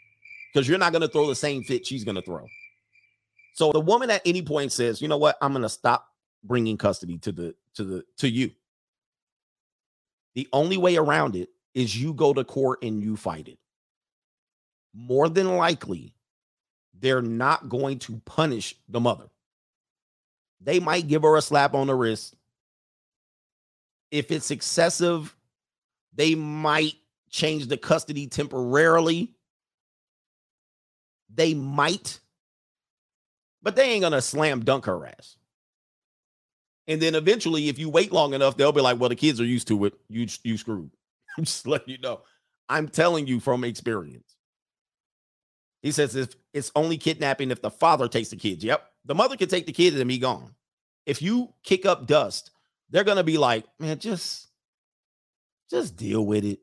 because you're not gonna throw the same fit she's gonna throw. So the woman at any point says, you know what, I'm gonna stop bringing custody to the to the to you. The only way around it is you go to court and you fight it. More than likely, they're not going to punish the mother. They might give her a slap on the wrist. If it's excessive, they might change the custody temporarily. They might, but they ain't gonna slam dunk her ass. And then eventually, if you wait long enough, they'll be like, "Well, the kids are used to it. You you screwed." I'm just letting you know. I'm telling you from experience. He says if it's only kidnapping if the father takes the kids. Yep. The mother can take the kids and be gone. If you kick up dust, they're gonna be like, man, just just deal with it.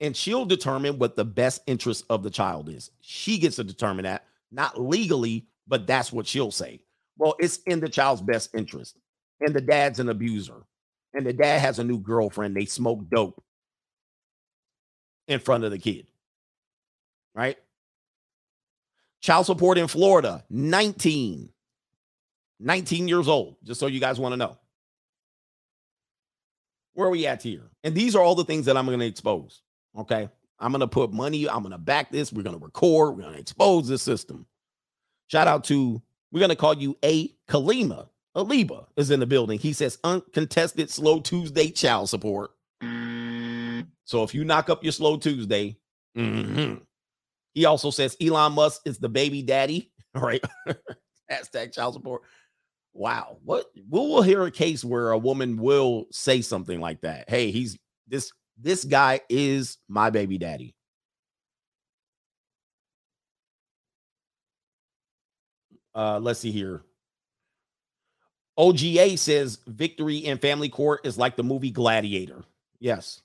And she'll determine what the best interest of the child is. She gets to determine that, not legally, but that's what she'll say. Well, it's in the child's best interest. And the dad's an abuser. And the dad has a new girlfriend. They smoke dope in front of the kid. Right? Child support in Florida, 19. 19 years old, just so you guys want to know. Where are we at here? And these are all the things that I'm going to expose. Okay. I'm going to put money, I'm going to back this. We're going to record, we're going to expose this system. Shout out to, we're going to call you A. Kalima. Aliba is in the building. He says uncontested slow Tuesday child support. So if you knock up your slow Tuesday, mhm. he also says Elon Musk is the baby daddy. Right. Hashtag child support. Wow. What we will hear a case where a woman will say something like that. Hey, he's this this guy is my baby daddy. Uh let's see here. OGA says victory in family court is like the movie Gladiator. Yes.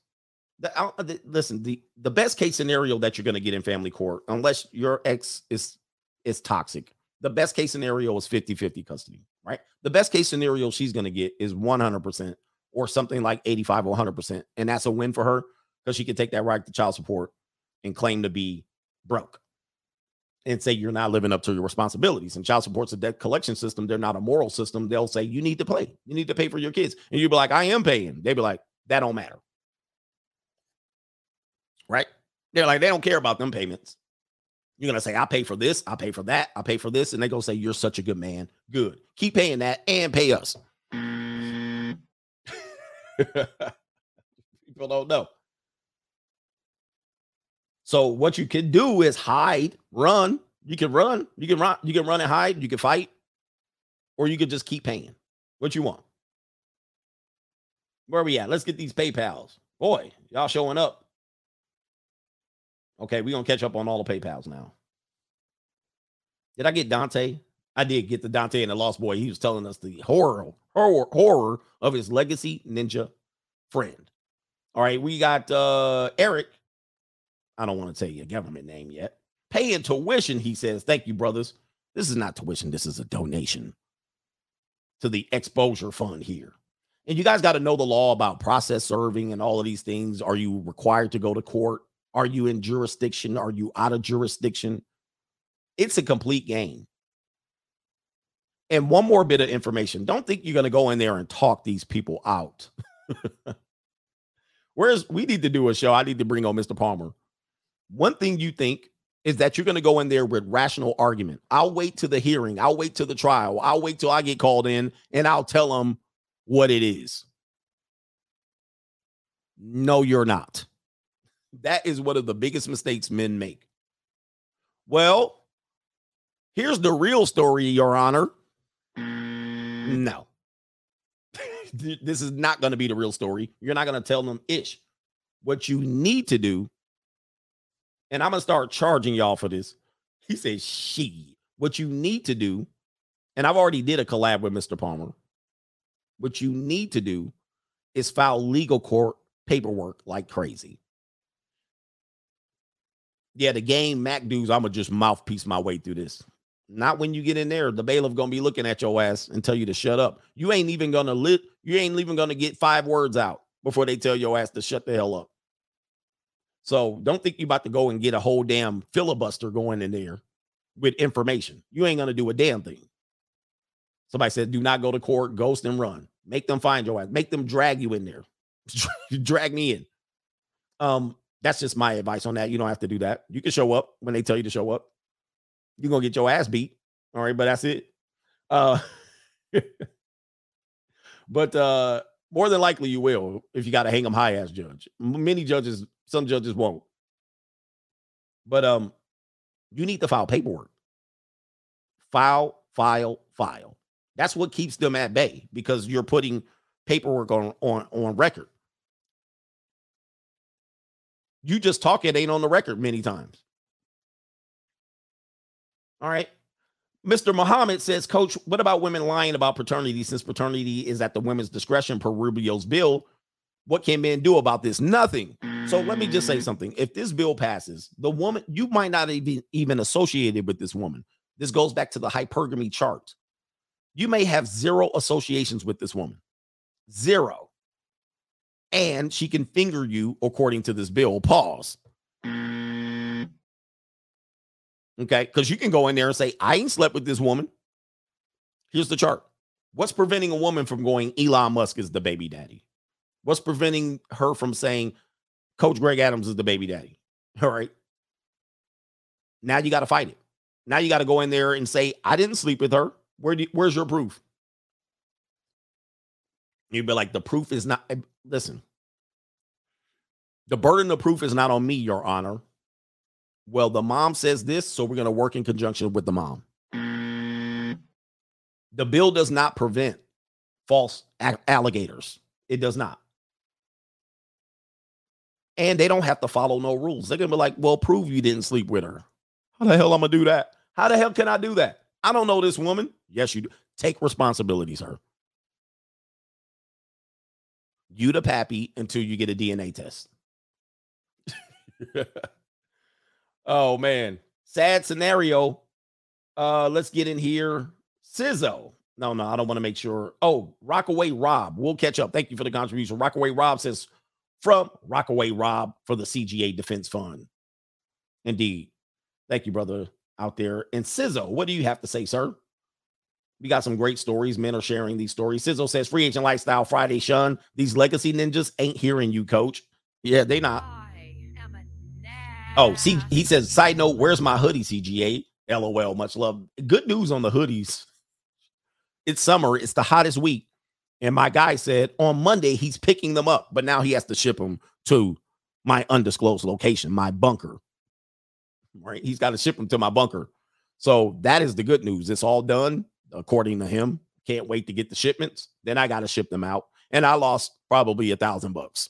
The, uh, the- listen, the the best case scenario that you're going to get in family court, unless your ex is is toxic, the best case scenario is 50-50 custody, right? The best case scenario she's going to get is 100% or something like 85 or 100%, and that's a win for her because she can take that right to child support and claim to be broke and say you're not living up to your responsibilities. And child support's a debt collection system. They're not a moral system. They'll say you need to pay. You need to pay for your kids. And you'll be like, I am paying. They'll be like, that don't matter. Right? They're like, they don't care about them payments. You're gonna say, I pay for this, I pay for that, I pay for this, and they're gonna say, You're such a good man. Good. Keep paying that and pay us. People don't know. So what you can do is hide, run. You can run, you can run, you can run and hide, you can fight, or you could just keep paying. What you want? Where are we at? Let's get these PayPals. Boy, y'all showing up. Okay, we're gonna catch up on all the PayPals now. Did I get Dante? I did get the Dante and the Lost Boy. He was telling us the horror, horror, horror of his legacy ninja friend. All right, we got uh Eric. I don't want to tell you a government name yet. Paying tuition, he says. Thank you, brothers. This is not tuition, this is a donation to the exposure fund here. And you guys got to know the law about process serving and all of these things. Are you required to go to court? Are you in jurisdiction? Are you out of jurisdiction? It's a complete game. And one more bit of information. Don't think you're going to go in there and talk these people out. Whereas we need to do a show. I need to bring on Mr. Palmer. One thing you think is that you're going to go in there with rational argument. I'll wait to the hearing. I'll wait to the trial. I'll wait till I get called in and I'll tell them what it is. No, you're not. That is one of the biggest mistakes men make. Well, here's the real story, Your Honor. No. this is not going to be the real story. You're not going to tell them ish. What you need to do, and I'm to start charging y'all for this. He says, she. What you need to do, and I've already did a collab with Mr. Palmer. What you need to do is file legal court paperwork like crazy. Yeah, the game Mac dudes, I'm gonna just mouthpiece my way through this. Not when you get in there. The bailiff gonna be looking at your ass and tell you to shut up. You ain't even gonna lit. You ain't even gonna get five words out before they tell your ass to shut the hell up. So don't think you about to go and get a whole damn filibuster going in there with information. You ain't gonna do a damn thing. Somebody said, do not go to court, ghost and run. Make them find your ass. Make them drag you in there. drag me in. Um, that's just my advice on that. You don't have to do that. You can show up when they tell you to show up. You're gonna get your ass beat. All right, but that's it. Uh but uh more than likely you will if you got hang them high ass judge. Many judges, some judges won't. But um, you need to file paperwork. File, file, file. That's what keeps them at bay because you're putting paperwork on on on record. You just talk it ain't on the record many times. All right. Mr. Muhammad says, Coach, what about women lying about paternity since paternity is at the women's discretion per Rubio's bill? What can men do about this? Nothing. So let me just say mm. something. If this bill passes, the woman, you might not even even associated with this woman. This goes back to the hypergamy chart. You may have zero associations with this woman. Zero. And she can finger you according to this bill. Pause. Mm. Okay. Because you can go in there and say, I ain't slept with this woman. Here's the chart. What's preventing a woman from going, Elon Musk is the baby daddy? What's preventing her from saying, Coach Greg Adams is the baby daddy? All right. Now you got to fight it. Now you got to go in there and say, I didn't sleep with her. Where do, where's your proof? You'd be like, the proof is not. eh, Listen, the burden of proof is not on me, Your Honor. Well, the mom says this, so we're going to work in conjunction with the mom. The bill does not prevent false alligators. It does not. And they don't have to follow no rules. They're to be like, well, prove you didn't sleep with her. How the hell I'm to do that? How the hell can I do that? I don't know this woman. Yes, you do. Take responsibility, sir. You the pappy until you get a DNA test. oh man, sad scenario. Uh, let's get in here. Sizzo. No, no, I don't want to make sure. Oh, Rockaway Rob. We'll catch up. Thank you for the contribution. Rockaway Rob says from Rockaway Rob for the CGA Defense Fund. Indeed. Thank you, brother, out there. And Sizzo, what do you have to say, sir? We got some great stories. Men are sharing these stories. Sizzo says, Free Agent Lifestyle Friday, Shun. These legacy ninjas ain't hearing you, coach. Yeah, they not. Oh, see, he says, side note, where's my hoodie, CGA? LOL, much love. Good news on the hoodies. It's summer, it's the hottest week. And my guy said on Monday he's picking them up, but now he has to ship them to my undisclosed location, my bunker. Right? He's got to ship them to my bunker. So that is the good news. It's all done according to him. Can't wait to get the shipments. Then I got to ship them out. And I lost probably a thousand bucks.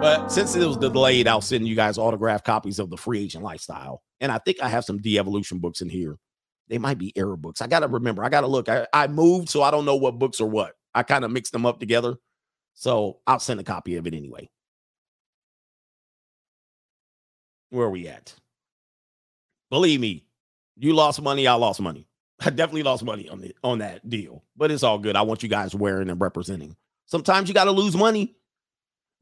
But since it was delayed, I'll send you guys autographed copies of the free agent lifestyle. And I think I have some de-evolution books in here. They might be error books. I gotta remember, I gotta look. I, I moved, so I don't know what books are what. I kind of mixed them up together. So I'll send a copy of it anyway. Where are we at? Believe me, you lost money, I lost money. I definitely lost money on it on that deal, but it's all good. I want you guys wearing and representing. Sometimes you got to lose money.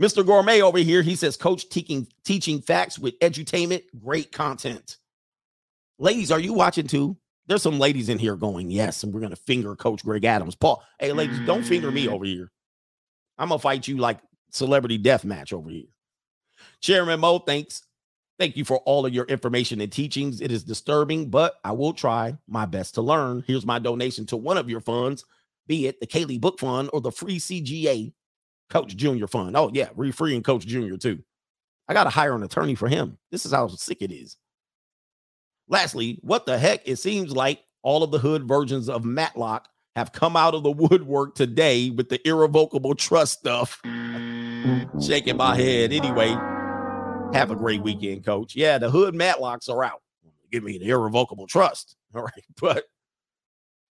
Mr. Gourmet over here, he says, Coach teaching teaching facts with edutainment, great content. Ladies, are you watching too? There's some ladies in here going, yes, and we're gonna finger Coach Greg Adams. Paul, hey, ladies, don't finger me mm. over here. I'm gonna fight you like celebrity death match over here. Chairman Mo, thanks. Thank you for all of your information and teachings. It is disturbing, but I will try my best to learn. Here's my donation to one of your funds, be it the Kaylee Book Fund or the free CGA Coach Junior Fund. Oh, yeah, re freeing Coach Junior too. I got to hire an attorney for him. This is how sick it is. Lastly, what the heck? It seems like all of the hood versions of Matlock have come out of the woodwork today with the irrevocable trust stuff. Shaking my head. Anyway, have a great weekend, coach. Yeah, the hood Matlocks are out. Give me the irrevocable trust. All right. But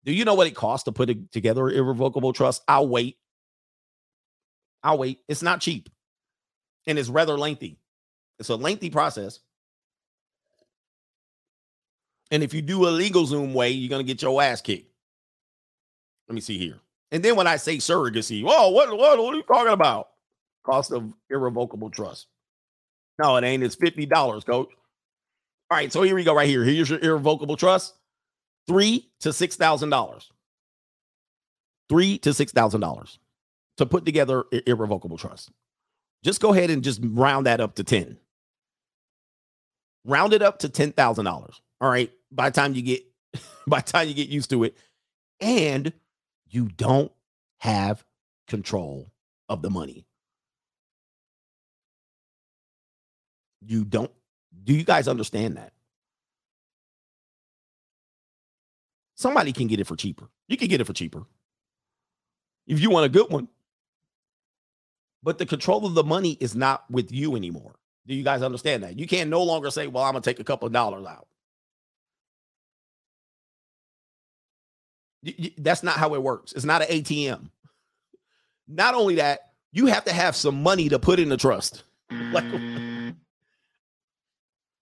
do you know what it costs to put together an irrevocable trust? I'll wait. I'll wait. It's not cheap and it's rather lengthy. It's a lengthy process. And if you do a LegalZoom way, you're gonna get your ass kicked. Let me see here. And then when I say surrogacy, oh, what, what, what are you talking about? Cost of irrevocable trust. No, it ain't. It's fifty dollars, coach. All right, so here we go. Right here. Here's your irrevocable trust. Three to six thousand dollars. Three to six thousand dollars to put together irrevocable trust. Just go ahead and just round that up to ten. Round it up to ten thousand dollars. All right. By the time you get, by the time you get used to it, and you don't have control of the money. You don't. Do you guys understand that? Somebody can get it for cheaper. You can get it for cheaper if you want a good one. But the control of the money is not with you anymore. Do you guys understand that? You can no longer say, well, I'm going to take a couple of dollars out. That's not how it works. It's not an ATM. Not only that, you have to have some money to put in the trust. Like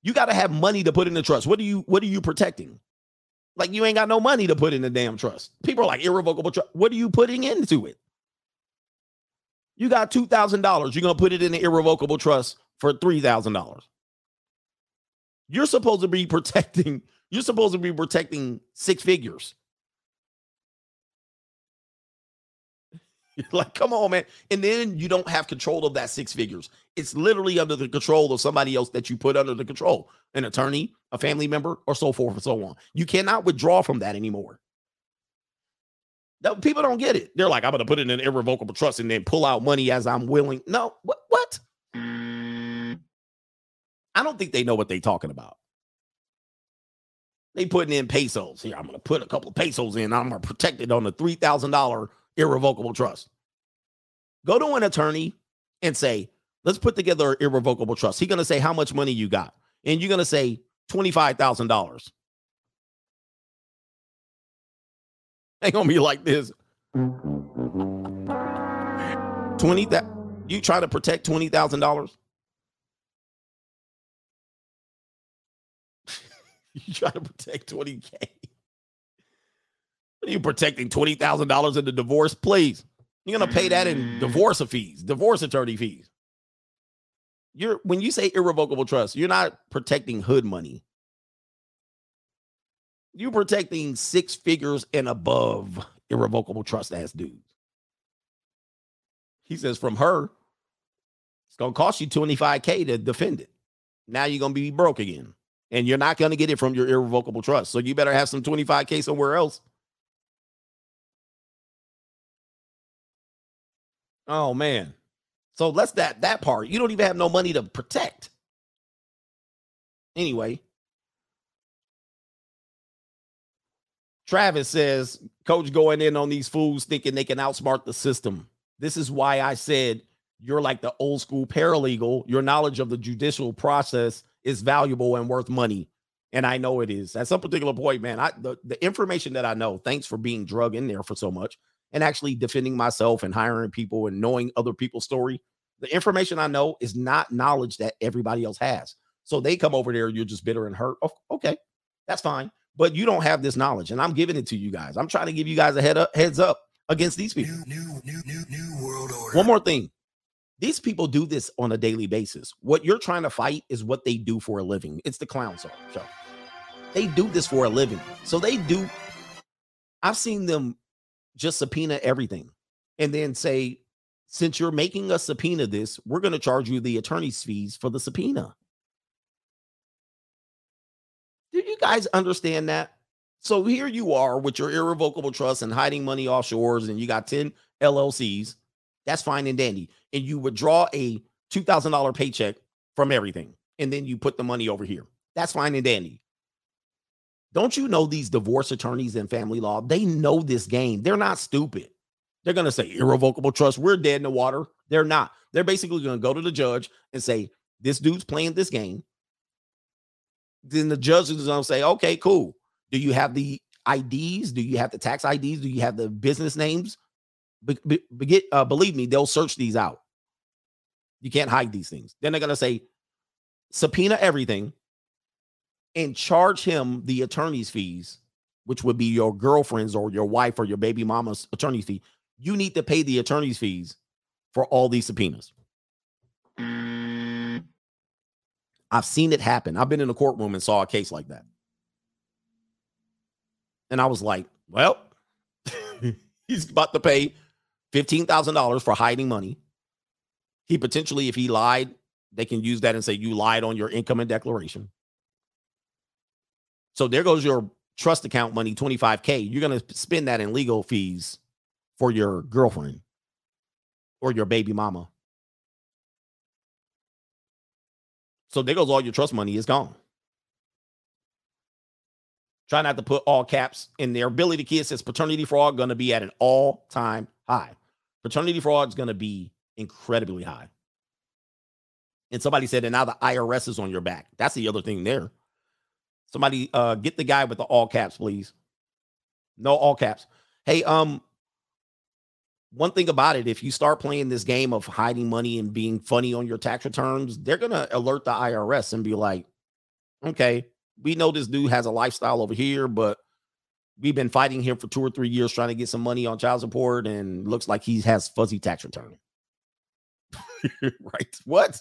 you got to have money to put in the trust. What do you what are you protecting? Like you ain't got no money to put in the damn trust. People are like irrevocable trust. What are you putting into it? You got two thousand dollars. You're gonna put it in the irrevocable trust for three thousand dollars. You're supposed to be protecting. You're supposed to be protecting six figures. like, come on, man. And then you don't have control of that six figures. It's literally under the control of somebody else that you put under the control an attorney, a family member, or so forth and so on. You cannot withdraw from that anymore. People don't get it. They're like, I'm going to put it in an irrevocable trust and then pull out money as I'm willing. No, what? What? I don't think they know what they're talking about. They putting in pesos. Here, I'm going to put a couple of pesos in. I'm going to protect it on the $3,000 irrevocable trust. Go to an attorney and say, let's put together an irrevocable trust. He's going to say how much money you got. And you're going to say $25,000. They going to be like this. 20 that you try to protect $20,000? you try to protect 20K. What are you protecting? $20,000 in the divorce? Please. You're going to pay that in mm. divorce fees, divorce attorney fees. You're when you say irrevocable trust, you're not protecting hood money. You're protecting six figures and above irrevocable trust ass dudes. He says from her, it's gonna cost you 25k to defend it. Now you're gonna be broke again. And you're not gonna get it from your irrevocable trust. So you better have some 25k somewhere else. Oh man. So let's that that part. You don't even have no money to protect. Anyway. Travis says, Coach going in on these fools thinking they can outsmart the system. This is why I said you're like the old school paralegal. Your knowledge of the judicial process is valuable and worth money. And I know it is. At some particular point, man, I the, the information that I know, thanks for being drug in there for so much and actually defending myself and hiring people and knowing other people's story. The information I know is not knowledge that everybody else has. So they come over there, you're just bitter and hurt. Oh, okay, that's fine. But you don't have this knowledge, and I'm giving it to you guys. I'm trying to give you guys a head up, heads up against these people. New, new, new, new, world order. One more thing. These people do this on a daily basis. What you're trying to fight is what they do for a living. It's the clown show. They do this for a living. So they do. I've seen them just subpoena everything and then say, since you're making us subpoena this, we're going to charge you the attorney's fees for the subpoena. Do you guys understand that? So here you are with your irrevocable trust and hiding money offshores, and you got 10 LLCs. That's fine and dandy. And you withdraw a $2,000 paycheck from everything, and then you put the money over here. That's fine and dandy. Don't you know these divorce attorneys and family law? They know this game. They're not stupid. They're going to say irrevocable trust. We're dead in the water. They're not. They're basically going to go to the judge and say, This dude's playing this game. Then the judge is going to say, Okay, cool. Do you have the IDs? Do you have the tax IDs? Do you have the business names? Be- be- be- uh, believe me, they'll search these out. You can't hide these things. Then they're going to say, subpoena everything, and charge him the attorney's fees, which would be your girlfriend's or your wife or your baby mama's attorney's fee. You need to pay the attorney's fees for all these subpoenas. Mm. I've seen it happen. I've been in a courtroom and saw a case like that. And I was like, well, he's about to pay $15,000 for hiding money. He potentially, if he lied, they can use that and say you lied on your income and declaration. So there goes your trust account money, 25K. You're going to spend that in legal fees for your girlfriend or your baby mama. So there goes all your trust money is gone. Try not to put all caps in there. Billy the Kid says paternity fraud going to be at an all time high. Paternity fraud is going to be incredibly high. And somebody said, and now the IRS is on your back. That's the other thing there. Somebody uh get the guy with the all caps, please. No all caps. Hey, um, one thing about it, if you start playing this game of hiding money and being funny on your tax returns, they're gonna alert the IRS and be like, okay, we know this dude has a lifestyle over here, but we've been fighting him for two or three years trying to get some money on child support, and looks like he has fuzzy tax return. right? What?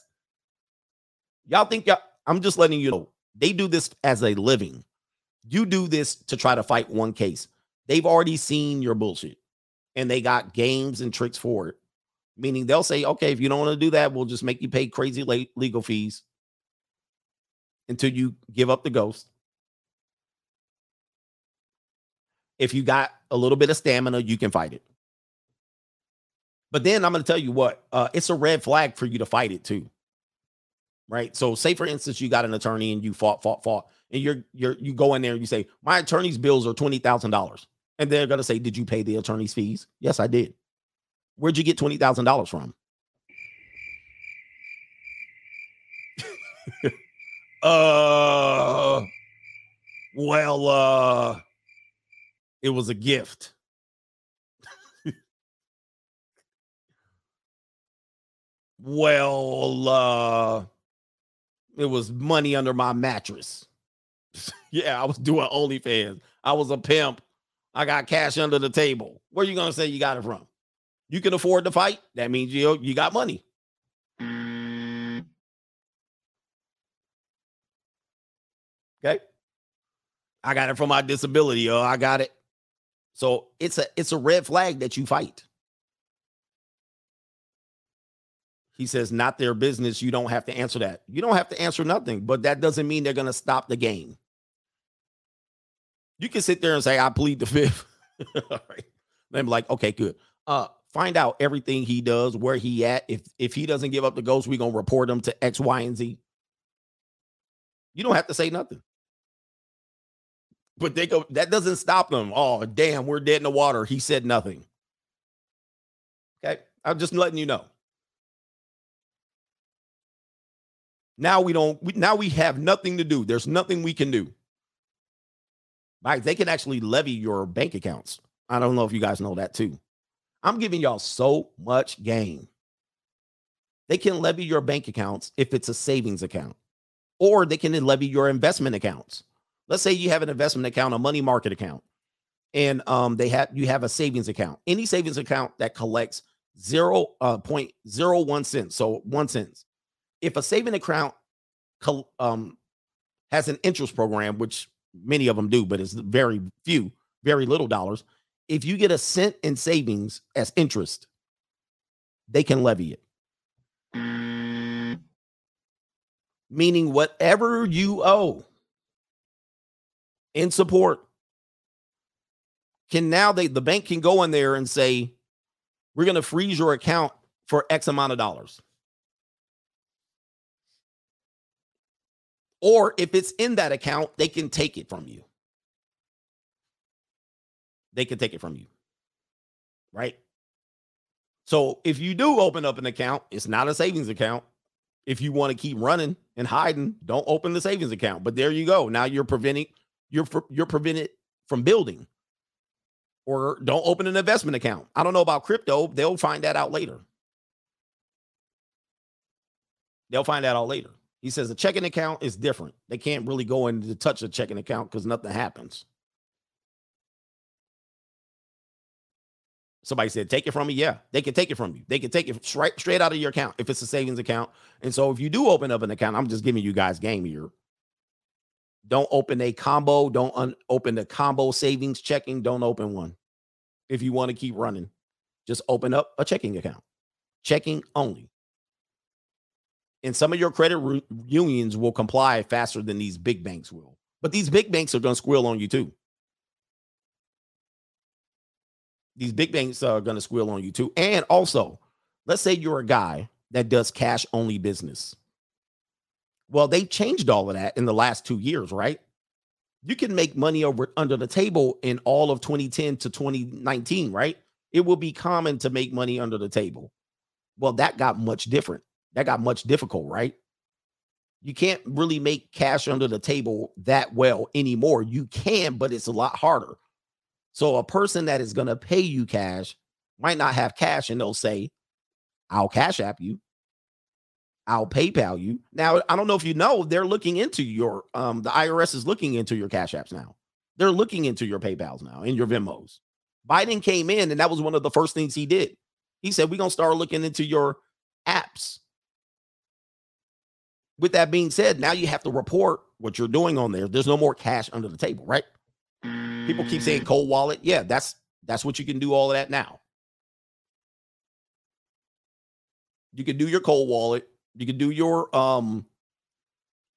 Y'all think y'all, I'm just letting you know they do this as a living. You do this to try to fight one case. They've already seen your bullshit and they got games and tricks for it. Meaning they'll say, okay, if you don't want to do that, we'll just make you pay crazy late legal fees until you give up the ghost. If you got a little bit of stamina, you can fight it. But then I'm going to tell you what, uh, it's a red flag for you to fight it too. Right. So say for instance, you got an attorney and you fought, fought, fought, and you're you're you go in there and you say, My attorney's bills are twenty thousand dollars. And they're gonna say, Did you pay the attorney's fees? Yes, I did. Where'd you get twenty thousand dollars from? uh well uh it was a gift. well uh it was money under my mattress. yeah, I was doing OnlyFans. I was a pimp. I got cash under the table. Where you gonna say you got it from? You can afford to fight. That means you you got money. Okay. I got it from my disability. Oh, I got it. So it's a it's a red flag that you fight. He says, not their business. You don't have to answer that. You don't have to answer nothing, but that doesn't mean they're going to stop the game. You can sit there and say, I plead the fifth. All right. Then be like, okay, good. Uh, find out everything he does, where he at. If if he doesn't give up the ghost, we're gonna report him to X, Y, and Z. You don't have to say nothing. But they go, that doesn't stop them. Oh, damn, we're dead in the water. He said nothing. Okay. I'm just letting you know. Now we don't, we, now we have nothing to do. There's nothing we can do. Right? They can actually levy your bank accounts. I don't know if you guys know that too. I'm giving y'all so much game. They can levy your bank accounts if it's a savings account, or they can levy your investment accounts. Let's say you have an investment account, a money market account, and um, they have you have a savings account. Any savings account that collects zero uh, point zero one cents, so one cents. If a saving account um, has an interest program, which many of them do, but it's very few, very little dollars. If you get a cent in savings as interest, they can levy it. Meaning, whatever you owe in support can now they the bank can go in there and say, we're going to freeze your account for X amount of dollars. Or if it's in that account, they can take it from you. They can take it from you. Right? So if you do open up an account, it's not a savings account. If you want to keep running and hiding, don't open the savings account. But there you go. Now you're preventing you're you're prevented from building. Or don't open an investment account. I don't know about crypto. They'll find that out later. They'll find that out later. He says a checking account is different. They can't really go in to touch a checking account because nothing happens. Somebody said, take it from me. Yeah, they can take it from you. They can take it straight straight out of your account if it's a savings account. And so if you do open up an account, I'm just giving you guys game here. Don't open a combo. Don't un- open the combo savings checking. Don't open one. If you want to keep running, just open up a checking account. Checking only. And some of your credit ru- unions will comply faster than these big banks will. But these big banks are going to squeal on you too. These big banks are going to squeal on you too. And also, let's say you're a guy that does cash only business. Well, they changed all of that in the last two years, right? You can make money over under the table in all of 2010 to 2019, right? It will be common to make money under the table. Well, that got much different. That got much difficult, right? You can't really make cash under the table that well anymore. You can, but it's a lot harder. So a person that is going to pay you cash might not have cash and they'll say, I'll cash app you. I'll PayPal you. Now, I don't know if you know, they're looking into your um the IRS is looking into your cash apps now. They're looking into your PayPals now and your Venmos. Biden came in and that was one of the first things he did. He said, We're gonna start looking into your apps. With that being said, now you have to report what you're doing on there. There's no more cash under the table, right? People keep saying cold wallet. Yeah, that's that's what you can do all of that now. You can do your cold wallet. You can do your um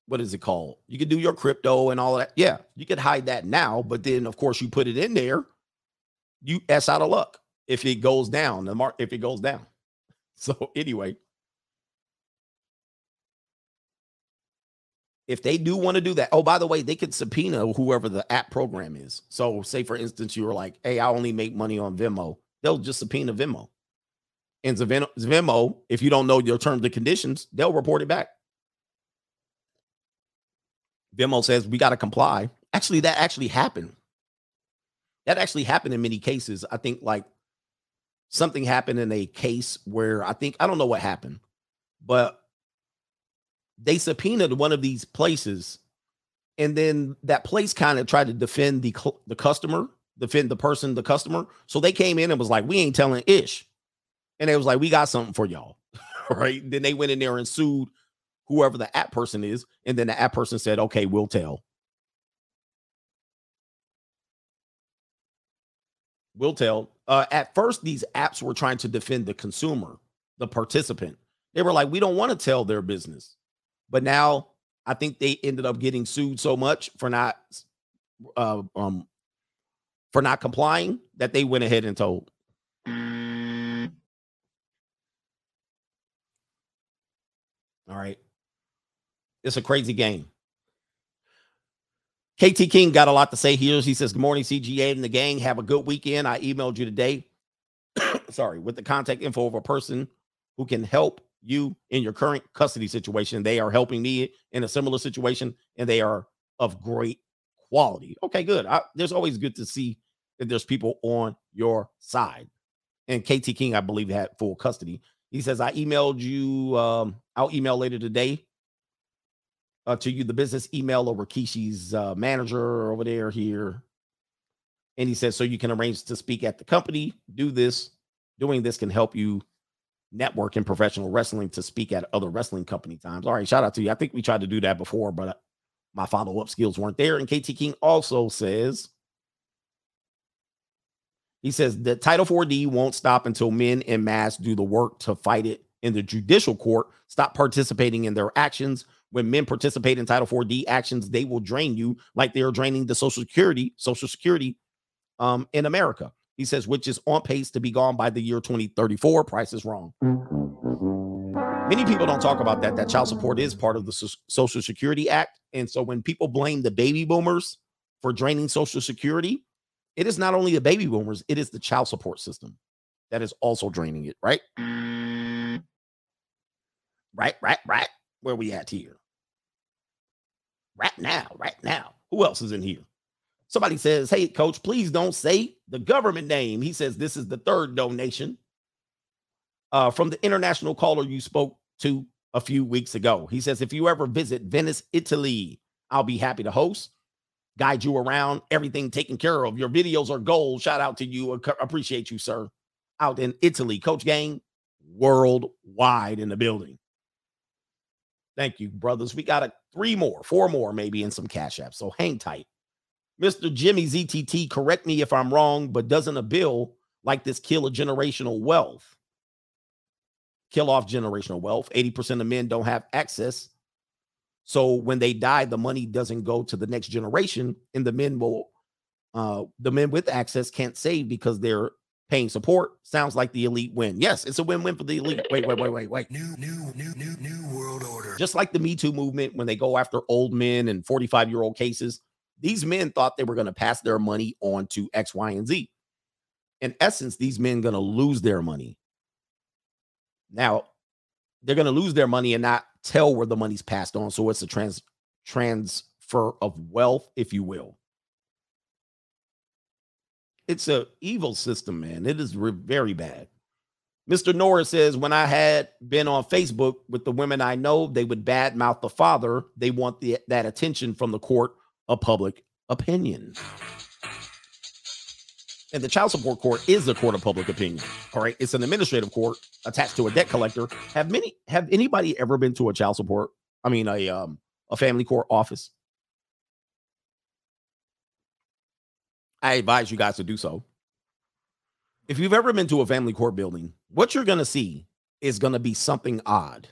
what is it called? You can do your crypto and all of that. Yeah, you could hide that now, but then of course you put it in there. You s out of luck if it goes down. The mark if it goes down. So anyway, if they do want to do that, oh, by the way, they could subpoena whoever the app program is. So, say for instance, you were like, hey, I only make money on Venmo, they'll just subpoena Venmo. And Ven- Venmo, if you don't know your terms and conditions, they'll report it back. Venmo says we got to comply. Actually, that actually happened. That actually happened in many cases. I think like something happened in a case where I think I don't know what happened, but they subpoenaed one of these places and then that place kind of tried to defend the cl- the customer defend the person the customer. So they came in and was like we ain't telling ish. And it was like we got something for y'all. Right? Then they went in there and sued whoever the app person is and then the app person said okay we'll tell. We'll tell. Uh, at first these apps were trying to defend the consumer the participant. They were like we don't want to tell their business but now I think they ended up getting sued so much for not uh, um for not complying that they went ahead and told. All right. It's a crazy game. KT King got a lot to say here. He says, Good morning, CGA and the gang. Have a good weekend. I emailed you today. Sorry, with the contact info of a person who can help you in your current custody situation. They are helping me in a similar situation and they are of great quality. Okay, good. I, there's always good to see that there's people on your side. And KT King, I believe, had full custody. He says, I emailed you, um, I'll email later today uh, to you the business email over Kishi's uh, manager over there here. And he says, so you can arrange to speak at the company. Do this. Doing this can help you network in professional wrestling to speak at other wrestling company times. All right, shout out to you. I think we tried to do that before, but my follow up skills weren't there. And KT King also says, he says the Title 4D won't stop until men in mass do the work to fight it in the judicial court. Stop participating in their actions. When men participate in Title 4D actions, they will drain you like they are draining the Social Security, Social Security um, in America. He says, which is on pace to be gone by the year 2034. Price is wrong. Many people don't talk about that. That child support is part of the So- Social Security Act. And so when people blame the baby boomers for draining Social Security, it is not only the baby boomers, it is the child support system that is also draining it, right? Right, right, right. Where we at here? Right now, right now. Who else is in here? Somebody says, Hey, coach, please don't say the government name. He says, This is the third donation uh, from the international caller you spoke to a few weeks ago. He says, if you ever visit Venice, Italy, I'll be happy to host, guide you around, everything taken care of. Your videos are gold. Shout out to you. Appreciate you, sir. Out in Italy, Coach Gang, worldwide in the building. Thank you, brothers. We got a three more, four more, maybe in some cash apps. So hang tight. Mr. Jimmy ZTT, correct me if I'm wrong, but doesn't a bill like this kill a generational wealth? Kill off generational wealth. 80% of men don't have access. So when they die, the money doesn't go to the next generation, and the men will uh the men with access can't save because they're paying support. Sounds like the elite win. Yes, it's a win-win for the elite. Wait, wait, wait, wait, wait. New, new, new, new, new world order. Just like the Me Too movement, when they go after old men and 45 year old cases, these men thought they were going to pass their money on to X, Y, and Z. In essence, these men going to lose their money. Now, they're going to lose their money and not tell where the money's passed on. So it's a trans transfer of wealth, if you will. It's a evil system, man. It is very bad. Mr. Norris says, when I had been on Facebook with the women I know, they would badmouth the father. They want the, that attention from the court of public opinion. And the child support court is the court of public opinion. All right. It's an administrative court attached to a debt collector. Have many have anybody ever been to a child support? I mean a um a family court office? I advise you guys to do so. If you've ever been to a family court building, what you're to see is to be something odd.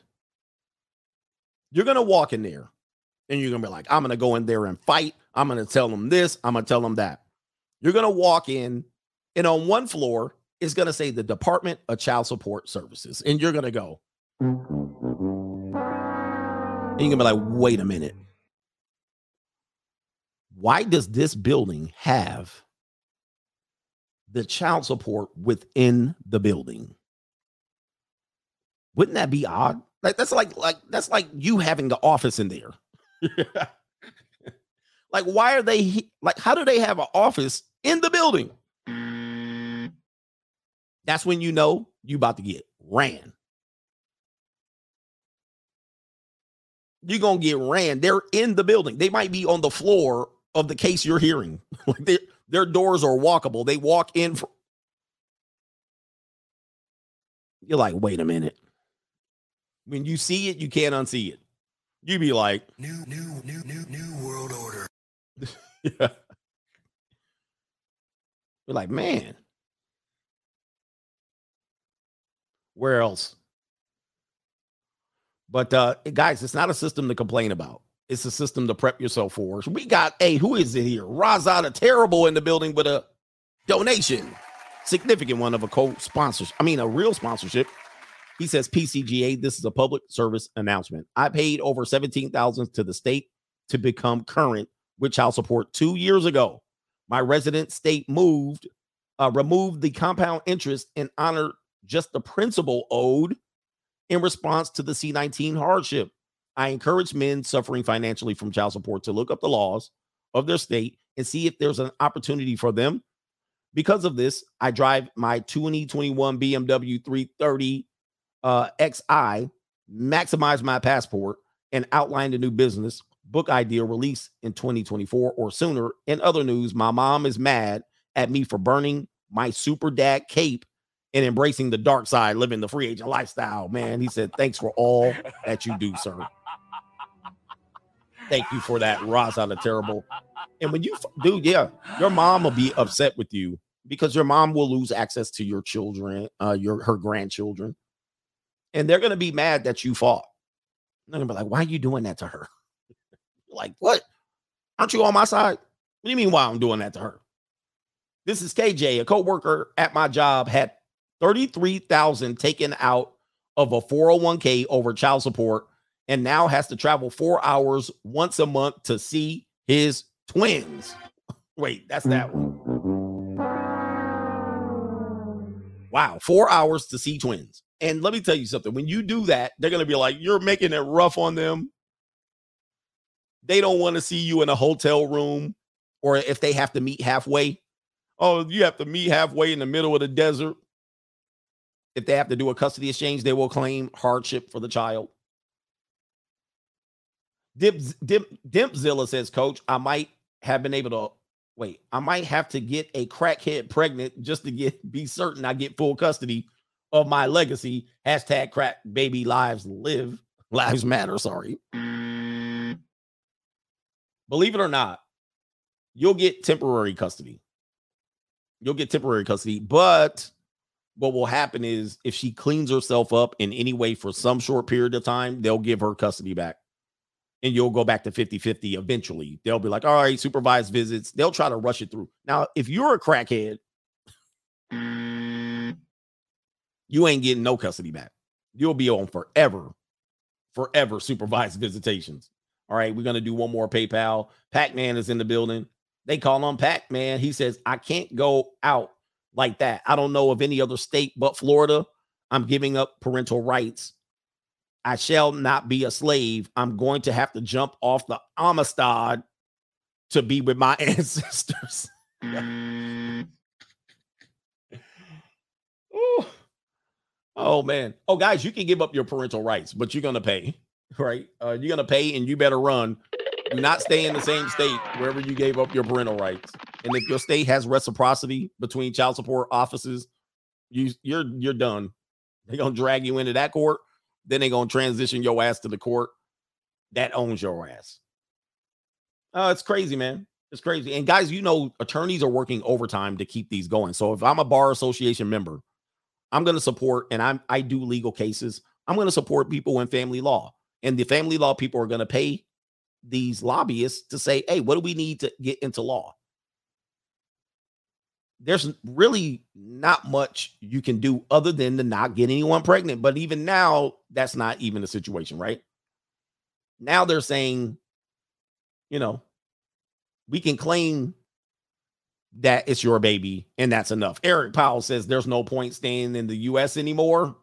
You're to walk in there and you're to be like, I'm to go in there and fight. I'm to tell them this. I'm to tell them that. You're to walk in, and on one floor going to say the Department of Child Support Services. And you're to go, and you're to be like, wait a minute. Why does this building have the child support within the building? Wouldn't that be odd? Like that's like like that's like you having the office in there. like why are they like how do they have an office in the building? That's when you know you about to get ran. You're gonna get ran. They're in the building. They might be on the floor of the case you're hearing. like they, their doors are walkable. They walk in. For, you're like, wait a minute. When you see it, you can't unsee it. You be like, New, new, new, new, new world order. yeah. You're like, man. Where else? But uh guys, it's not a system to complain about. It's a system to prep yourself for. We got hey, who is it here? Razada Terrible in the building with a donation. Significant one of a co-sponsorship. I mean, a real sponsorship. He says, PCGA, this is a public service announcement. I paid over 17,000 to the state to become current with child support two years ago. My resident state moved, uh, removed the compound interest and honored just the principal owed in response to the C19 hardship. I encourage men suffering financially from child support to look up the laws of their state and see if there's an opportunity for them. Because of this, I drive my 2021 BMW 330 uh, XI, maximize my passport, and outline the new business book idea release in 2024 or sooner. In other news, my mom is mad at me for burning my super dad cape and embracing the dark side, living the free agent lifestyle. Man, he said, Thanks for all that you do, sir. Thank you for that, Ross out of terrible. And when you, dude, yeah, your mom will be upset with you because your mom will lose access to your children, uh, your her grandchildren, and they're gonna be mad that you fought. They're gonna be like, "Why are you doing that to her?" like, what? Aren't you on my side? What do you mean? Why I'm doing that to her? This is KJ, a co-worker at my job, had thirty-three thousand taken out of a 401k over child support and now has to travel four hours once a month to see his twins. Wait, that's that one. Wow, four hours to see twins. And let me tell you something when you do that, they're going to be like, you're making it rough on them. They don't want to see you in a hotel room or if they have to meet halfway. Oh, you have to meet halfway in the middle of the desert. If they have to do a custody exchange, they will claim hardship for the child. Dip, Dimpzilla says, Coach, I might have been able to wait. I might have to get a crackhead pregnant just to get be certain I get full custody of my legacy. Hashtag crack baby lives live lives matter. Sorry. Believe it or not, you'll get temporary custody. You'll get temporary custody, but what will happen is if she cleans herself up in any way for some short period of time, they'll give her custody back. And you'll go back to 50 50 eventually. They'll be like, all right, supervised visits. They'll try to rush it through. Now, if you're a crackhead, you ain't getting no custody back. You'll be on forever, forever supervised visitations. All right, we're gonna do one more PayPal. Pac Man is in the building. They call him Pac Man. He says, I can't go out like that. I don't know of any other state but Florida. I'm giving up parental rights. I shall not be a slave. I'm going to have to jump off the Amistad to be with my ancestors. Mm. Ooh. Oh man. Oh guys, you can give up your parental rights, but you're gonna pay, right? Uh, you're gonna pay, and you better run. Do not stay in the same state wherever you gave up your parental rights. And if your state has reciprocity between child support offices, you you're you're done. They're gonna drag you into that court. Then they're gonna transition your ass to the court that owns your ass. Oh, it's crazy, man. It's crazy. And guys, you know, attorneys are working overtime to keep these going. So if I'm a bar association member, I'm going to support, and I'm I do legal cases. I'm going to support people in family law, and the family law people are going to pay these lobbyists to say, "Hey, what do we need to get into law?" There's really not much you can do other than to not get anyone pregnant. But even now, that's not even the situation, right? Now they're saying, you know, we can claim that it's your baby and that's enough. Eric Powell says there's no point staying in the US anymore.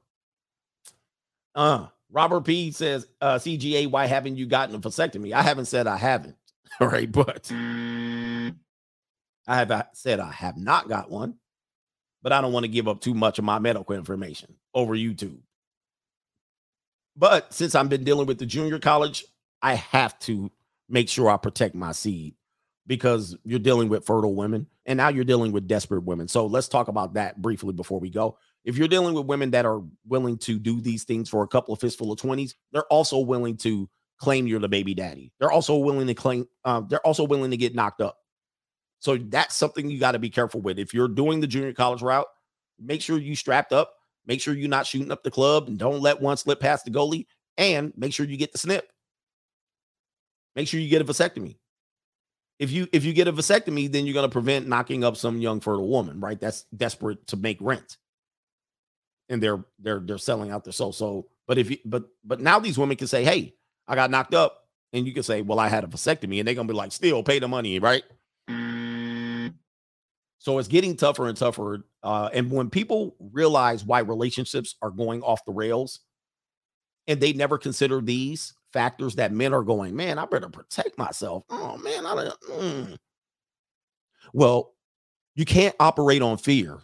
Uh, Robert P says, uh, CGA, why haven't you gotten a vasectomy? I haven't said I haven't. All right, but I have uh, said I have not got one, but I don't want to give up too much of my medical information over YouTube. But since I've been dealing with the junior college, I have to make sure I protect my seed because you're dealing with fertile women and now you're dealing with desperate women. So let's talk about that briefly before we go. If you're dealing with women that are willing to do these things for a couple of fistful of 20s, they're also willing to claim you're the baby daddy. They're also willing to claim, uh, they're also willing to get knocked up. So that's something you got to be careful with. If you're doing the junior college route, make sure you strapped up, make sure you're not shooting up the club and don't let one slip past the goalie, and make sure you get the snip. Make sure you get a vasectomy if you if you get a vasectomy, then you're going to prevent knocking up some young fertile woman, right? That's desperate to make rent, and they're they're they're selling out their soul. So, but if you but but now these women can say, "Hey, I got knocked up," and you can say, "Well, I had a vasectomy," and they're gonna be like, "Still pay the money, right?" So it's getting tougher and tougher. Uh, and when people realize why relationships are going off the rails, and they never consider these, factors that men are going, man, I better protect myself. Oh man, I don't. Mm. Well, you can't operate on fear.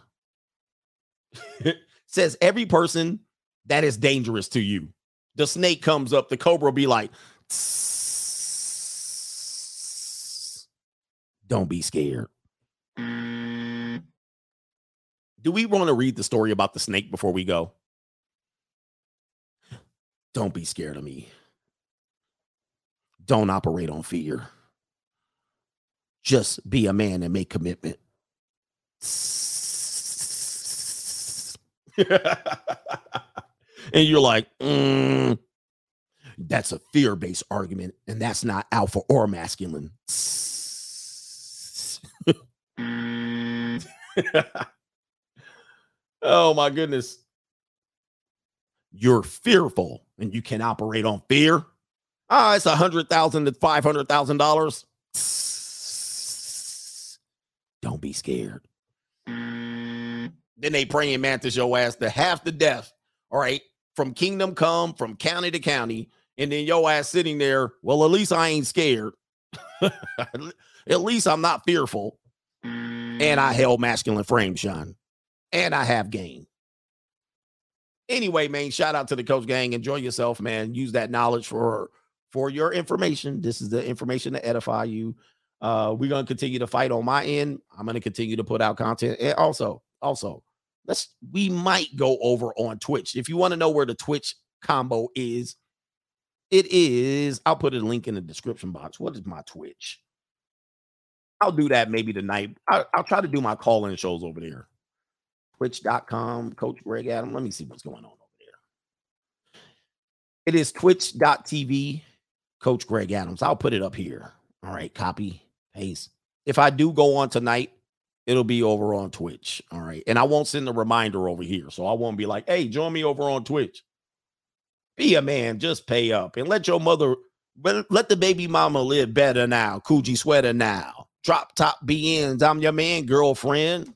Says every person that is dangerous to you. The snake comes up, the cobra be like, don't be scared. Do we want to read the story about the snake before we go? Don't be scared of me don't operate on fear. Just be a man and make commitment. and you're like, mm, that's a fear based argument, and that's not alpha or masculine. oh my goodness. You're fearful and you can operate on fear. Ah, it's a hundred thousand to five hundred thousand dollars. Don't be scared. Then they praying mantis your ass to half the death. All right, from kingdom come, from county to county, and then your ass sitting there. Well, at least I ain't scared. at least I'm not fearful. And I held masculine frame, Sean. And I have game. Anyway, man, shout out to the coach gang. Enjoy yourself, man. Use that knowledge for for your information. This is the information to edify you. Uh, we're gonna continue to fight on my end. I'm gonna continue to put out content, and also, also, let's we might go over on Twitch. If you want to know where the Twitch combo is, it is. I'll put a link in the description box. What is my Twitch? I'll do that maybe tonight. I, I'll try to do my call-in shows over there. Twitch.com, Coach Greg Adam. Let me see what's going on over there. It is twitch.tv, Coach Greg Adams. I'll put it up here. All right, copy, paste. If I do go on tonight, it'll be over on Twitch. All right. And I won't send a reminder over here. So I won't be like, hey, join me over on Twitch. Be a man, just pay up and let your mother let the baby mama live better now. Coochie sweater now. Drop top BNs. I'm your man, girlfriend.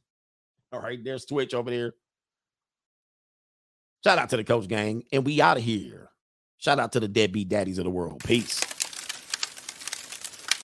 All right, there's Twitch over there. Shout out to the coach gang, and we out of here. Shout out to the deadbeat daddies of the world. Peace.